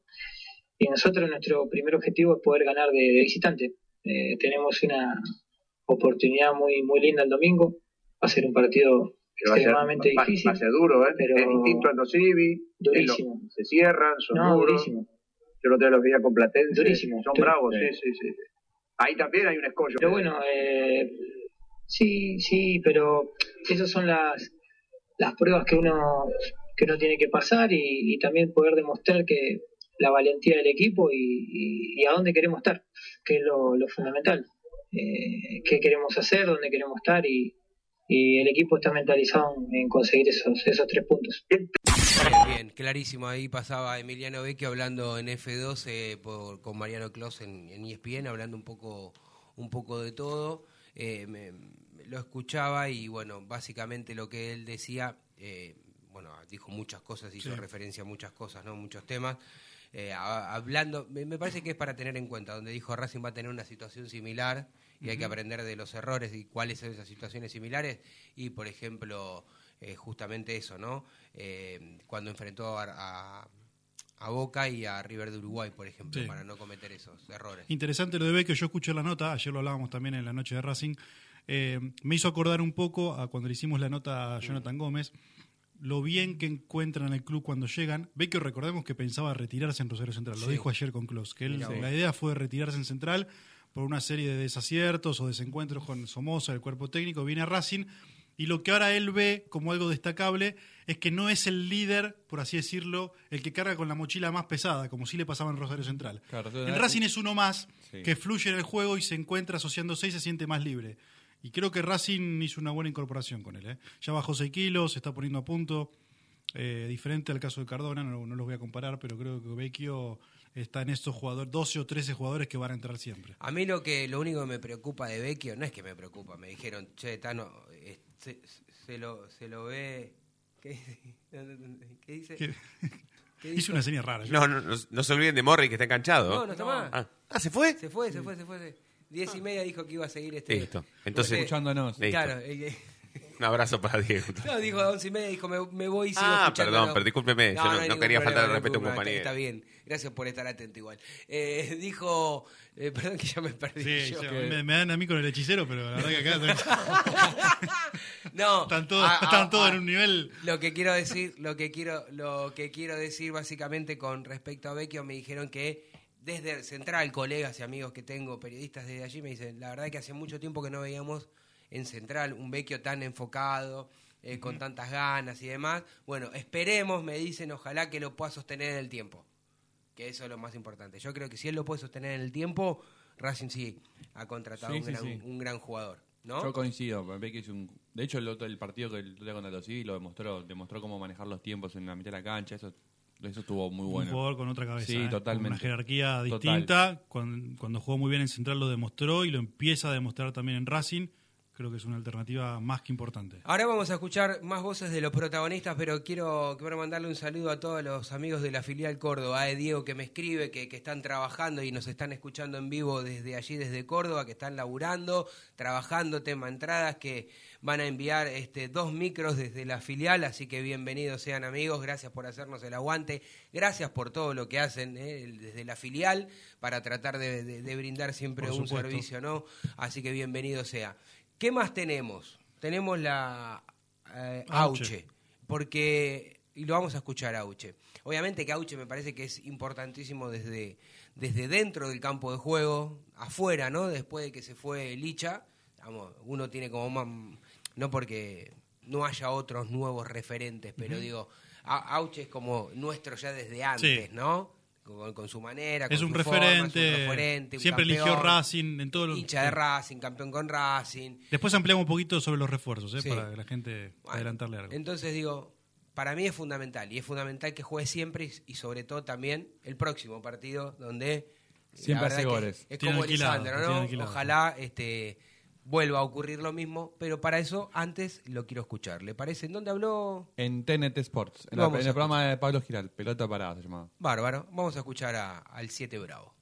Y nosotros nuestro primer objetivo es poder ganar de, de visitante. Eh, tenemos una oportunidad muy muy linda el domingo. Va a ser un partido Pero va a ser- extremadamente va- difícil. Va a ser duro, ¿eh? pero Es distinto. Durísimo. lo- Se cierran, son No, duros. durísimo. Yo lo tengo los veía con Platense. Durísimo. Son bravos, Sí. sí, sí, sí. Ahí también hay un escollo. Pero bueno, eh, sí, sí, pero esas son las, las pruebas que uno, que uno tiene que pasar y, y también poder demostrar que la valentía del equipo y, y- y a dónde queremos estar, que es lo, lo fundamental. Eh, qué queremos hacer, dónde queremos estar y, y el equipo está mentalizado en, en conseguir esos, esos tres puntos. Bien, clarísimo. Ahí pasaba Emiliano Vecchio hablando en F2 eh, por, con Mariano Clos en, en ESPN, hablando un poco, un poco de todo. Eh, me- lo escuchaba y, bueno, básicamente lo que él decía, eh, bueno, dijo muchas cosas, hizo Sí. referencia a muchas cosas, ¿no? Muchos temas. Eh, a- hablando, me, me parece que es para tener en cuenta, donde dijo Racing va a tener una situación similar y hay que aprender de los errores y cuáles son esas situaciones similares. Y, por ejemplo, eh, justamente eso, ¿no? Eh, cuando enfrentó a, a- a Boca y a River de Uruguay, por ejemplo, Sí. para no cometer esos errores. Interesante lo de Vecchio, yo escuché la nota, ayer lo hablábamos también en la noche de Racing, eh, me hizo acordar un poco a cuando le hicimos la nota a Jonathan Gómez, lo bien que encuentran en el club cuando llegan. Vecchio, recordemos que pensaba retirarse en Rosario Central, lo Sí. dijo ayer con Clos, que él, la idea fue retirarse en Central por una serie de desaciertos o desencuentros con Somoza, el cuerpo técnico, viene a Racing y lo que ahora él ve como algo destacable es que no es el líder, por así decirlo, el que carga con la mochila más pesada, como sí le pasaba en Rosario Central. Claro, en Racing es uno más Sí. que fluye en el juego y se encuentra asociándose y se siente más libre. Y creo que Racing hizo una buena incorporación con él. ¿eh? Ya bajó 6 kilos, se está poniendo a punto. Eh, diferente al caso de Cardona, no, no los voy a comparar, pero creo que Vecchio está en estos jugadores, 12 o 13 jugadores que van a entrar siempre. A mí lo que lo único que me preocupa de Vecchio, no es que me preocupa, me dijeron, che, Tano, eh, se, se lo, se lo ve... ¿Qué, ¿Qué dice? ¿Qué? ¿Qué Hice una señal rara. No, no, no, no se olviden de Morri que está enganchado. No, no está más. Ah, ah, ¿se fue? Se fue, se fue, se fue. Diez y media dijo que iba a seguir este... Listo. Entonces, Este- Escuchándonos. Listo. Claro. eh, Un abrazo para Diego. No, dijo a once y media, dijo, me, me voy y sigo Ah, perdón, pero discúlpeme, yo no- hay no quería faltar hay respeto a un compañero. Está, bien, gracias por estar atento igual. Eh, dijo, eh, perdón que ya me perdí Sí, yo. me, me dan a mí con el hechicero, pero la verdad que acá No, están todos, están todos en un nivel. Lo que quiero decir, lo que quiero, lo que quiero decir básicamente con respecto a Vecchio, me dijeron que desde Central, colegas y amigos que tengo, periodistas desde allí, me dicen, la verdad que hace mucho tiempo que no veíamos en Central un Vecchio tan enfocado, eh, con tantas ganas y demás. Bueno, esperemos, me dicen, ojalá que lo pueda sostener en el tiempo. Que eso es lo más importante. Yo creo que si él lo puede sostener en el tiempo, Racing sí ha contratado Sí, un, sí, gran, sí. un gran jugador. ¿no? Yo coincido, es un... De hecho, el, otro, el partido que el día contra Tosí lo demostró, demostró cómo manejar los tiempos en la mitad de la cancha, eso Eso estuvo muy Un bueno. jugador con otra cabeza. Sí, ¿eh? Con totalmente. Una jerarquía Total. distinta. Cuando, cuando jugó muy bien en Central lo demostró y lo empieza a demostrar también en Racing. Creo que es una alternativa más que importante. Ahora vamos a escuchar más voces de los protagonistas, pero quiero, quiero mandarle un saludo a todos los amigos de la filial Córdoba, a Diego que me escribe, que, que están trabajando y nos están escuchando en vivo desde allí, desde Córdoba, que están laburando, trabajando, tema entradas, que van a enviar este, dos micros desde la filial, así que bienvenidos sean amigos, gracias por hacernos el aguante, gracias por todo lo que hacen eh, desde la filial para tratar de, de- de brindar siempre Por un supuesto. servicio, ¿no? Así que bienvenido sea. ¿Qué más tenemos? Tenemos la eh, Auche. Porque y lo vamos a escuchar Auche. Obviamente que Auche me parece que es importantísimo desde desde dentro del campo de juego, afuera, ¿no? Después de que se fue Licha, vamos, uno tiene como más no porque no haya otros nuevos referentes, pero digo, Auche es como nuestro ya desde antes, Sí. ¿no? Con, con su manera, con Es un, su forma, es referente, un referente, un Siempre eligió Racing en todos los. hincha de Racing, campeón con Racing. Después ampliamos un poquito sobre los refuerzos, ¿eh? Sí. para que la gente adelantarle algo. Entonces digo, para mí es fundamental y es fundamental que juegue siempre y, y sobre todo también el próximo partido donde Siempre la verdad hace que goles. Es Tiene como Lisandro, ¿no? Ojalá este vuelva a ocurrir lo mismo, pero para eso antes lo quiero escuchar. ¿Le parece? ¿En dónde habló? En TNT Sports, en, la- en el programa de Pablo Giral, Pelota Parada se llamaba. Bárbaro. Vamos a escuchar a- al 7 Bravo.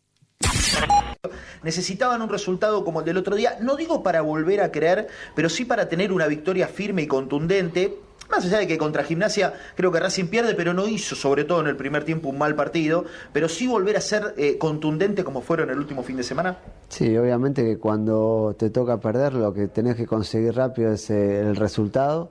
Necesitaban un resultado como el del otro día, no digo para volver a creer, pero sí para tener una victoria firme y contundente. Más allá de que contra Gimnasia creo que Racing pierde, pero no hizo, sobre todo en el primer tiempo, un mal partido, pero sí volver a ser eh, contundente como fueron el último fin de semana. Sí, obviamente que cuando te toca perder lo que tenés que conseguir rápido es eh, el resultado,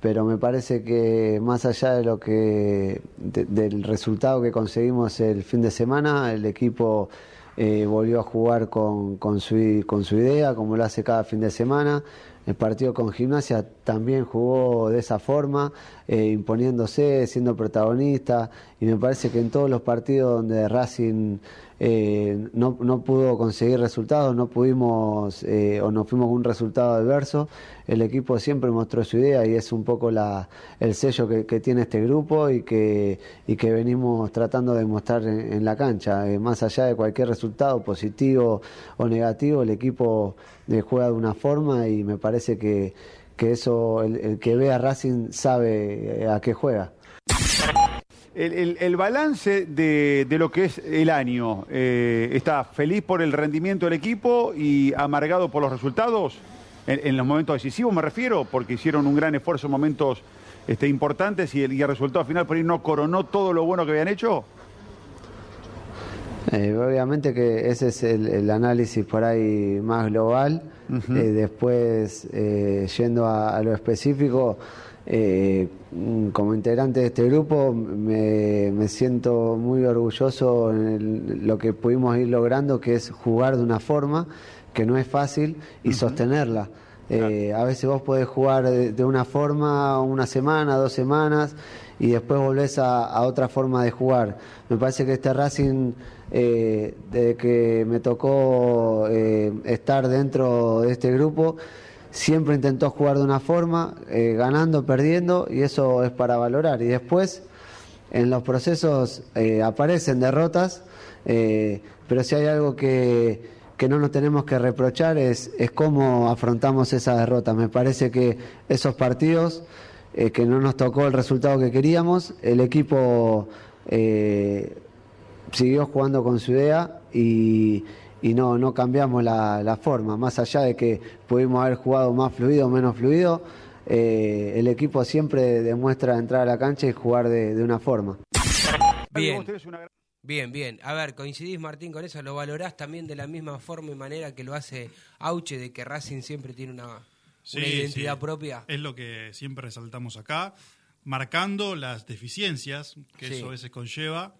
pero me parece que más allá de lo que de- del resultado que conseguimos el fin de semana, el equipo eh, volvió a jugar con, su, con su idea, como lo hace cada fin de semana. El partido con Gimnasia también jugó de esa forma, eh, imponiéndose, siendo protagonista, y me parece que en todos los partidos donde Racing eh, no, no pudo conseguir resultados, no pudimos eh, o nos fuimos un resultado adverso, el equipo siempre mostró su idea y es un poco la, el sello que, tiene este grupo y que, y que venimos tratando de mostrar en, la cancha. Eh, más allá de cualquier resultado positivo o negativo, el equipo eh, juega de una forma y me parece que, que eso, el, el que ve a Racing sabe a qué juega. El, el- el balance de, de lo que es el año, eh, ¿está feliz por el rendimiento del equipo y amargado por los resultados? En, en los momentos decisivos me refiero, porque hicieron un gran esfuerzo en momentos este, importantes y el, y el resultado final por ahí no coronó todo lo bueno que habían hecho. Eh, obviamente que ese es el, el análisis por ahí más global. Eh, después, eh, yendo a, a lo específico, eh, mm, como integrante de este grupo, me, me siento muy orgulloso en el- lo que pudimos ir logrando, que es jugar de una forma que no es fácil y sostenerla. Eh, a veces vos podés jugar de, de una forma una semana, dos semanas y después volvés a, a otra forma de jugar. Me parece que este Racing, eh, desde que me tocó estar dentro de este grupo, siempre intentó jugar de una forma, eh, ganando, perdiendo y eso es para valorar. Y después en los procesos eh, aparecen derrotas, eh, pero si hay algo que, que no nos tenemos que reprochar es, es cómo afrontamos esas derrotas. Me parece que esos partidos que no nos tocó el resultado que queríamos, el equipo siguió jugando con su idea y, y no, no cambiamos la, la forma. Más allá de que pudimos haber jugado más fluido o menos fluido, eh, el equipo siempre demuestra entrar a la cancha y jugar de, de una forma. Bien. Bien, bien. A ver, coincidís Martín con eso, lo valorás también de la misma forma y manera que lo hace Auche, de que Racing siempre tiene una, Sí, una identidad sí. propia. Es lo que siempre resaltamos acá, marcando las deficiencias que Sí. eso a veces conlleva.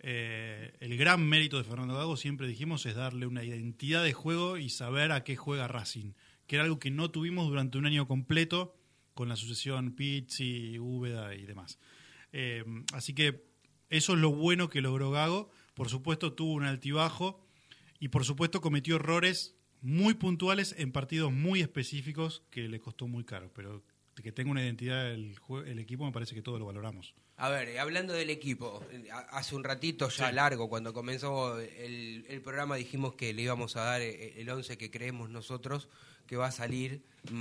Eh, el gran mérito de Fernando Gago, siempre dijimos, es darle una identidad de juego y saber a qué juega Racing, que era algo que no tuvimos durante un año completo con la sucesión Pizzi, Úbeda y demás. Eh, así que eso es lo bueno que logró Gago. Por supuesto, tuvo un altibajo y por supuesto cometió errores muy puntuales en partidos muy específicos que le costó muy caro. Pero que tenga una identidad el, el equipo, me parece que todos lo valoramos. A ver, eh, hablando del equipo, eh, hace un ratito ya Sí. largo, cuando comenzó el, el programa, dijimos que le íbamos a dar eh, el 11 que creemos nosotros que va a salir mm,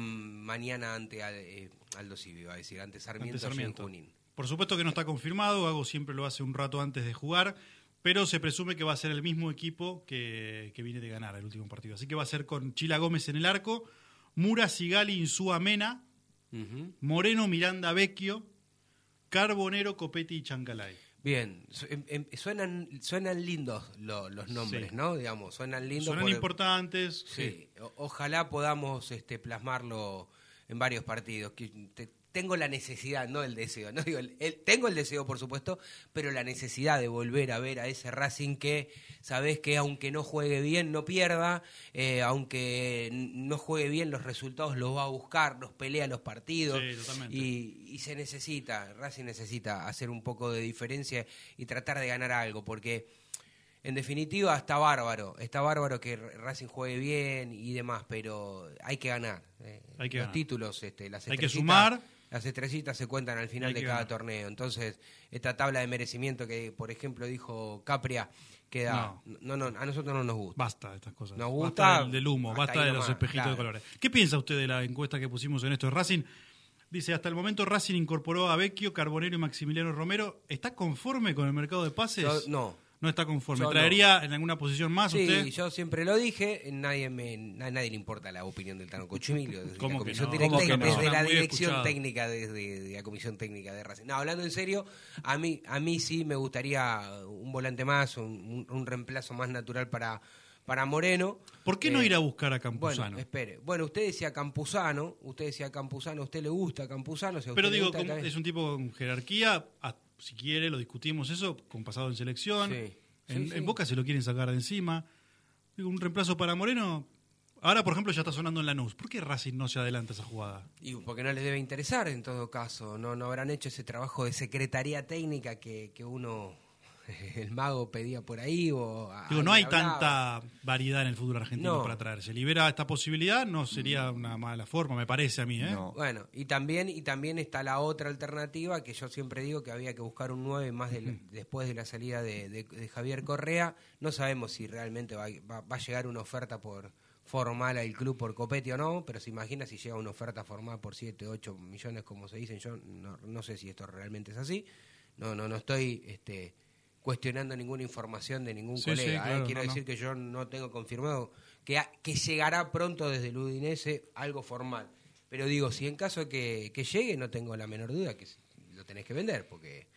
mañana ante eh, Aldo Civi, va a decir, ante Sarmiento, Ante Sarmiento. Junín. Por supuesto que no está confirmado, Gago siempre lo hace un rato antes de jugar, pero se presume que va a ser el mismo equipo que, que viene de ganar el último partido. Así que va a ser con Chila Gómez en el arco, Mura, Sigali, Insúa Mena, Moreno, Miranda, Vecchio, Carbonero, Copetti y Chancalay. Bien, em- em- suenan, suenan lindos lo- los nombres, Sí. ¿no? Digamos, suenan lindos. Suenan por- importantes, Sí, o- ojalá podamos este, plasmarlo en varios partidos. Que te- tengo la necesidad, no el deseo, no digo, el- el- tengo el deseo por supuesto, pero la necesidad de volver a ver a ese Racing que sabes que aunque no juegue bien no pierda, eh, aunque no juegue bien los resultados los va a buscar, los pelea los partidos Sí, y, y se necesita, Racing necesita hacer un poco de diferencia y tratar de ganar algo porque en definitiva está bárbaro, está bárbaro que Racing juegue bien y demás, pero hay que ganar. eh. Hay que Los ganar. títulos, este, las Hay que sumar. Las estrellitas se cuentan al final de cada torneo. Entonces, esta tabla de merecimiento que, por ejemplo, dijo Capria, queda. No, no, a nosotros no nos gusta. Basta de estas cosas. Nos basta gusta. del, del humo, basta de los espejitos claro. de colores. ¿Qué piensa usted de la encuesta que pusimos en esto de Racing? Dice, hasta el momento Racing incorporó a Vecchio, Carbonero y Maximiliano Romero. ¿Está conforme con el mercado de pases? Yo- no. No está conforme. Yo no. ¿Traería en alguna posición más Sí, usted? yo siempre lo dije, nadie me, a nadie le importa la opinión del Tano Cochimilio, desde ¿Cómo la que no? la dirección escuchado. técnica, desde de la comisión técnica de Racing. No, hablando en serio, a mí, a mí sí me gustaría un volante más, un, reemplazo más natural para, para Moreno. ¿Por qué no Eh, ir a buscar a Campuzano? Bueno, espere. Bueno, usted decía Campuzano, usted decía Campuzano, a usted le gusta Campuzano. si a Pero usted le digo, gusta, es un tipo con jerarquía, si quiere lo discutimos eso, con pasado en selección. Sí. En, Sí, sí. en Boca se lo quieren sacar de encima. Digo, un reemplazo para Moreno. Ahora, por ejemplo, ya está sonando en Lanús. ¿Por qué Racing no se adelanta esa jugada? Y porque no les debe interesar en todo caso, no, no habrán hecho ese trabajo de secretaría técnica que, que uno, el mago pedía por ahí o... a- Digo, no hay hablaba. tanta variedad en el fútbol argentino No. para traer. Se libera esta posibilidad, no sería una mala forma, me parece a mí, ¿eh? Bueno, y también, y también está la otra alternativa que yo siempre digo que había que buscar un 9 más del- después de la salida de, de- de Javier Correa. No sabemos si realmente va, va- va a llegar una oferta por formal al club por Copetti o no, pero se imagina si llega una oferta formal por 7, 8 millones como se dicen. Yo no, no sé si esto realmente es así. No, no, no estoy este, cuestionando ninguna información de ningún Sí, colega. sí, ¿eh? claro, Quiero no, no. decir que yo no tengo confirmado que, que llegará pronto desde el Udinese algo formal. Pero digo, si en caso que, que llegue, no tengo la menor duda que lo tenés que vender, porque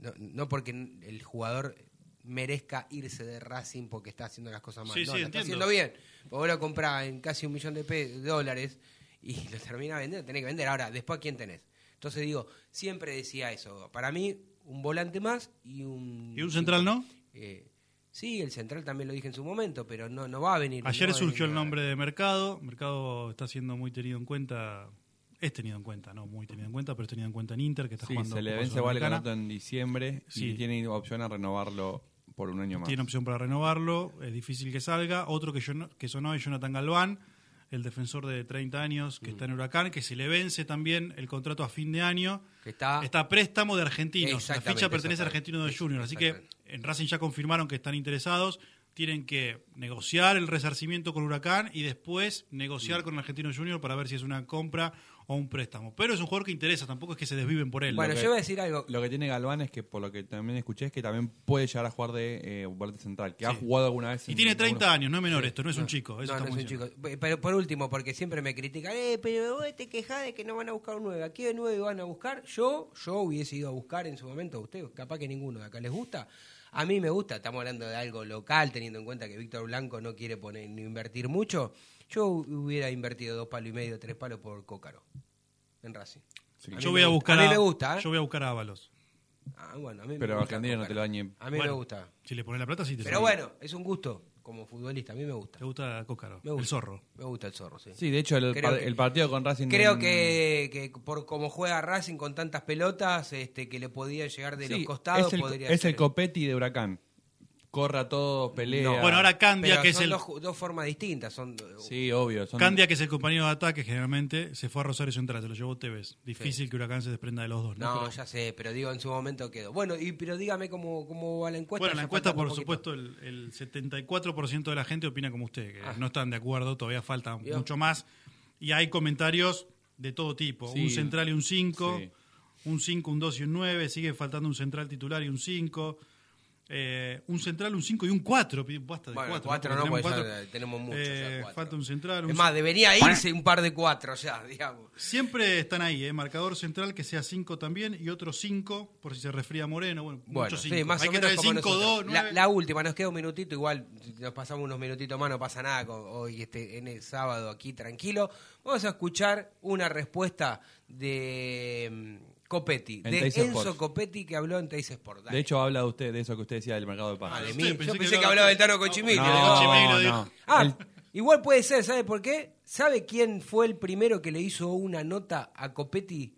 no, no porque el jugador merezca irse de Racing porque está haciendo las cosas mal. Sí, no, sí, lo está haciendo bien. Porque vos lo comprás en casi un millón de dólares y lo termina vendiendo, tenés que vender. Ahora, después, ¿a quién tenés? Entonces digo, siempre decía eso. Para mí, un volante más y un... ¿Y un central no? Eh, sí, el central también lo dije en su momento, pero no, no va a venir. Ayer no venir surgió el nombre de Mercado. Mercado está siendo muy tenido en cuenta. Es tenido en cuenta, no muy tenido en cuenta, pero es tenido en cuenta en Inter, que está Sí, jugando. se le vence Sudamericana. contrato en diciembre Sí. y tiene opción a renovarlo por un año más. Tiene opción para renovarlo, es difícil que salga. Otro que, yo que sonó es Jonathan Galván, el defensor de 30 años Mm. que está en Huracán, que se le vence también el contrato a fin de año. Que está, a préstamo de argentinos. La ficha pertenece a exactamente. Argentino de Junior. Así que en Racing ya confirmaron que están interesados. Tienen que negociar el resarcimiento con Huracán y después Mm. negociar con el Argentino Junior para ver si es una compra o un préstamo. Pero es un jugador que interesa, tampoco es que se desviven por él. Bueno, que- yo voy a decir algo. Lo que tiene Galván es que, por lo que también escuché, es que también puede llegar a jugar de eh, volante central, que ha jugado alguna vez. Y en tiene 30 algunos- años, no es menor esto, no es un chico. Eso no, no es un chico. Pero por último, porque siempre me critican, eh, pero vos te quejás de que no van a buscar un 9. ¿A qué 9 van a buscar? Yo, yo hubiese ido a buscar en su momento, a usted, capaz que ninguno de acá les gusta. A mí me gusta, estamos hablando de algo local, teniendo en cuenta que Víctor Blanco no quiere poner ni invertir mucho. Yo hubiera invertido dos palos y medio, tres palos por Cócaro en Racing. A mí Yo voy a buscar a mí a, me gusta, ¿eh? yo voy a buscar a Ábalos. Ah, bueno, a mí Pero me gusta Argentina no te lo dañe. A mí Bueno, me gusta. Si le pones la plata, sí te Pero sale. bueno, es un gusto como futbolista, a mí me gusta. Te gusta Cócaro, Me gusta. el zorro. Me gusta el zorro, sí. Sí, de hecho, el, Creo par- que- el partido con Racing. Creo en- que, que por como juega Racing con tantas pelotas, este, que le podían llegar de Sí, los costados, es el, podría es ser. el Copetti de Huracán. Corra todo, pelea. Bueno, ahora Candia, Pero que es son el- dos, dos formas distintas. Son, Sí, obvio. son- Candia, que es el compañero de ataque, generalmente se fue a Rosario Central, se lo llevó Tevez. Difícil que Huracán se desprenda de los dos. ¿no? No, Pero- ya sé, pero digo, en su momento quedó. Bueno, y pero dígame cómo, cómo va la encuesta. Bueno, la encuesta, por supuesto, el, el 74% de la gente opina como usted, que Ah. no están de acuerdo, todavía falta Vio. mucho más. Y hay comentarios de todo tipo, Sí. un central y un 5, Sí. un 5, un 2 y un 9, sigue faltando un central titular y un 5. Eh, un central, un 5 y un 4. Basta de Bueno, 4. cuatro no, porque ya tenemos muchos, ya cuatro. falta un central. un Es más, debería irse un par de cuatro ya, digamos. Siempre están ahí, ¿eh? marcador central que sea 5 también y otro 5 por si se resfría Moreno. Bueno, Bueno, muchos sí, 5. más Hay o que menos traer como 5, nosotros. 2, la, 9. la última, nos queda un minutito, igual nos pasamos unos minutitos más, no pasa nada con, hoy este, en el sábado aquí tranquilo. Vamos a escuchar una respuesta de mm, Copetti, En de Enzo Sports. Copetti que habló en Teis Sport. Dale. De hecho, habla de usted, de eso que usted decía del mercado de pases. Ah, de mí. Yo pensé, que, hablaba del Tano Cochimilio. No, no. Ah, El- igual puede ser, ¿sabe por qué? ¿Sabe quién fue el primero que le hizo una nota a Copetti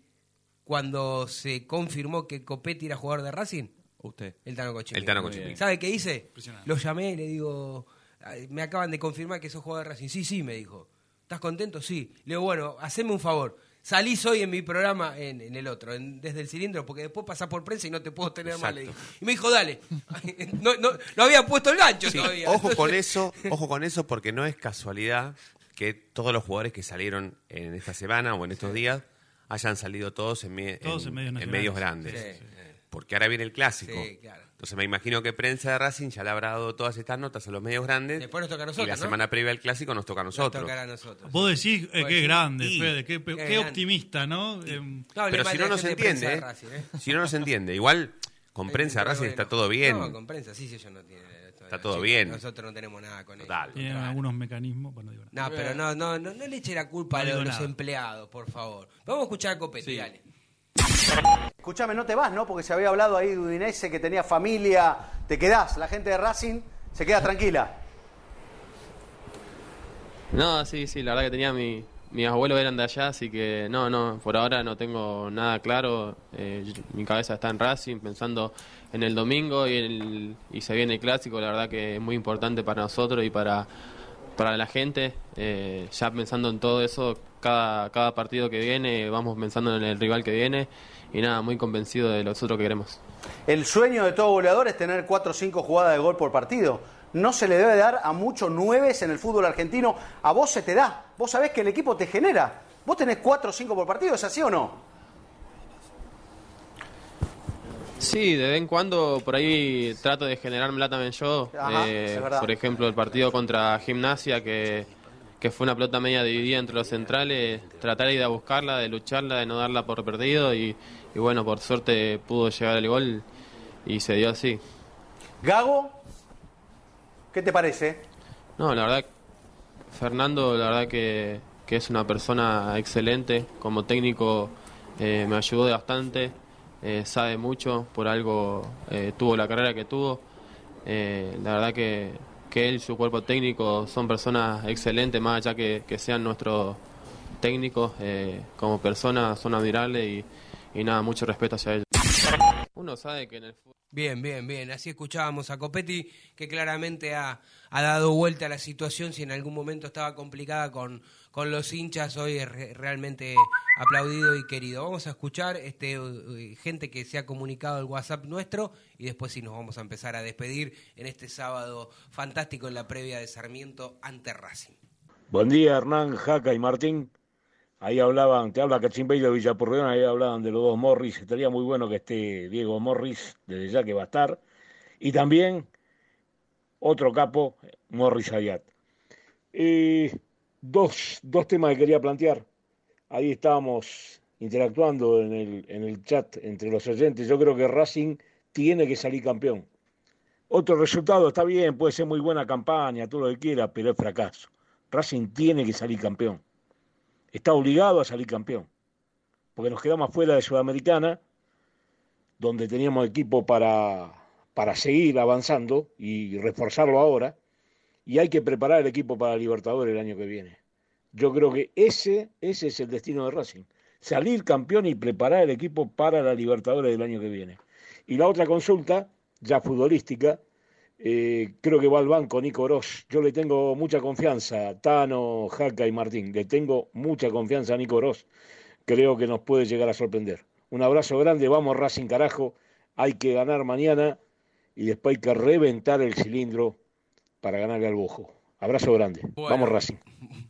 cuando se confirmó que Copetti era jugador de Racing? Usted. El Tano Cochimilio. El Tano Cochimilio. ¿Sabe qué hice? Impresionante. Lo llamé y le digo, "Ay, me acaban de confirmar que sos jugador de Racing. Sí, sí, me dijo. ¿Estás contento? Sí. Le digo, bueno, haceme un favor. Salís hoy en mi programa, en, en el otro, en- desde el cilindro, porque después pasás por prensa y no te puedo tener le dije. Y me dijo, dale. No, no, no había puesto el gancho Sí, todavía. ojo con eso, ojo con eso, porque no es casualidad que todos los jugadores que salieron en esta semana o en estos días hayan salido todos en, me- Todos en medios grandes. Sí, Porque ahora viene el clásico. Sí, claro. Entonces me imagino que prensa de Racing ya le habrá dado todas estas notas a los medios grandes. Después nos toca a y nosotros, la ¿no? semana previa al clásico nos toca a nosotros. tocará a nosotros. Vos decís, eh, qué grande, y- Fede, qué, qué qué optimista, ¿no? No hable Pero si no la no se gente de prensa entiende, de ¿eh? Racing, ¿eh? Si no no se entiende. Igual con prensa de Racing está todo bien. No, con prensa, sí, sí, ellos no de Está la todo bien. Nosotros no tenemos nada con Total. ellos. tienen algunos mecanismos. Bueno, digo, No, pero no, no, no, no le eche la culpa No a los, empleados, por favor. Vamos a escuchar a Copetti, dale. Escuchame, no te vas, ¿no? Porque se había hablado ahí de Udinese que tenía familia. Te quedás, la gente de Racing se queda tranquila. No, sí, sí, la verdad que tenía mi, mis abuelos eran de allá, así que no, no, por ahora no tengo nada claro. Eh, mi cabeza está en Racing, pensando en el domingo y, el- y se viene el clásico, la verdad que es muy importante para nosotros y para, para la gente. Eh, ya pensando en todo eso, cada, cada partido que viene, vamos pensando en el rival que viene y nada, muy convencido de nosotros que queremos. El sueño de todo goleador es tener 4 o 5 jugadas de gol por partido. No se le debe dar a muchos nueves en el fútbol argentino. A vos se te da. Vos sabés que el equipo te genera. Vos tenés 4 o 5 por partido, ¿es así o no? Sí, de vez en cuando por ahí trato de generármela también yo. Ajá, Eh, por ejemplo, el partido contra Gimnasia, que, que fue una pelota media dividida entre los centrales, tratar de ir a buscarla, de lucharla, de no darla por perdido y, y bueno, por suerte pudo llegar el gol y se dio así. Gago, ¿qué te parece? No, la verdad, Fernando, la verdad que, que es una persona excelente. Como técnico eh, me ayudó bastante, eh, sabe mucho, por algo eh, tuvo la carrera que tuvo. Eh, la verdad que, que él y su cuerpo técnico son personas excelentes, más allá que, que sean nuestros técnicos, eh, como personas son admirables y, y nada, mucho respeto hacia ellos. Uno sabe que en el fútbol... Bien, bien, bien. Así escuchábamos a Copetti, que claramente ha, ha dado vuelta a la situación. Si en algún momento estaba complicada con, con los hinchas, hoy es re- realmente aplaudido y querido. Vamos a escuchar este, gente que se ha comunicado al WhatsApp nuestro y después sí nos vamos a empezar a despedir en este sábado fantástico en la previa de Sarmiento ante Racing. Buen día, Hernán, Jaca y Martín. Ahí hablaban, te habla Cachimbeiro de Villapurrión, ahí hablaban de los dos Morris. Estaría muy bueno que esté Diego Morris, desde ya que va a estar. Y también otro capo, Morris Ayat. Eh, dos, dos temas que quería plantear. Ahí estábamos interactuando en el, en el chat entre los oyentes. Yo creo que Racing tiene que salir campeón. Otro resultado está bien, puede ser muy buena campaña, todo lo que quiera, pero es fracaso. Racing tiene que salir campeón. Está obligado a salir campeón. Porque nos quedamos fuera de Sudamericana, donde teníamos equipo para, para seguir avanzando y reforzarlo ahora. Y hay que preparar el equipo para Libertadores el año que viene. Yo creo que ese, ese es el destino de Racing. Salir campeón y preparar el equipo para la Libertadores del año que viene. Y la otra consulta, ya futbolística, Eh, creo que va al banco Nico Oroz. Yo le tengo mucha confianza, Tano, Jaca y Martín. Le tengo mucha confianza a Nico Oroz. Creo que nos puede llegar a sorprender. Un abrazo grande, vamos Racing carajo. Hay que ganar mañana y después hay que reventar el cilindro para ganarle al bojo. Abrazo grande. Bueno. Vamos Racing.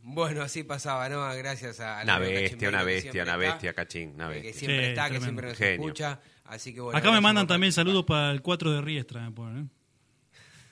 Bueno, así pasaba, ¿no? Gracias a Una bestia, una bestia, una está, bestia, Cachín, una bestia. Que siempre Sí, está, que siempre nos Genio. escucha. Así que bueno. Acá me mandan también saludos para el 4 de Riestra. ¿eh?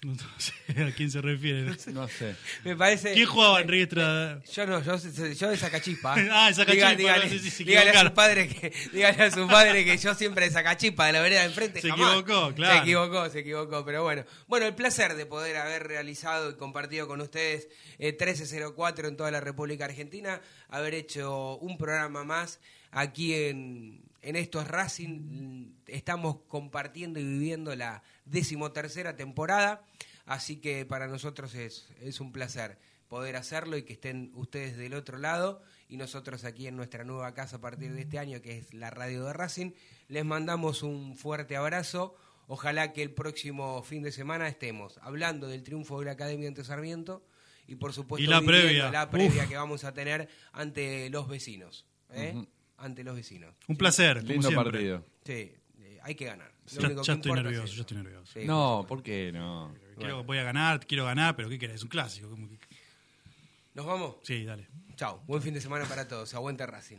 No sé a quién se refiere. No sé. Me parece. ¿Quién jugaba en Riestra? Yo no, yo, yo de Sacachispa. Ah, de Sacachispa, dígale, no sé si se dígale a su padre que, dígale a su padre que yo siempre de Sacachispa, de la vereda de enfrente. Se jamás. equivocó, claro. Se equivocó, se equivocó, pero bueno. Bueno, el placer de poder haber realizado y compartido con ustedes eh, 1304 en toda la República Argentina, haber hecho un programa más aquí en, en Estos Racing. Estamos compartiendo y viviendo la decimotercera temporada. Así que para nosotros es, es un placer poder hacerlo y que estén ustedes del otro lado y nosotros aquí en nuestra nueva casa a partir de este año, que es la radio de Racing. Les mandamos un fuerte abrazo. Ojalá que el próximo fin de semana estemos hablando del triunfo de la Academia ante Sarmiento y por supuesto Y la previa. la previa Uf. que vamos a tener ante los vecinos. ¿eh? Ante los vecinos. Un placer, Lindo partido. Sí, eh, hay que ganar. Único ya que estoy es nervioso, ya estoy nervioso. Sí, No, ¿por qué no? Quiero- voy a ganar, quiero ganar, pero ¿qué querés? Es un clásico. ¿Nos vamos? Sí, dale. Chao. Buen fin de semana para todos. Aguante Racing.